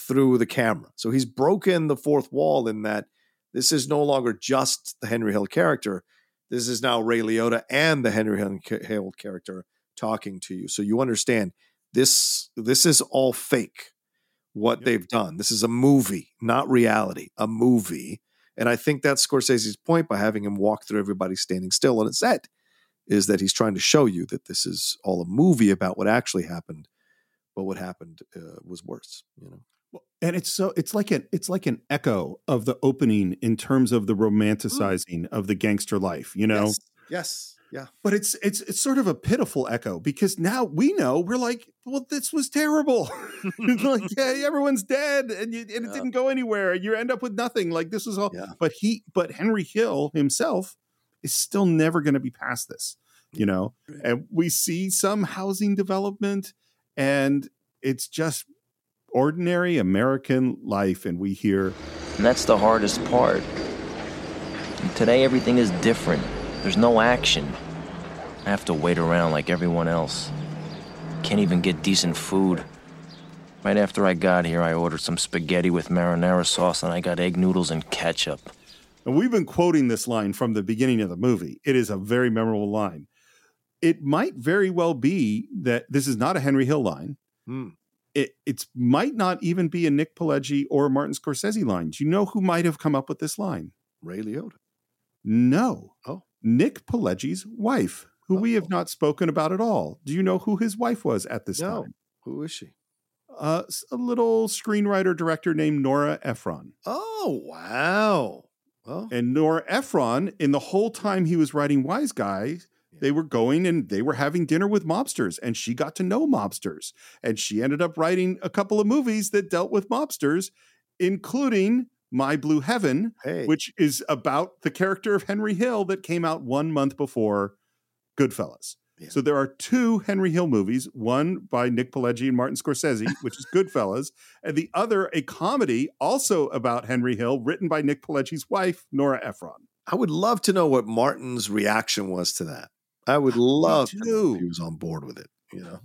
through the camera. So he's broken the fourth wall in that this is no longer just the Henry Hill character. This is now Ray Liotta and the Henry Hill character talking to you. So you understand this this is all fake what they've done. This is a movie, not reality, a movie. And I think that's Scorsese's point by having him walk through everybody standing still on a set is that he's trying to show you that this is all a movie about what actually happened, but what happened uh, was worse, you know. And it's so it's like an it's like an echo of the opening in terms of the mm. romanticizing of the gangster life you know Yes. Yes. Yeah. but it's it's it's sort of a pitiful echo because now we know we're like well this was terrible like yeah, everyone's dead and, you, and it didn't go anywhere and you end up with nothing like this is all Yeah. but he but henry hill himself is still never going to be past this you know and we see some housing development and it's just ordinary american life and we hear And that's the hardest part. And today, everything is different. There's no action. I have to wait around like everyone else. Can't even get decent food. Right after I got here, I ordered some spaghetti with marinara sauce and I got egg noodles and ketchup. And we've been quoting this line from the beginning of the movie. It is a very memorable line. It might very well be that this is not a Henry Hill line. Hmm. It it's might not even be a Nick Pileggi or Martin Scorsese line. Do you know who might have come up with this line? Ray Liotta. No. Oh. Nick Pileggi's wife, who we have not spoken about at all. Do you know who his wife was at this No. time? Who is she? Uh, a little screenwriter director named Nora Ephron. Oh, wow. Well, And Nora Ephron, in the whole time he was writing Wiseguy, they were going and they were having dinner with mobsters, and she got to know mobsters. And she ended up writing a couple of movies that dealt with mobsters, including My Blue Heaven, Hey. which is about the character of Henry Hill that came out one month before Goodfellas. So there are two Henry Hill movies, one by Nick Pileggi and Martin Scorsese, which is Goodfellas, and the other a comedy also about Henry Hill, written by Nick Pileggi's wife, Nora Ephron. I would love to know what Martin's reaction was to that. I would love to if he was on board with it. You know,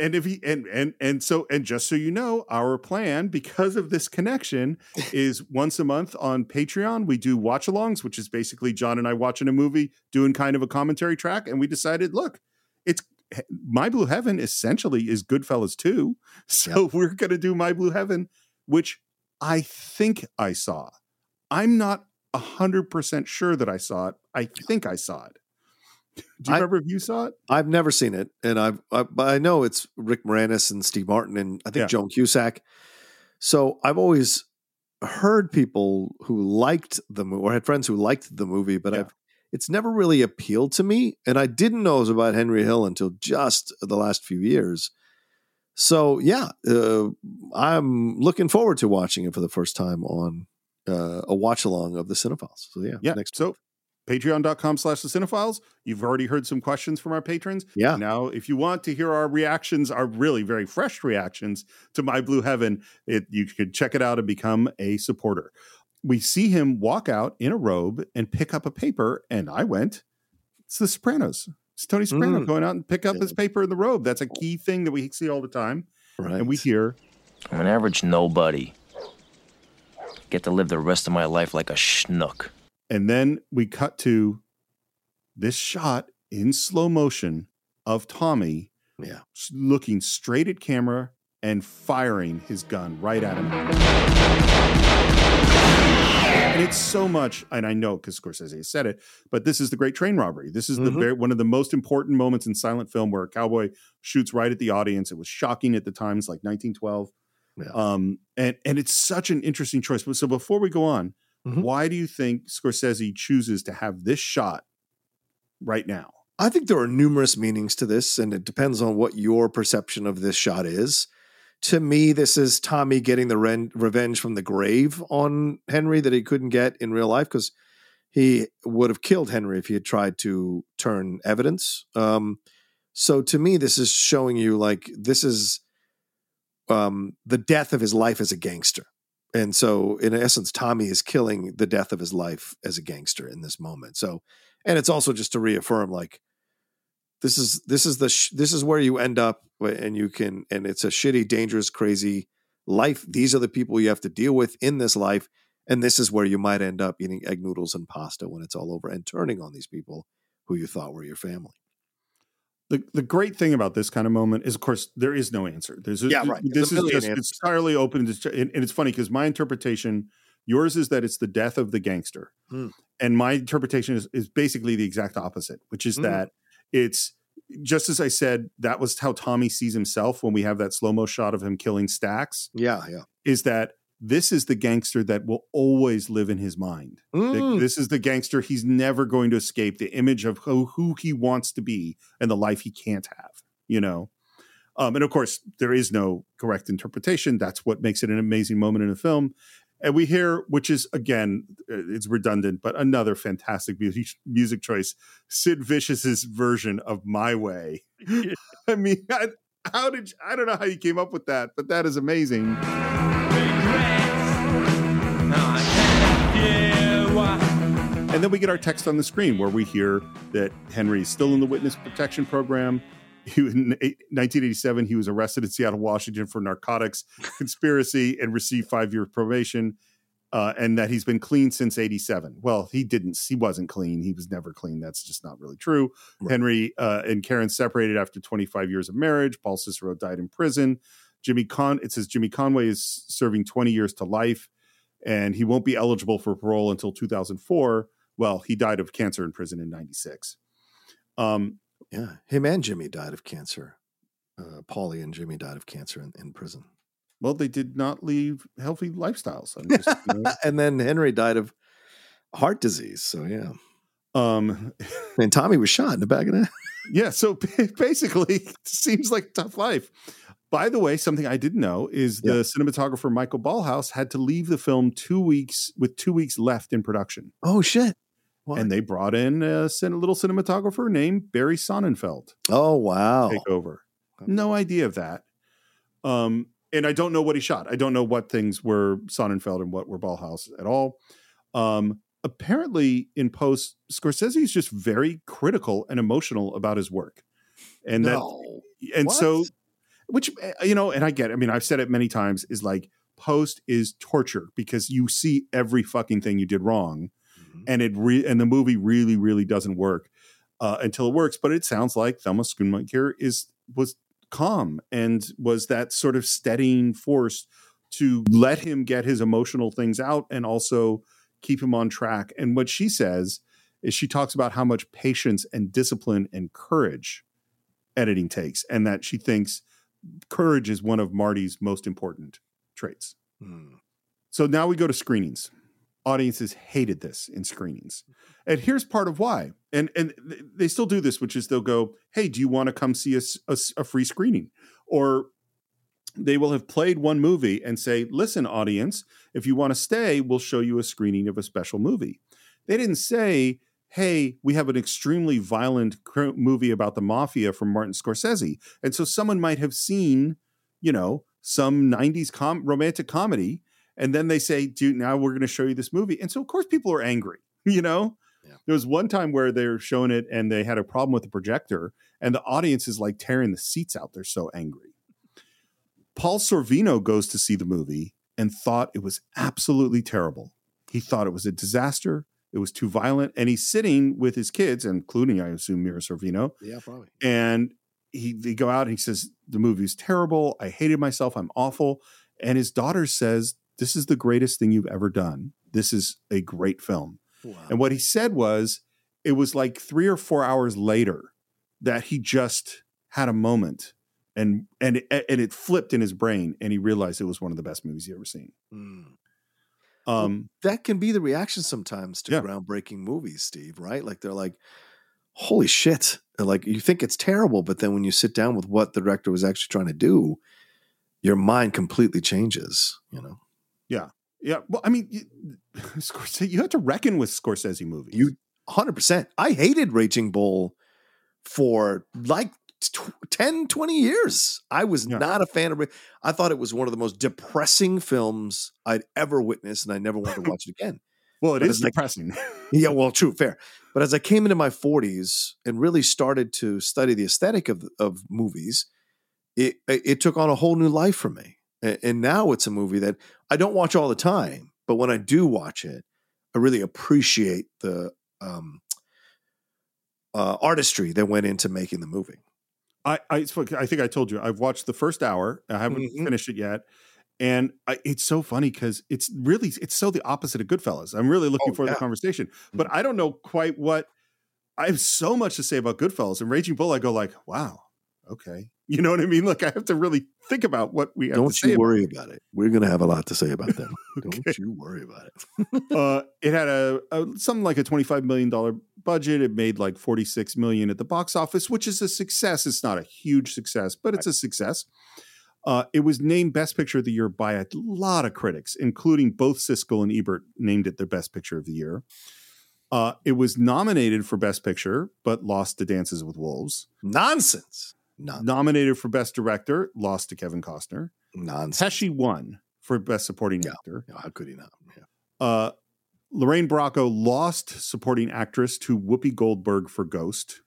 and if he and and and so and just so you know our plan because of this connection is once a month on patreon we do watch alongs which is basically john and i watching a movie doing kind of a commentary track and we decided look it's my blue heaven essentially is goodfellas too, so we're going to do my blue heaven which i think i saw. I'm not 100% sure that i saw it. I think i saw it do you remember if you saw it I've never seen it, and I've I, but I know it's Rick Moranis and Steve Martin and I think Yeah. Joan Cusack. So I've always heard people who liked the movie or had friends who liked the movie, but I've it's never really appealed to me, and I didn't know it was about Henry Hill until just the last few years. So yeah, uh, I'm looking forward to watching it for the first time on uh, a watch along of the Cine-Files. So yeah, Yeah. next so patreon.com slash the Cine-Files. You've already heard some questions from our patrons. Yeah. Now, if you want to hear our reactions, our really very fresh reactions to My Blue Heaven, it, you could check it out and become a supporter. We see him walk out in a robe and pick up a paper, and I went, it's the Sopranos. It's Tony Soprano Mm. going out and pick up his paper in the robe. That's a key thing that we see all the time. Right. And we hear, I'm an average nobody. Get to live the rest of my life like a schnook. And then we cut to this shot in slow motion of Tommy yeah. looking straight at camera and firing his gun right at him. And it's so much, and I know because Scorsese said it, but this is the great train robbery. This is the Mhm. very, one of the most important moments in silent film where a cowboy shoots right at the audience. It was shocking at the times, like 1912. Um, and and it's such an interesting choice. But so before we go on, Mm-hmm. why do you think Scorsese chooses to have this shot right now? I think there are numerous meanings to this, and it depends on what your perception of this shot is. To me, this is Tommy getting the ren- revenge from the grave on Henry that he couldn't get in real life because he would have killed Henry if he had tried to turn evidence. Um, so to me, this is showing you like this is um, the death of his life as a gangster. And so, in essence, Tommy is killing the death of his life as a gangster in this moment. So, and it's also just to reaffirm, like, this is this is the sh- this is where you end up, uh, and you can, and it's a shitty, dangerous, crazy life. These are the people you have to deal with in this life, and this is where you might end up eating egg noodles and pasta when it's all over, and turning on these people who you thought were your family. The, the great thing about this kind of moment is, of course, there is no answer. There's Yeah, right. This is just answers. entirely open, to, and, and it's funny because my interpretation, yours is that it's the death of the gangster, Hmm. and my interpretation is, is basically the exact opposite, which is Mm. that it's just as I said. That was how Tommy sees himself when we have that slow mo shot of him killing Stacks. Yeah, yeah. Is that this is the gangster that will always live in his mind. Mm. This is the gangster he's never going to escape the image of who, who he wants to be and the life he can't have, you know? Um, and of course, there is no correct interpretation. That's what makes it an amazing moment in a film. And we hear, which is again, uh, it's redundant, but another fantastic music, music choice Sid Vicious's version of My Way. I mean, I, how did you, I don't know how you came up with that, but that is amazing. And then we get our text on the screen where we hear that Henry is still in the witness protection program. He, in 1987, he was arrested in Seattle, Washington for narcotics conspiracy and received five years probation. Uh, and that he's been clean since 87. Well, he didn't, he wasn't clean. He was never clean. That's just not really true. Henry uh, and Karen separated after 25 years of marriage. Paul Cicero died in prison. Jimmy Con, it says Jimmy Conway is serving 20 years to life and he won't be eligible for parole until 2004. Well, he died of cancer in prison in 96. Um, Yeah, him and Jimmy died of cancer. Uh, Paulie and Jimmy died of cancer in, in prison. well, they did not leave healthy lifestyles. Just, you know, and then Henry died of heart disease. So yeah, um, and Tommy was shot in the back of the head. yeah. So basically, it seems like a tough life. By the way, something I didn't know is the cinematographer Michael Ballhaus had to leave the film two weeks with two weeks left in production. Oh shit! And they brought in a little cinematographer named Barry Sonnenfeld. Oh wow! Take over. No idea of that. Um, and I don't know what he shot. I don't know what things were Sonnenfeld and what were Ballhaus at all. Um, apparently, in post, Scorsese is just very critical and emotional about his work, and No. that, and so, which eh, you know, and I get. it. I mean, I've said it many times. Is like post is torture because you see every fucking thing you did wrong, and it re- and the movie really, really doesn't work uh, until it works. But it sounds like Thelma Schoonmaker is was calm and was that sort of steadying force to let him get his emotional things out and also keep him on track. And what she says is she talks about how much patience and discipline and courage editing takes, and that she thinks courage is one of Marty's most important traits. So now we go to screenings. Audiences hated this in screenings. Mm-hmm. And here's part of why. And and they still do this, which is they'll go, "Hey, do you want to come see a a, a free screening?" Or they will have played one movie and say, "Listen, audience, if you want to stay, we'll show you a screening of a special movie." They didn't say, "Hey, we have an extremely violent movie about the mafia from Martin Scorsese," and so someone might have seen, you know, some '90s com- romantic comedy, and then they say, "Dude, now we're going to show you this movie," and so of course people are angry, you know. There was one time where they were showing it and they had a problem with the projector, and the audience is like tearing the seats out. They're so angry. Paul Sorvino goes to see the movie and thought it was absolutely terrible. He thought it was a disaster. It was too violent. And he's sitting with his kids, including, I assume, Mira Sorvino. Yeah, probably. And he they go out and he says, The movie's terrible. I hated myself. I'm awful. And his daughter says, This is the greatest thing you've ever done. This is a great film. And what he said was, it was like three or four hours later that he just had a moment and and it, and it flipped in his brain and he realized it was one of the best movies he ever seen. Um, that can be the reaction sometimes to groundbreaking movies, Steve, right? Like they're like, holy shit. And like you think it's terrible, but then when you sit down with what the director was actually trying to do, your mind completely changes, you know. Yeah. Yeah. Well, I mean, you, Scorsese, you have to reckon with Scorsese movies. You 100%. I hated Raging Bull for like tw- 10, 20 years. I was not a fan of it. I thought it was one of the most depressing films I'd ever witnessed, and I never wanted to watch it again. Well, it But is as I- depressing. yeah, well, true, fair. But as I came into my 40s and really started to study the aesthetic of of movies, it it took on a whole new life for me. And now it's a movie that I don't watch all the time, but when I do watch it, I really appreciate the um, uh, artistry that went into making the movie. I, I, I think I told you I've watched the first hour. I haven't Mhm. finished it yet, and I, it's so funny because it's really it's so the opposite of Goodfellas. I'm really looking Oh, forward to yeah. the conversation, but I don't know quite what. I have so much to say about Goodfellas and Raging Bull. I go like, wow, okay, you know what I mean? Like I have to really think about what we have Don't to say you about worry about it. We're going to have a lot to say about them. Don't you worry about it. uh, it had a, a something like a twenty five million dollar budget. It made like forty six million at the box office, which is a success. It's not a huge success, but it's a success. Uh, it was named Best Picture of the Year by a lot of critics, including both Siskel and Ebert named it their Best Picture of the Year. Uh, it was nominated for Best Picture, but lost to Dances with Wolves. Nonsense. Nominated for Best Director, lost to Kevin Costner. Nonsense. Pesci won for Best Supporting Actor. how could he not? Uh, Lorraine Bracco lost supporting actress to Whoopi Goldberg for Ghost,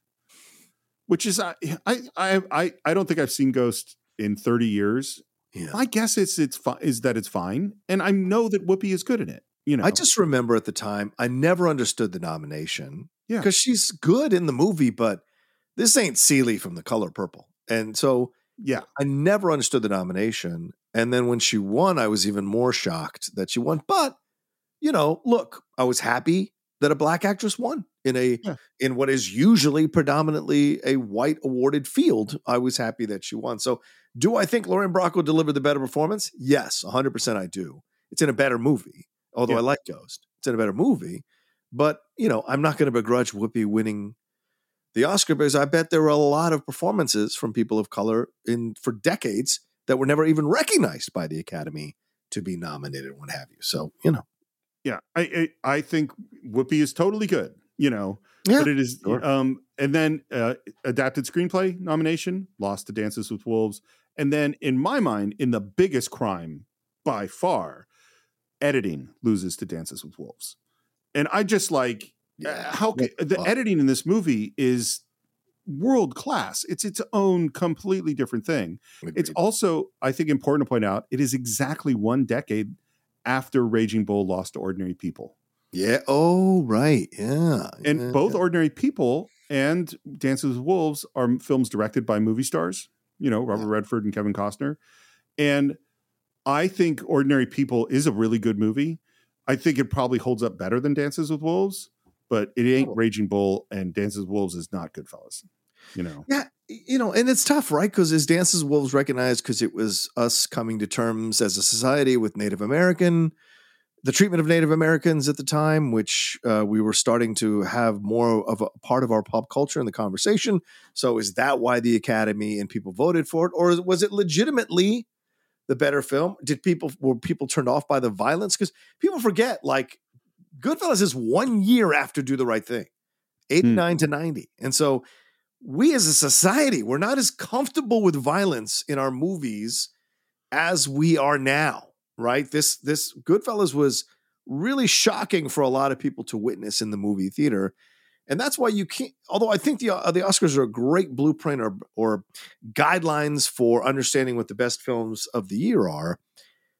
which is I I I I, I don't think I've seen Ghost in thirty years. My guess is it's fi- is that it's fine, and I know that Whoopi is good in it. You know, I just remember at the time, I never understood the nomination. Yeah. Because she's good in the movie, but this ain't Celie from The Color Purple. And so yeah, I never understood the nomination. And then when she won, I was even more shocked that she won. But, you know, look, I was happy that a black actress won in a in what is usually predominantly a white awarded field. I was happy that she won. So do I think Lorraine Bracco delivered the better performance? Yes, 100% I do. It's in a better movie, although Yeah. I like Ghost. It's in a better movie. But, you know, I'm not going to begrudge Whoopi winning the Oscar because I bet there were a lot of performances from people of color in for decades that were never even recognized by the Academy to be nominated what have you. So, you know. Yeah, I I, I think Whoopi is totally good, you know. Yeah, but it is sure. um and then uh adapted screenplay nomination lost to Dances with Wolves. And then in my mind, in the biggest crime by far, editing loses to Dances with Wolves. And I just like uh, how ca- the editing in this movie is world class. It's its own completely different thing. It's also, I think, important to point out, it is exactly one decade after Raging Bull lost to Ordinary People. Yeah. Oh, right. Yeah. And yeah, both yeah. Ordinary People and Dances with Wolves are films directed by movie stars, you know, Robert Redford and Kevin Costner. And I think Ordinary People is a really good movie. I think it probably holds up better than Dances with Wolves, but it ain't Raging Bull and Dances with Wolves is not Goodfellas. You know. Yeah, you know, and it's tough, right? Because as Dances with Wolves recognized, because it was us coming to terms as a society with Native American, the treatment of Native Americans at the time, which uh, we were starting to have more of a part of our pop culture in the conversation. So, is that why the Academy and people voted for it, or was it legitimately the better film? Did people were people turned off by the violence? Because people forget, like Goodfellas is one year after Do the Right Thing, eighty nine to ninety, and so we as a society we're not as comfortable with violence in our movies as we are now right? This this goodfellas was really shocking for a lot of people to witness in the movie theater. And that's why you can't although i think the uh, the oscars are a great blueprint or or guidelines for understanding what the best films of the year are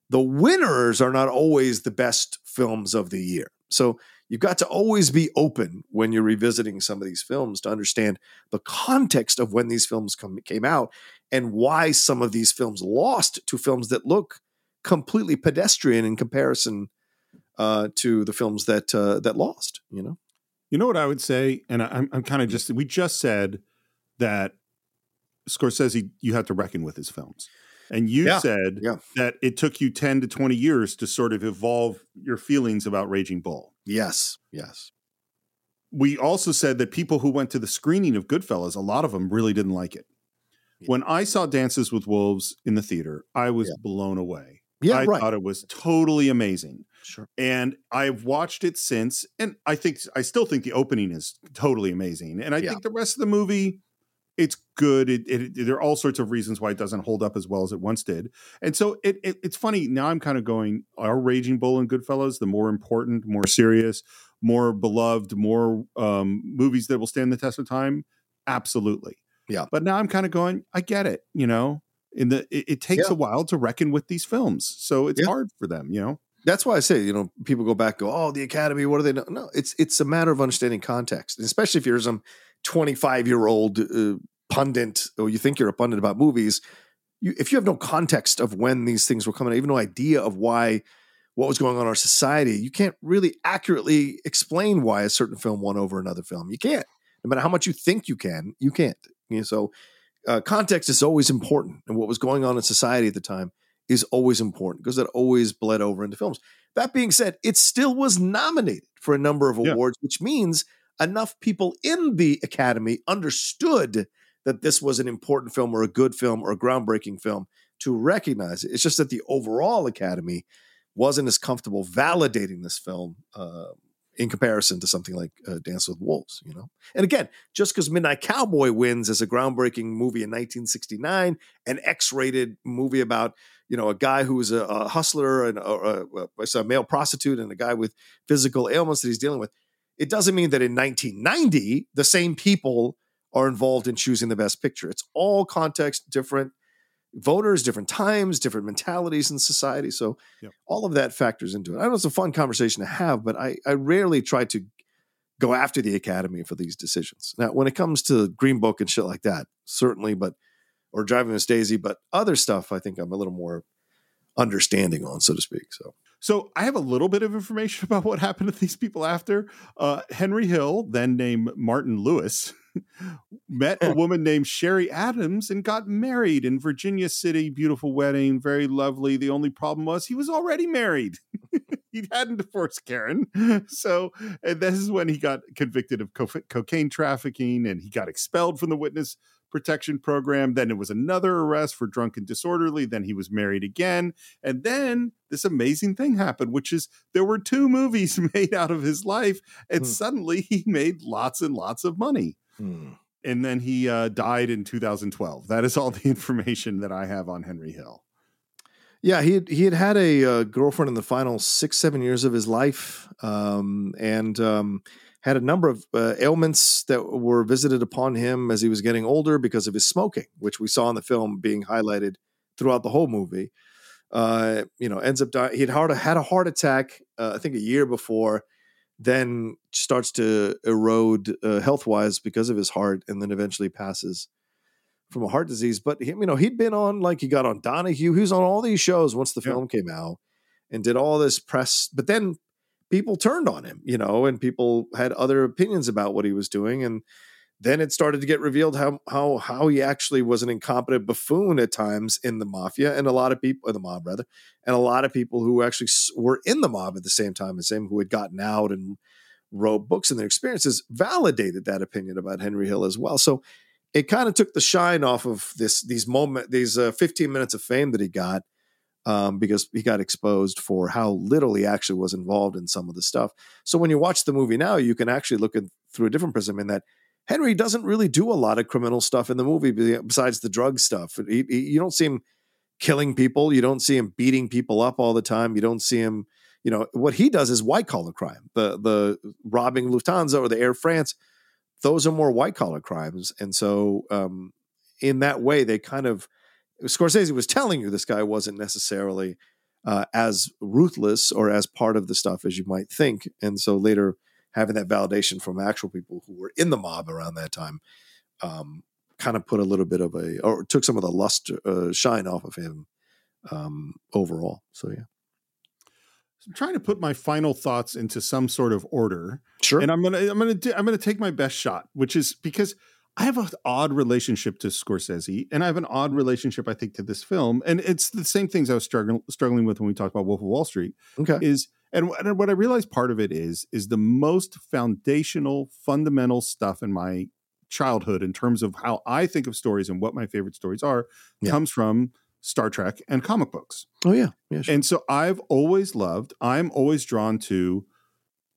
the winners are not always the best films of the year so you've got to always be open when you're revisiting some of these films to understand the context of when these films come, came out and why some of these films lost to films that look completely pedestrian in comparison uh, to the films that uh, that lost. You know, You know what I would say, and I, I'm, I'm kind of just we just said that Scorsese you have to reckon with his films, and you Yeah, said yeah. that it took you ten to twenty years to sort of evolve your feelings about Raging Bull. yes, yes, We also said that people who went to the screening of Goodfellas, a lot of them really didn't like it. When I saw Dances with Wolves in the theater, I was blown away. Yeah, I right. thought it was totally amazing. Sure. And I've watched it since, and I think I still think the opening is totally amazing. And I think the rest of the movie, it's good. It, it, there are all sorts of reasons why it doesn't hold up as well as it once did. And so it, it it's funny now. I'm kind of going, are Raging Bull and Goodfellas the more important, more serious, more beloved, more um, movies that will stand the test of time? Absolutely. Yeah. But now I'm kind of going, I get it. You know, in the it, it takes Yeah. a while to reckon with these films, so it's Yeah. hard for them. You know. That's why I say, you know, people go back, go, oh, the Academy, what do they know? No, it's it's a matter of understanding context, and especially if you're some 25 year old uh, pundit or you think you're a pundit about movies. You, if you have no context of when these things were coming, out, even no idea of why what was going on in our society, you can't really accurately explain why a certain film won over another film. You can't, no matter how much you think you can, you can't. You know, so uh, context is always important, and what was going on in society at the time is always important because that always bled over into films. That being said, it still was nominated for a number of awards, which means enough people in the Academy understood that this was an important film or a good film or a groundbreaking film to recognize it. It's just that the overall Academy wasn't as comfortable validating this film uh, in comparison to something like uh, Dance with Wolves, you know. And again, just because Midnight Cowboy wins as a groundbreaking movie in 1969, an X-rated movie about you know a guy who's a, a hustler and a, a, a male prostitute and a guy with physical ailments that he's dealing with, it doesn't mean that in 1990 the same people are involved in choosing the best picture. It's all context different voters, different times, different mentalities in society. So all of that factors into it. I know it's a fun conversation to have, but I, I rarely try to go after the academy for these decisions. Now, when it comes to Green Book and shit like that, certainly, but or driving Miss Daisy, but other stuff, I think I'm a little more understanding on, so to speak. So So I have a little bit of information about what happened to these people after. Uh, Henry Hill, then named Martin Lewis, met a woman named Sherry Anders and got married in Virginia City. Beautiful wedding, very lovely. The only problem was he was already married. he hadn't divorced Karen. So and this is when he got convicted of co- cocaine trafficking and he got expelled from the witness protection program. Then it was another arrest for drunk and disorderly. Then he was married again. And then this amazing thing happened, which is there were two movies made out of his life. And Hmm. suddenly he made lots and lots of money. And then he uh, died in 2012. That is all the information that I have on Henry Hill. Yeah, he had, he had had a uh, girlfriend in the final six seven years of his life, um, and um, had a number of uh, ailments that were visited upon him as he was getting older because of his smoking, which we saw in the film being highlighted throughout the whole movie. Uh, you know, ends up dying. He'd hard, had a heart attack, uh, I think, a year before. Then starts to erode uh, health wise because of his heart, and then eventually passes from a heart disease. But he, you know, he'd been on like he got on Donahue. He was on all these shows once the film came out, and did all this press. But then people turned on him, you know, and people had other opinions about what he was doing, and then it started to get revealed how how how he actually was an incompetent buffoon at times in the mafia, and a lot of people in the mob rather, and a lot of people who actually were in the mob at the same time as him, who had gotten out and wrote books and their experiences, validated that opinion about Henry Hill as well. So it kind of took the shine off of this these moment these uh, 15 minutes of fame that he got um, because he got exposed for how little he actually was involved in some of the stuff. So when you watch the movie now, you can actually look at through a different prism in that Henry doesn't really do a lot of criminal stuff in the movie besides the drug stuff. He, he- you don't see him killing people. You don't see him beating people up all the time. You don't see him. You know what he does is white collar crime. The the robbing Lufthansa or the Air France those are more white collar crimes. And so, um, in that way, they kind of Scorsese was telling you this guy wasn't necessarily uh, as ruthless or as part of the stuff as you might think. And so later, having that validation from actual people who were in the mob around that time, um, kind of put a little bit of a or took some of the luster uh, shine off of him um, overall. So yeah. I'm trying to put my final thoughts into some sort of order. Sure. And I'm gonna I'm gonna do, I'm gonna take my best shot, which is because I have an odd relationship to Scorsese, and I have an odd relationship, I think, to this film, and it's the same things I was struggling struggling with when we talked about Wolf of Wall Street. Okay. Is and what and what I realized part of it is is the most foundational, fundamental stuff in my childhood in terms of how I think of stories and what my favorite stories are comes from Star Trek and comic books. Oh yeah, yeah. Sure. And so I've always loved, I'm always drawn to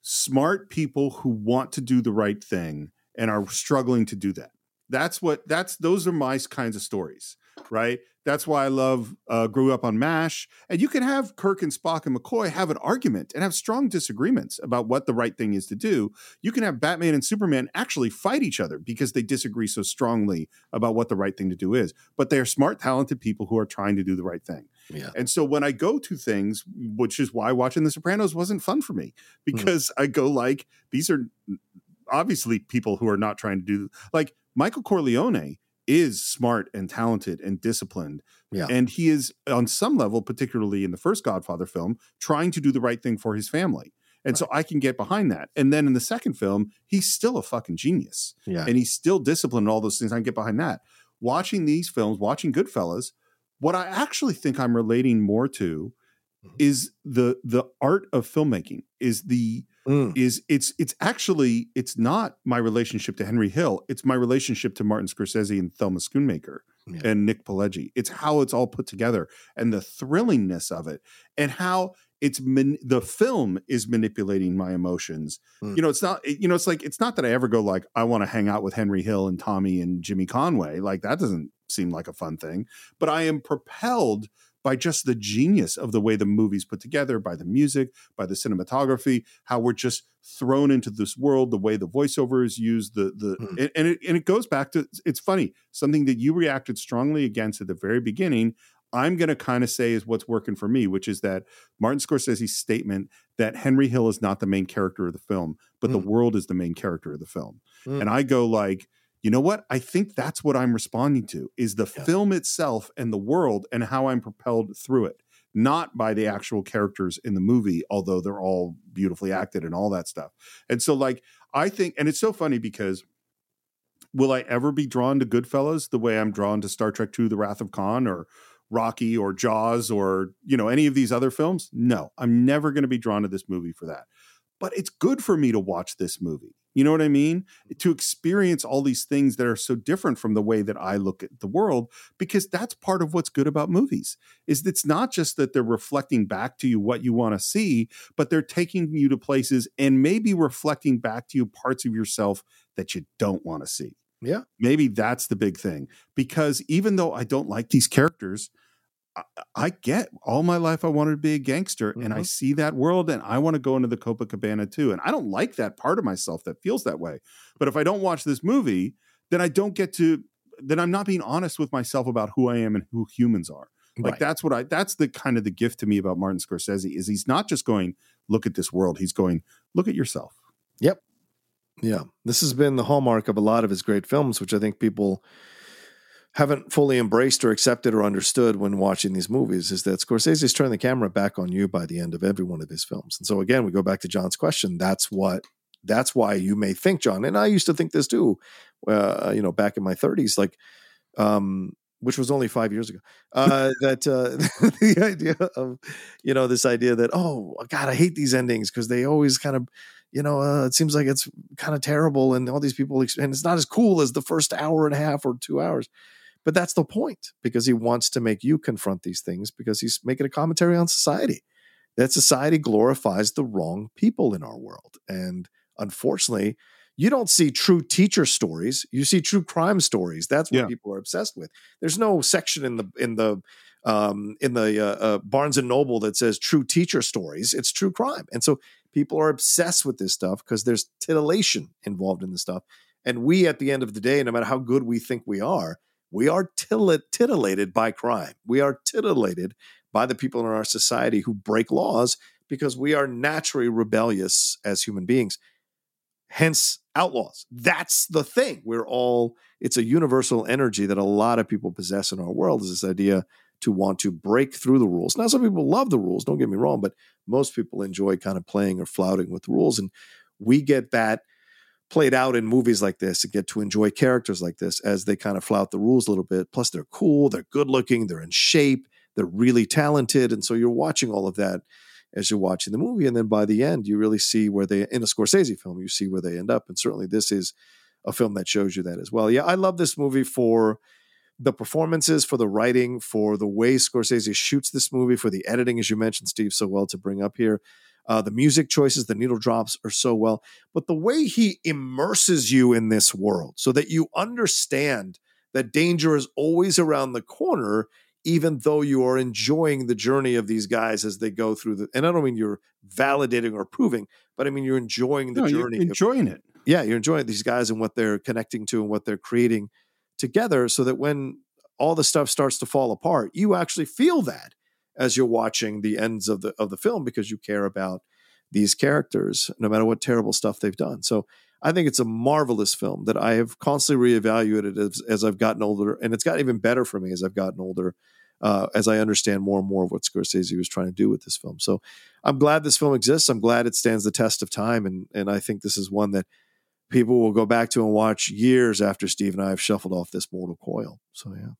smart people who want to do the right thing and are struggling to do that. That's what that's those are my kinds of stories, right? That's why I love uh, grew up on MASH. And you can have Kirk and Spock and McCoy have an argument and have strong disagreements about what the right thing is to do. You can have Batman and Superman actually fight each other because they disagree so strongly about what the right thing to do is. But they are smart, talented people who are trying to do the right thing. Yeah. And so when I go to things, which is why watching The Sopranos wasn't fun for me, because I go like, these are obviously people who are not trying to do like Michael Corleone is smart and talented and disciplined. Yeah. And he is on some level, particularly in the first Godfather film, trying to do the right thing for his family. And so I can get behind that. And then in the second film, he's still a fucking genius. Yeah. And he's still disciplined and all those things. I can get behind that. Watching these films, watching Goodfellas, what I actually think I'm relating more to mm-hmm. is the the art of filmmaking is the Mm. is it's it's actually it's not my relationship to Henry Hill it's my relationship to Martin Scorsese and Thelma Schoonmaker and Nick Pileggi. It's how it's all put together and the thrillingness of it and how it's man, the film is manipulating my emotions. Mm. You know it's not you know it's like it's not that I ever go like I want to hang out with Henry Hill and Tommy and Jimmy Conway like that doesn't seem like a fun thing but I am propelled by just the genius of the way the movie's put together, by the music, by the cinematography, how we're just thrown into this world, the way the voiceover is used, the the and, and it and it goes back to it's funny, something that you reacted strongly against at the very beginning. I'm going to kind of say is what's working for me, which is that Martin Scorsese's statement that Henry Hill is not the main character of the film, but the world is the main character of the film. Mm. And I go like, you know what? I think that's what I'm responding to is the film itself and the world and how I'm propelled through it, not by the actual characters in the movie, although they're all beautifully acted and all that stuff. And so, like, I think, and it's so funny because will I ever be drawn to Goodfellas the way I'm drawn to Star Trek II, The Wrath of Khan or Rocky or Jaws or, you know, any of these other films? No, I'm never going to be drawn to this movie for that. But it's good for me to watch this movie You know what I mean? To experience all these things that are so different from the way that I look at the world, because that's part of what's good about movies. Is that it's not just that they're reflecting back to you what you want to see, but they're taking you to places and maybe reflecting back to you parts of yourself that you don't want to see. Yeah. Maybe that's the big thing. Because even though I don't like these characters, I, I get all my life I wanted to be a gangster and I Mhm. see that world and I want to go into the Copacabana too. And I don't like that part of myself that feels that way. But if I don't watch this movie, then I don't get to then I'm not being honest with myself about who I am and who humans are. Like Right. that's what I that's the kind of the gift to me about Martin Scorsese is he's not just going look at this world, he's going look at yourself. Yep. Yeah. This has been the hallmark of a lot of his great films, which I think people haven't fully embraced or accepted or understood when watching these movies is that Scorsese Scorsese's turned the camera back on you by the end of every one of his films. And so again, we go back to John's question. That's what that's why you may think, John, and I used to think this too, uh, you know, back in my 30s, like um which was only five years ago. Uh, that uh, the idea of, you know, this idea that oh God, I hate these endings because they always kind of, you know, uh, it seems like it's kind of terrible, and all these people, and it's not as cool as the first hour and a half or two hours. But that's the point because he wants to make you confront these things because he's making a commentary on society. That society glorifies the wrong people in our world, and unfortunately, you don't see true teacher stories. You see true crime stories. That's what Yeah. people are obsessed with. There's no section in the in the um, in the uh, uh, Barnes and Noble that says true teacher stories. It's true crime, and so people are obsessed with this stuff because there's titillation involved in this stuff. And we, at the end of the day, no matter how good we think we are, we are titillated by crime. We are titillated by the people in our society who break laws because we are naturally rebellious as human beings hence outlaws. That's the thing. We're all, it's a universal energy that a lot of people possess in our world is this idea to want to break through the rules. Now, some people love the rules, don't get me wrong, but most people enjoy kind of playing or flouting with rules. And we get that played out in movies like this and get to enjoy characters like this as they kind of flout the rules a little bit. Plus, they're cool, they're good looking, they're in shape, they're really talented. And so you're watching all of that as you're watching the movie. And then by the end, you really see where they, in a Scorsese film, you see where they end up. And certainly this is a film that shows you that as well. Yeah, I love this movie for the performances, for the writing, for the way Scorsese shoots this movie, for the editing, as you mentioned, Steve, so well to bring up here. Uh, the music choices, the needle drops are so well, but the way he immerses you in this world so that you understand that danger is always around the corner, even though you are enjoying the journey of these guys as they go through the. And I don't mean you're validating or proving, but I mean you're enjoying the No, you're journey. of- enjoying it. yeah, you're enjoying these guys and what they're connecting to and what they're creating together so that when all the stuff starts to fall apart, you actually feel that as you're watching the ends of the of the film because you care about these characters no matter what terrible stuff they've done. So I think it's a marvelous film that I have constantly reevaluated as, as I've gotten older, and it's gotten even better for me as I've gotten older, uh, as I understand more and more of what Scorsese was trying to do with this film. So I'm glad this film exists. I'm glad it stands the test of time, and and I think this is one that people will go back to and watch years after Steve and I have shuffled off this mortal coil. So yeah.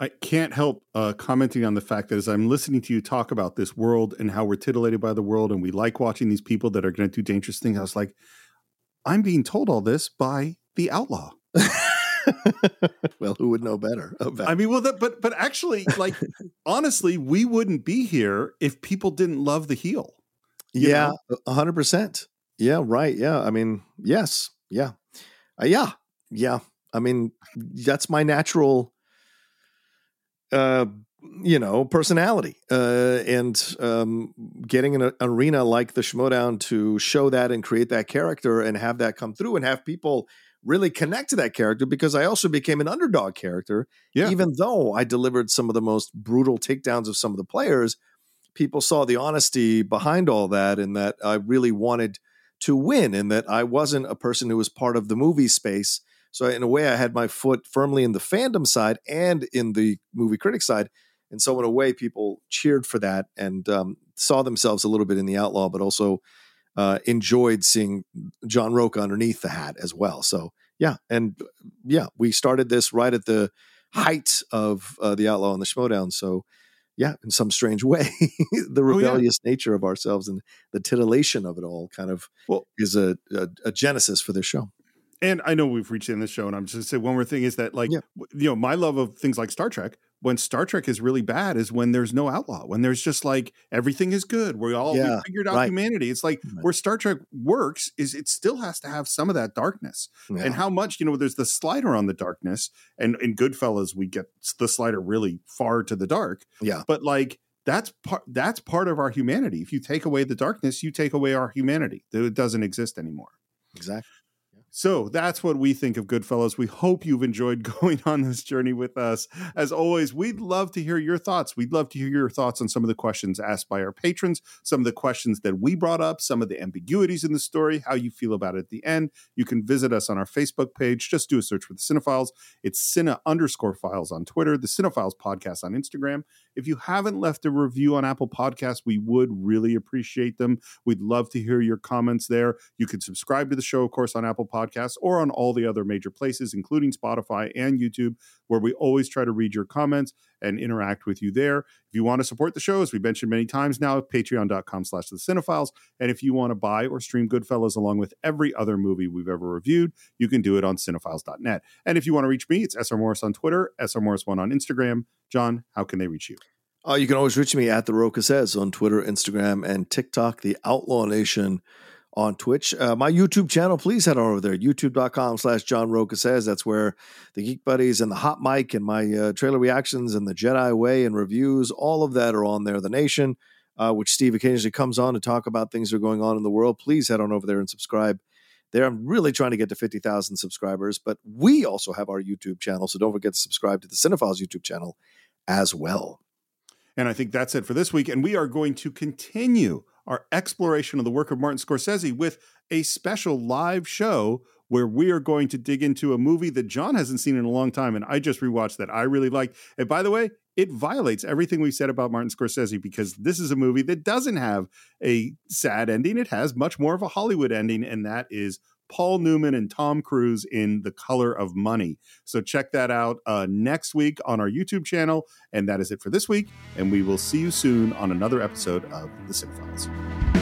I can't help uh, commenting on the fact that as I'm listening to you talk about this world and how we're titillated by the world and we like watching these people that are going to do dangerous things, I was like, I'm being told all this by the outlaw. well, who would know better? About I mean, well, that, but but actually, like honestly, we wouldn't be here if people didn't love the heel. yeah, a hundred percent. Yeah, right. Yeah, I mean, yes, yeah, uh, yeah, yeah. I mean, that's my natural, uh, you know, personality. Uh, and um, getting an arena like the Schmoedown to show that and create that character and have that come through and have people really connect to that character because I also became an underdog character. Yeah. Even though I delivered some of the most brutal takedowns of some of the players, people saw the honesty behind all that and that I really wanted to win and that I wasn't a person who was part of the movie space. So in a way, I had my foot firmly in the fandom side and in the movie critic side. And so in a way, people cheered for that and um, saw themselves a little bit in the outlaw, but also uh, enjoyed seeing John Rocha underneath the hat as well. So yeah, and yeah, we started this right at the height of uh, the Outlaw and the Schmoedown. So yeah, in some strange way, the Oh, yeah. rebellious nature of ourselves and the titillation of it all kind of Well- is a, a, a genesis for this show. And I know we've reached the end of the show, and I'm just gonna say one more thing is that like w- you know my love of things like Star Trek. When Star Trek is really bad, is when there's no outlaw. When there's just like everything is good. We all Yeah, we figured out right. humanity. It's like where Star Trek works is it still has to have some of that darkness. Yeah. And how much you know? There's the slider on the darkness, and in Goodfellas we get the slider really far to the dark. Yeah. But like that's part that's part of our humanity. If you take away the darkness, you take away our humanity. It doesn't exist anymore. Exactly. So that's what we think of Goodfellas. We hope you've enjoyed going on this journey with us. As always, we'd love to hear your thoughts. We'd love to hear your thoughts on some of the questions asked by our patrons, some of the questions that we brought up, some of the ambiguities in the story, how you feel about it at the end. You can visit us on our Facebook page. Just do a search for the Cine-Files. It's Cine underscore files on Twitter, the Cine-Files podcast on Instagram. If you haven't left a review on Apple Podcasts, we would really appreciate them. We'd love to hear your comments there. You can subscribe to the show, of course, on Apple Podcasts or on all the other major places, including Spotify and YouTube, where we always try to read your comments and interact with you there. If you want to support the show, as we mentioned many times now, patreon.com slash the Cine-Files. And if you want to buy or stream Goodfellas along with every other movie we've ever reviewed, you can do it on cine-files.net. And if you want to reach me, it's SR Morris on Twitter, SR Morris1 on Instagram. John, how can they reach you? Uh, you can always reach me at the Rocha Says on Twitter, Instagram, and TikTok, the Outlaw Nation on Twitch. Uh, my YouTube channel, please head on over there, youtube.com slash John Rocha Says. That's where the Geek Buddies and the Hot Mic and my uh, trailer reactions and the Jedi Way and reviews, all of that are on there. The Nation, uh, which Steve occasionally comes on to talk about things that are going on in the world. Please head on over there and subscribe. There, I'm really trying to get to 50,000 subscribers, but we also have our YouTube channel. So don't forget to subscribe to the Cine-Files YouTube channel as well. And I think that's it for this week. And we are going to continue our exploration of the work of Martin Scorsese with a special live show where we are going to dig into a movie that John hasn't seen in a long time. And I just rewatched that I really liked. And by the way, it violates everything we've said about Martin Scorsese because this is a movie that doesn't have a sad ending. It has much more of a Hollywood ending, and that is Paul Newman and Tom Cruise in The Color of Money. So check that out uh, next week on our YouTube channel. And that is it for this week. And we will see you soon on another episode of The Cine-Files.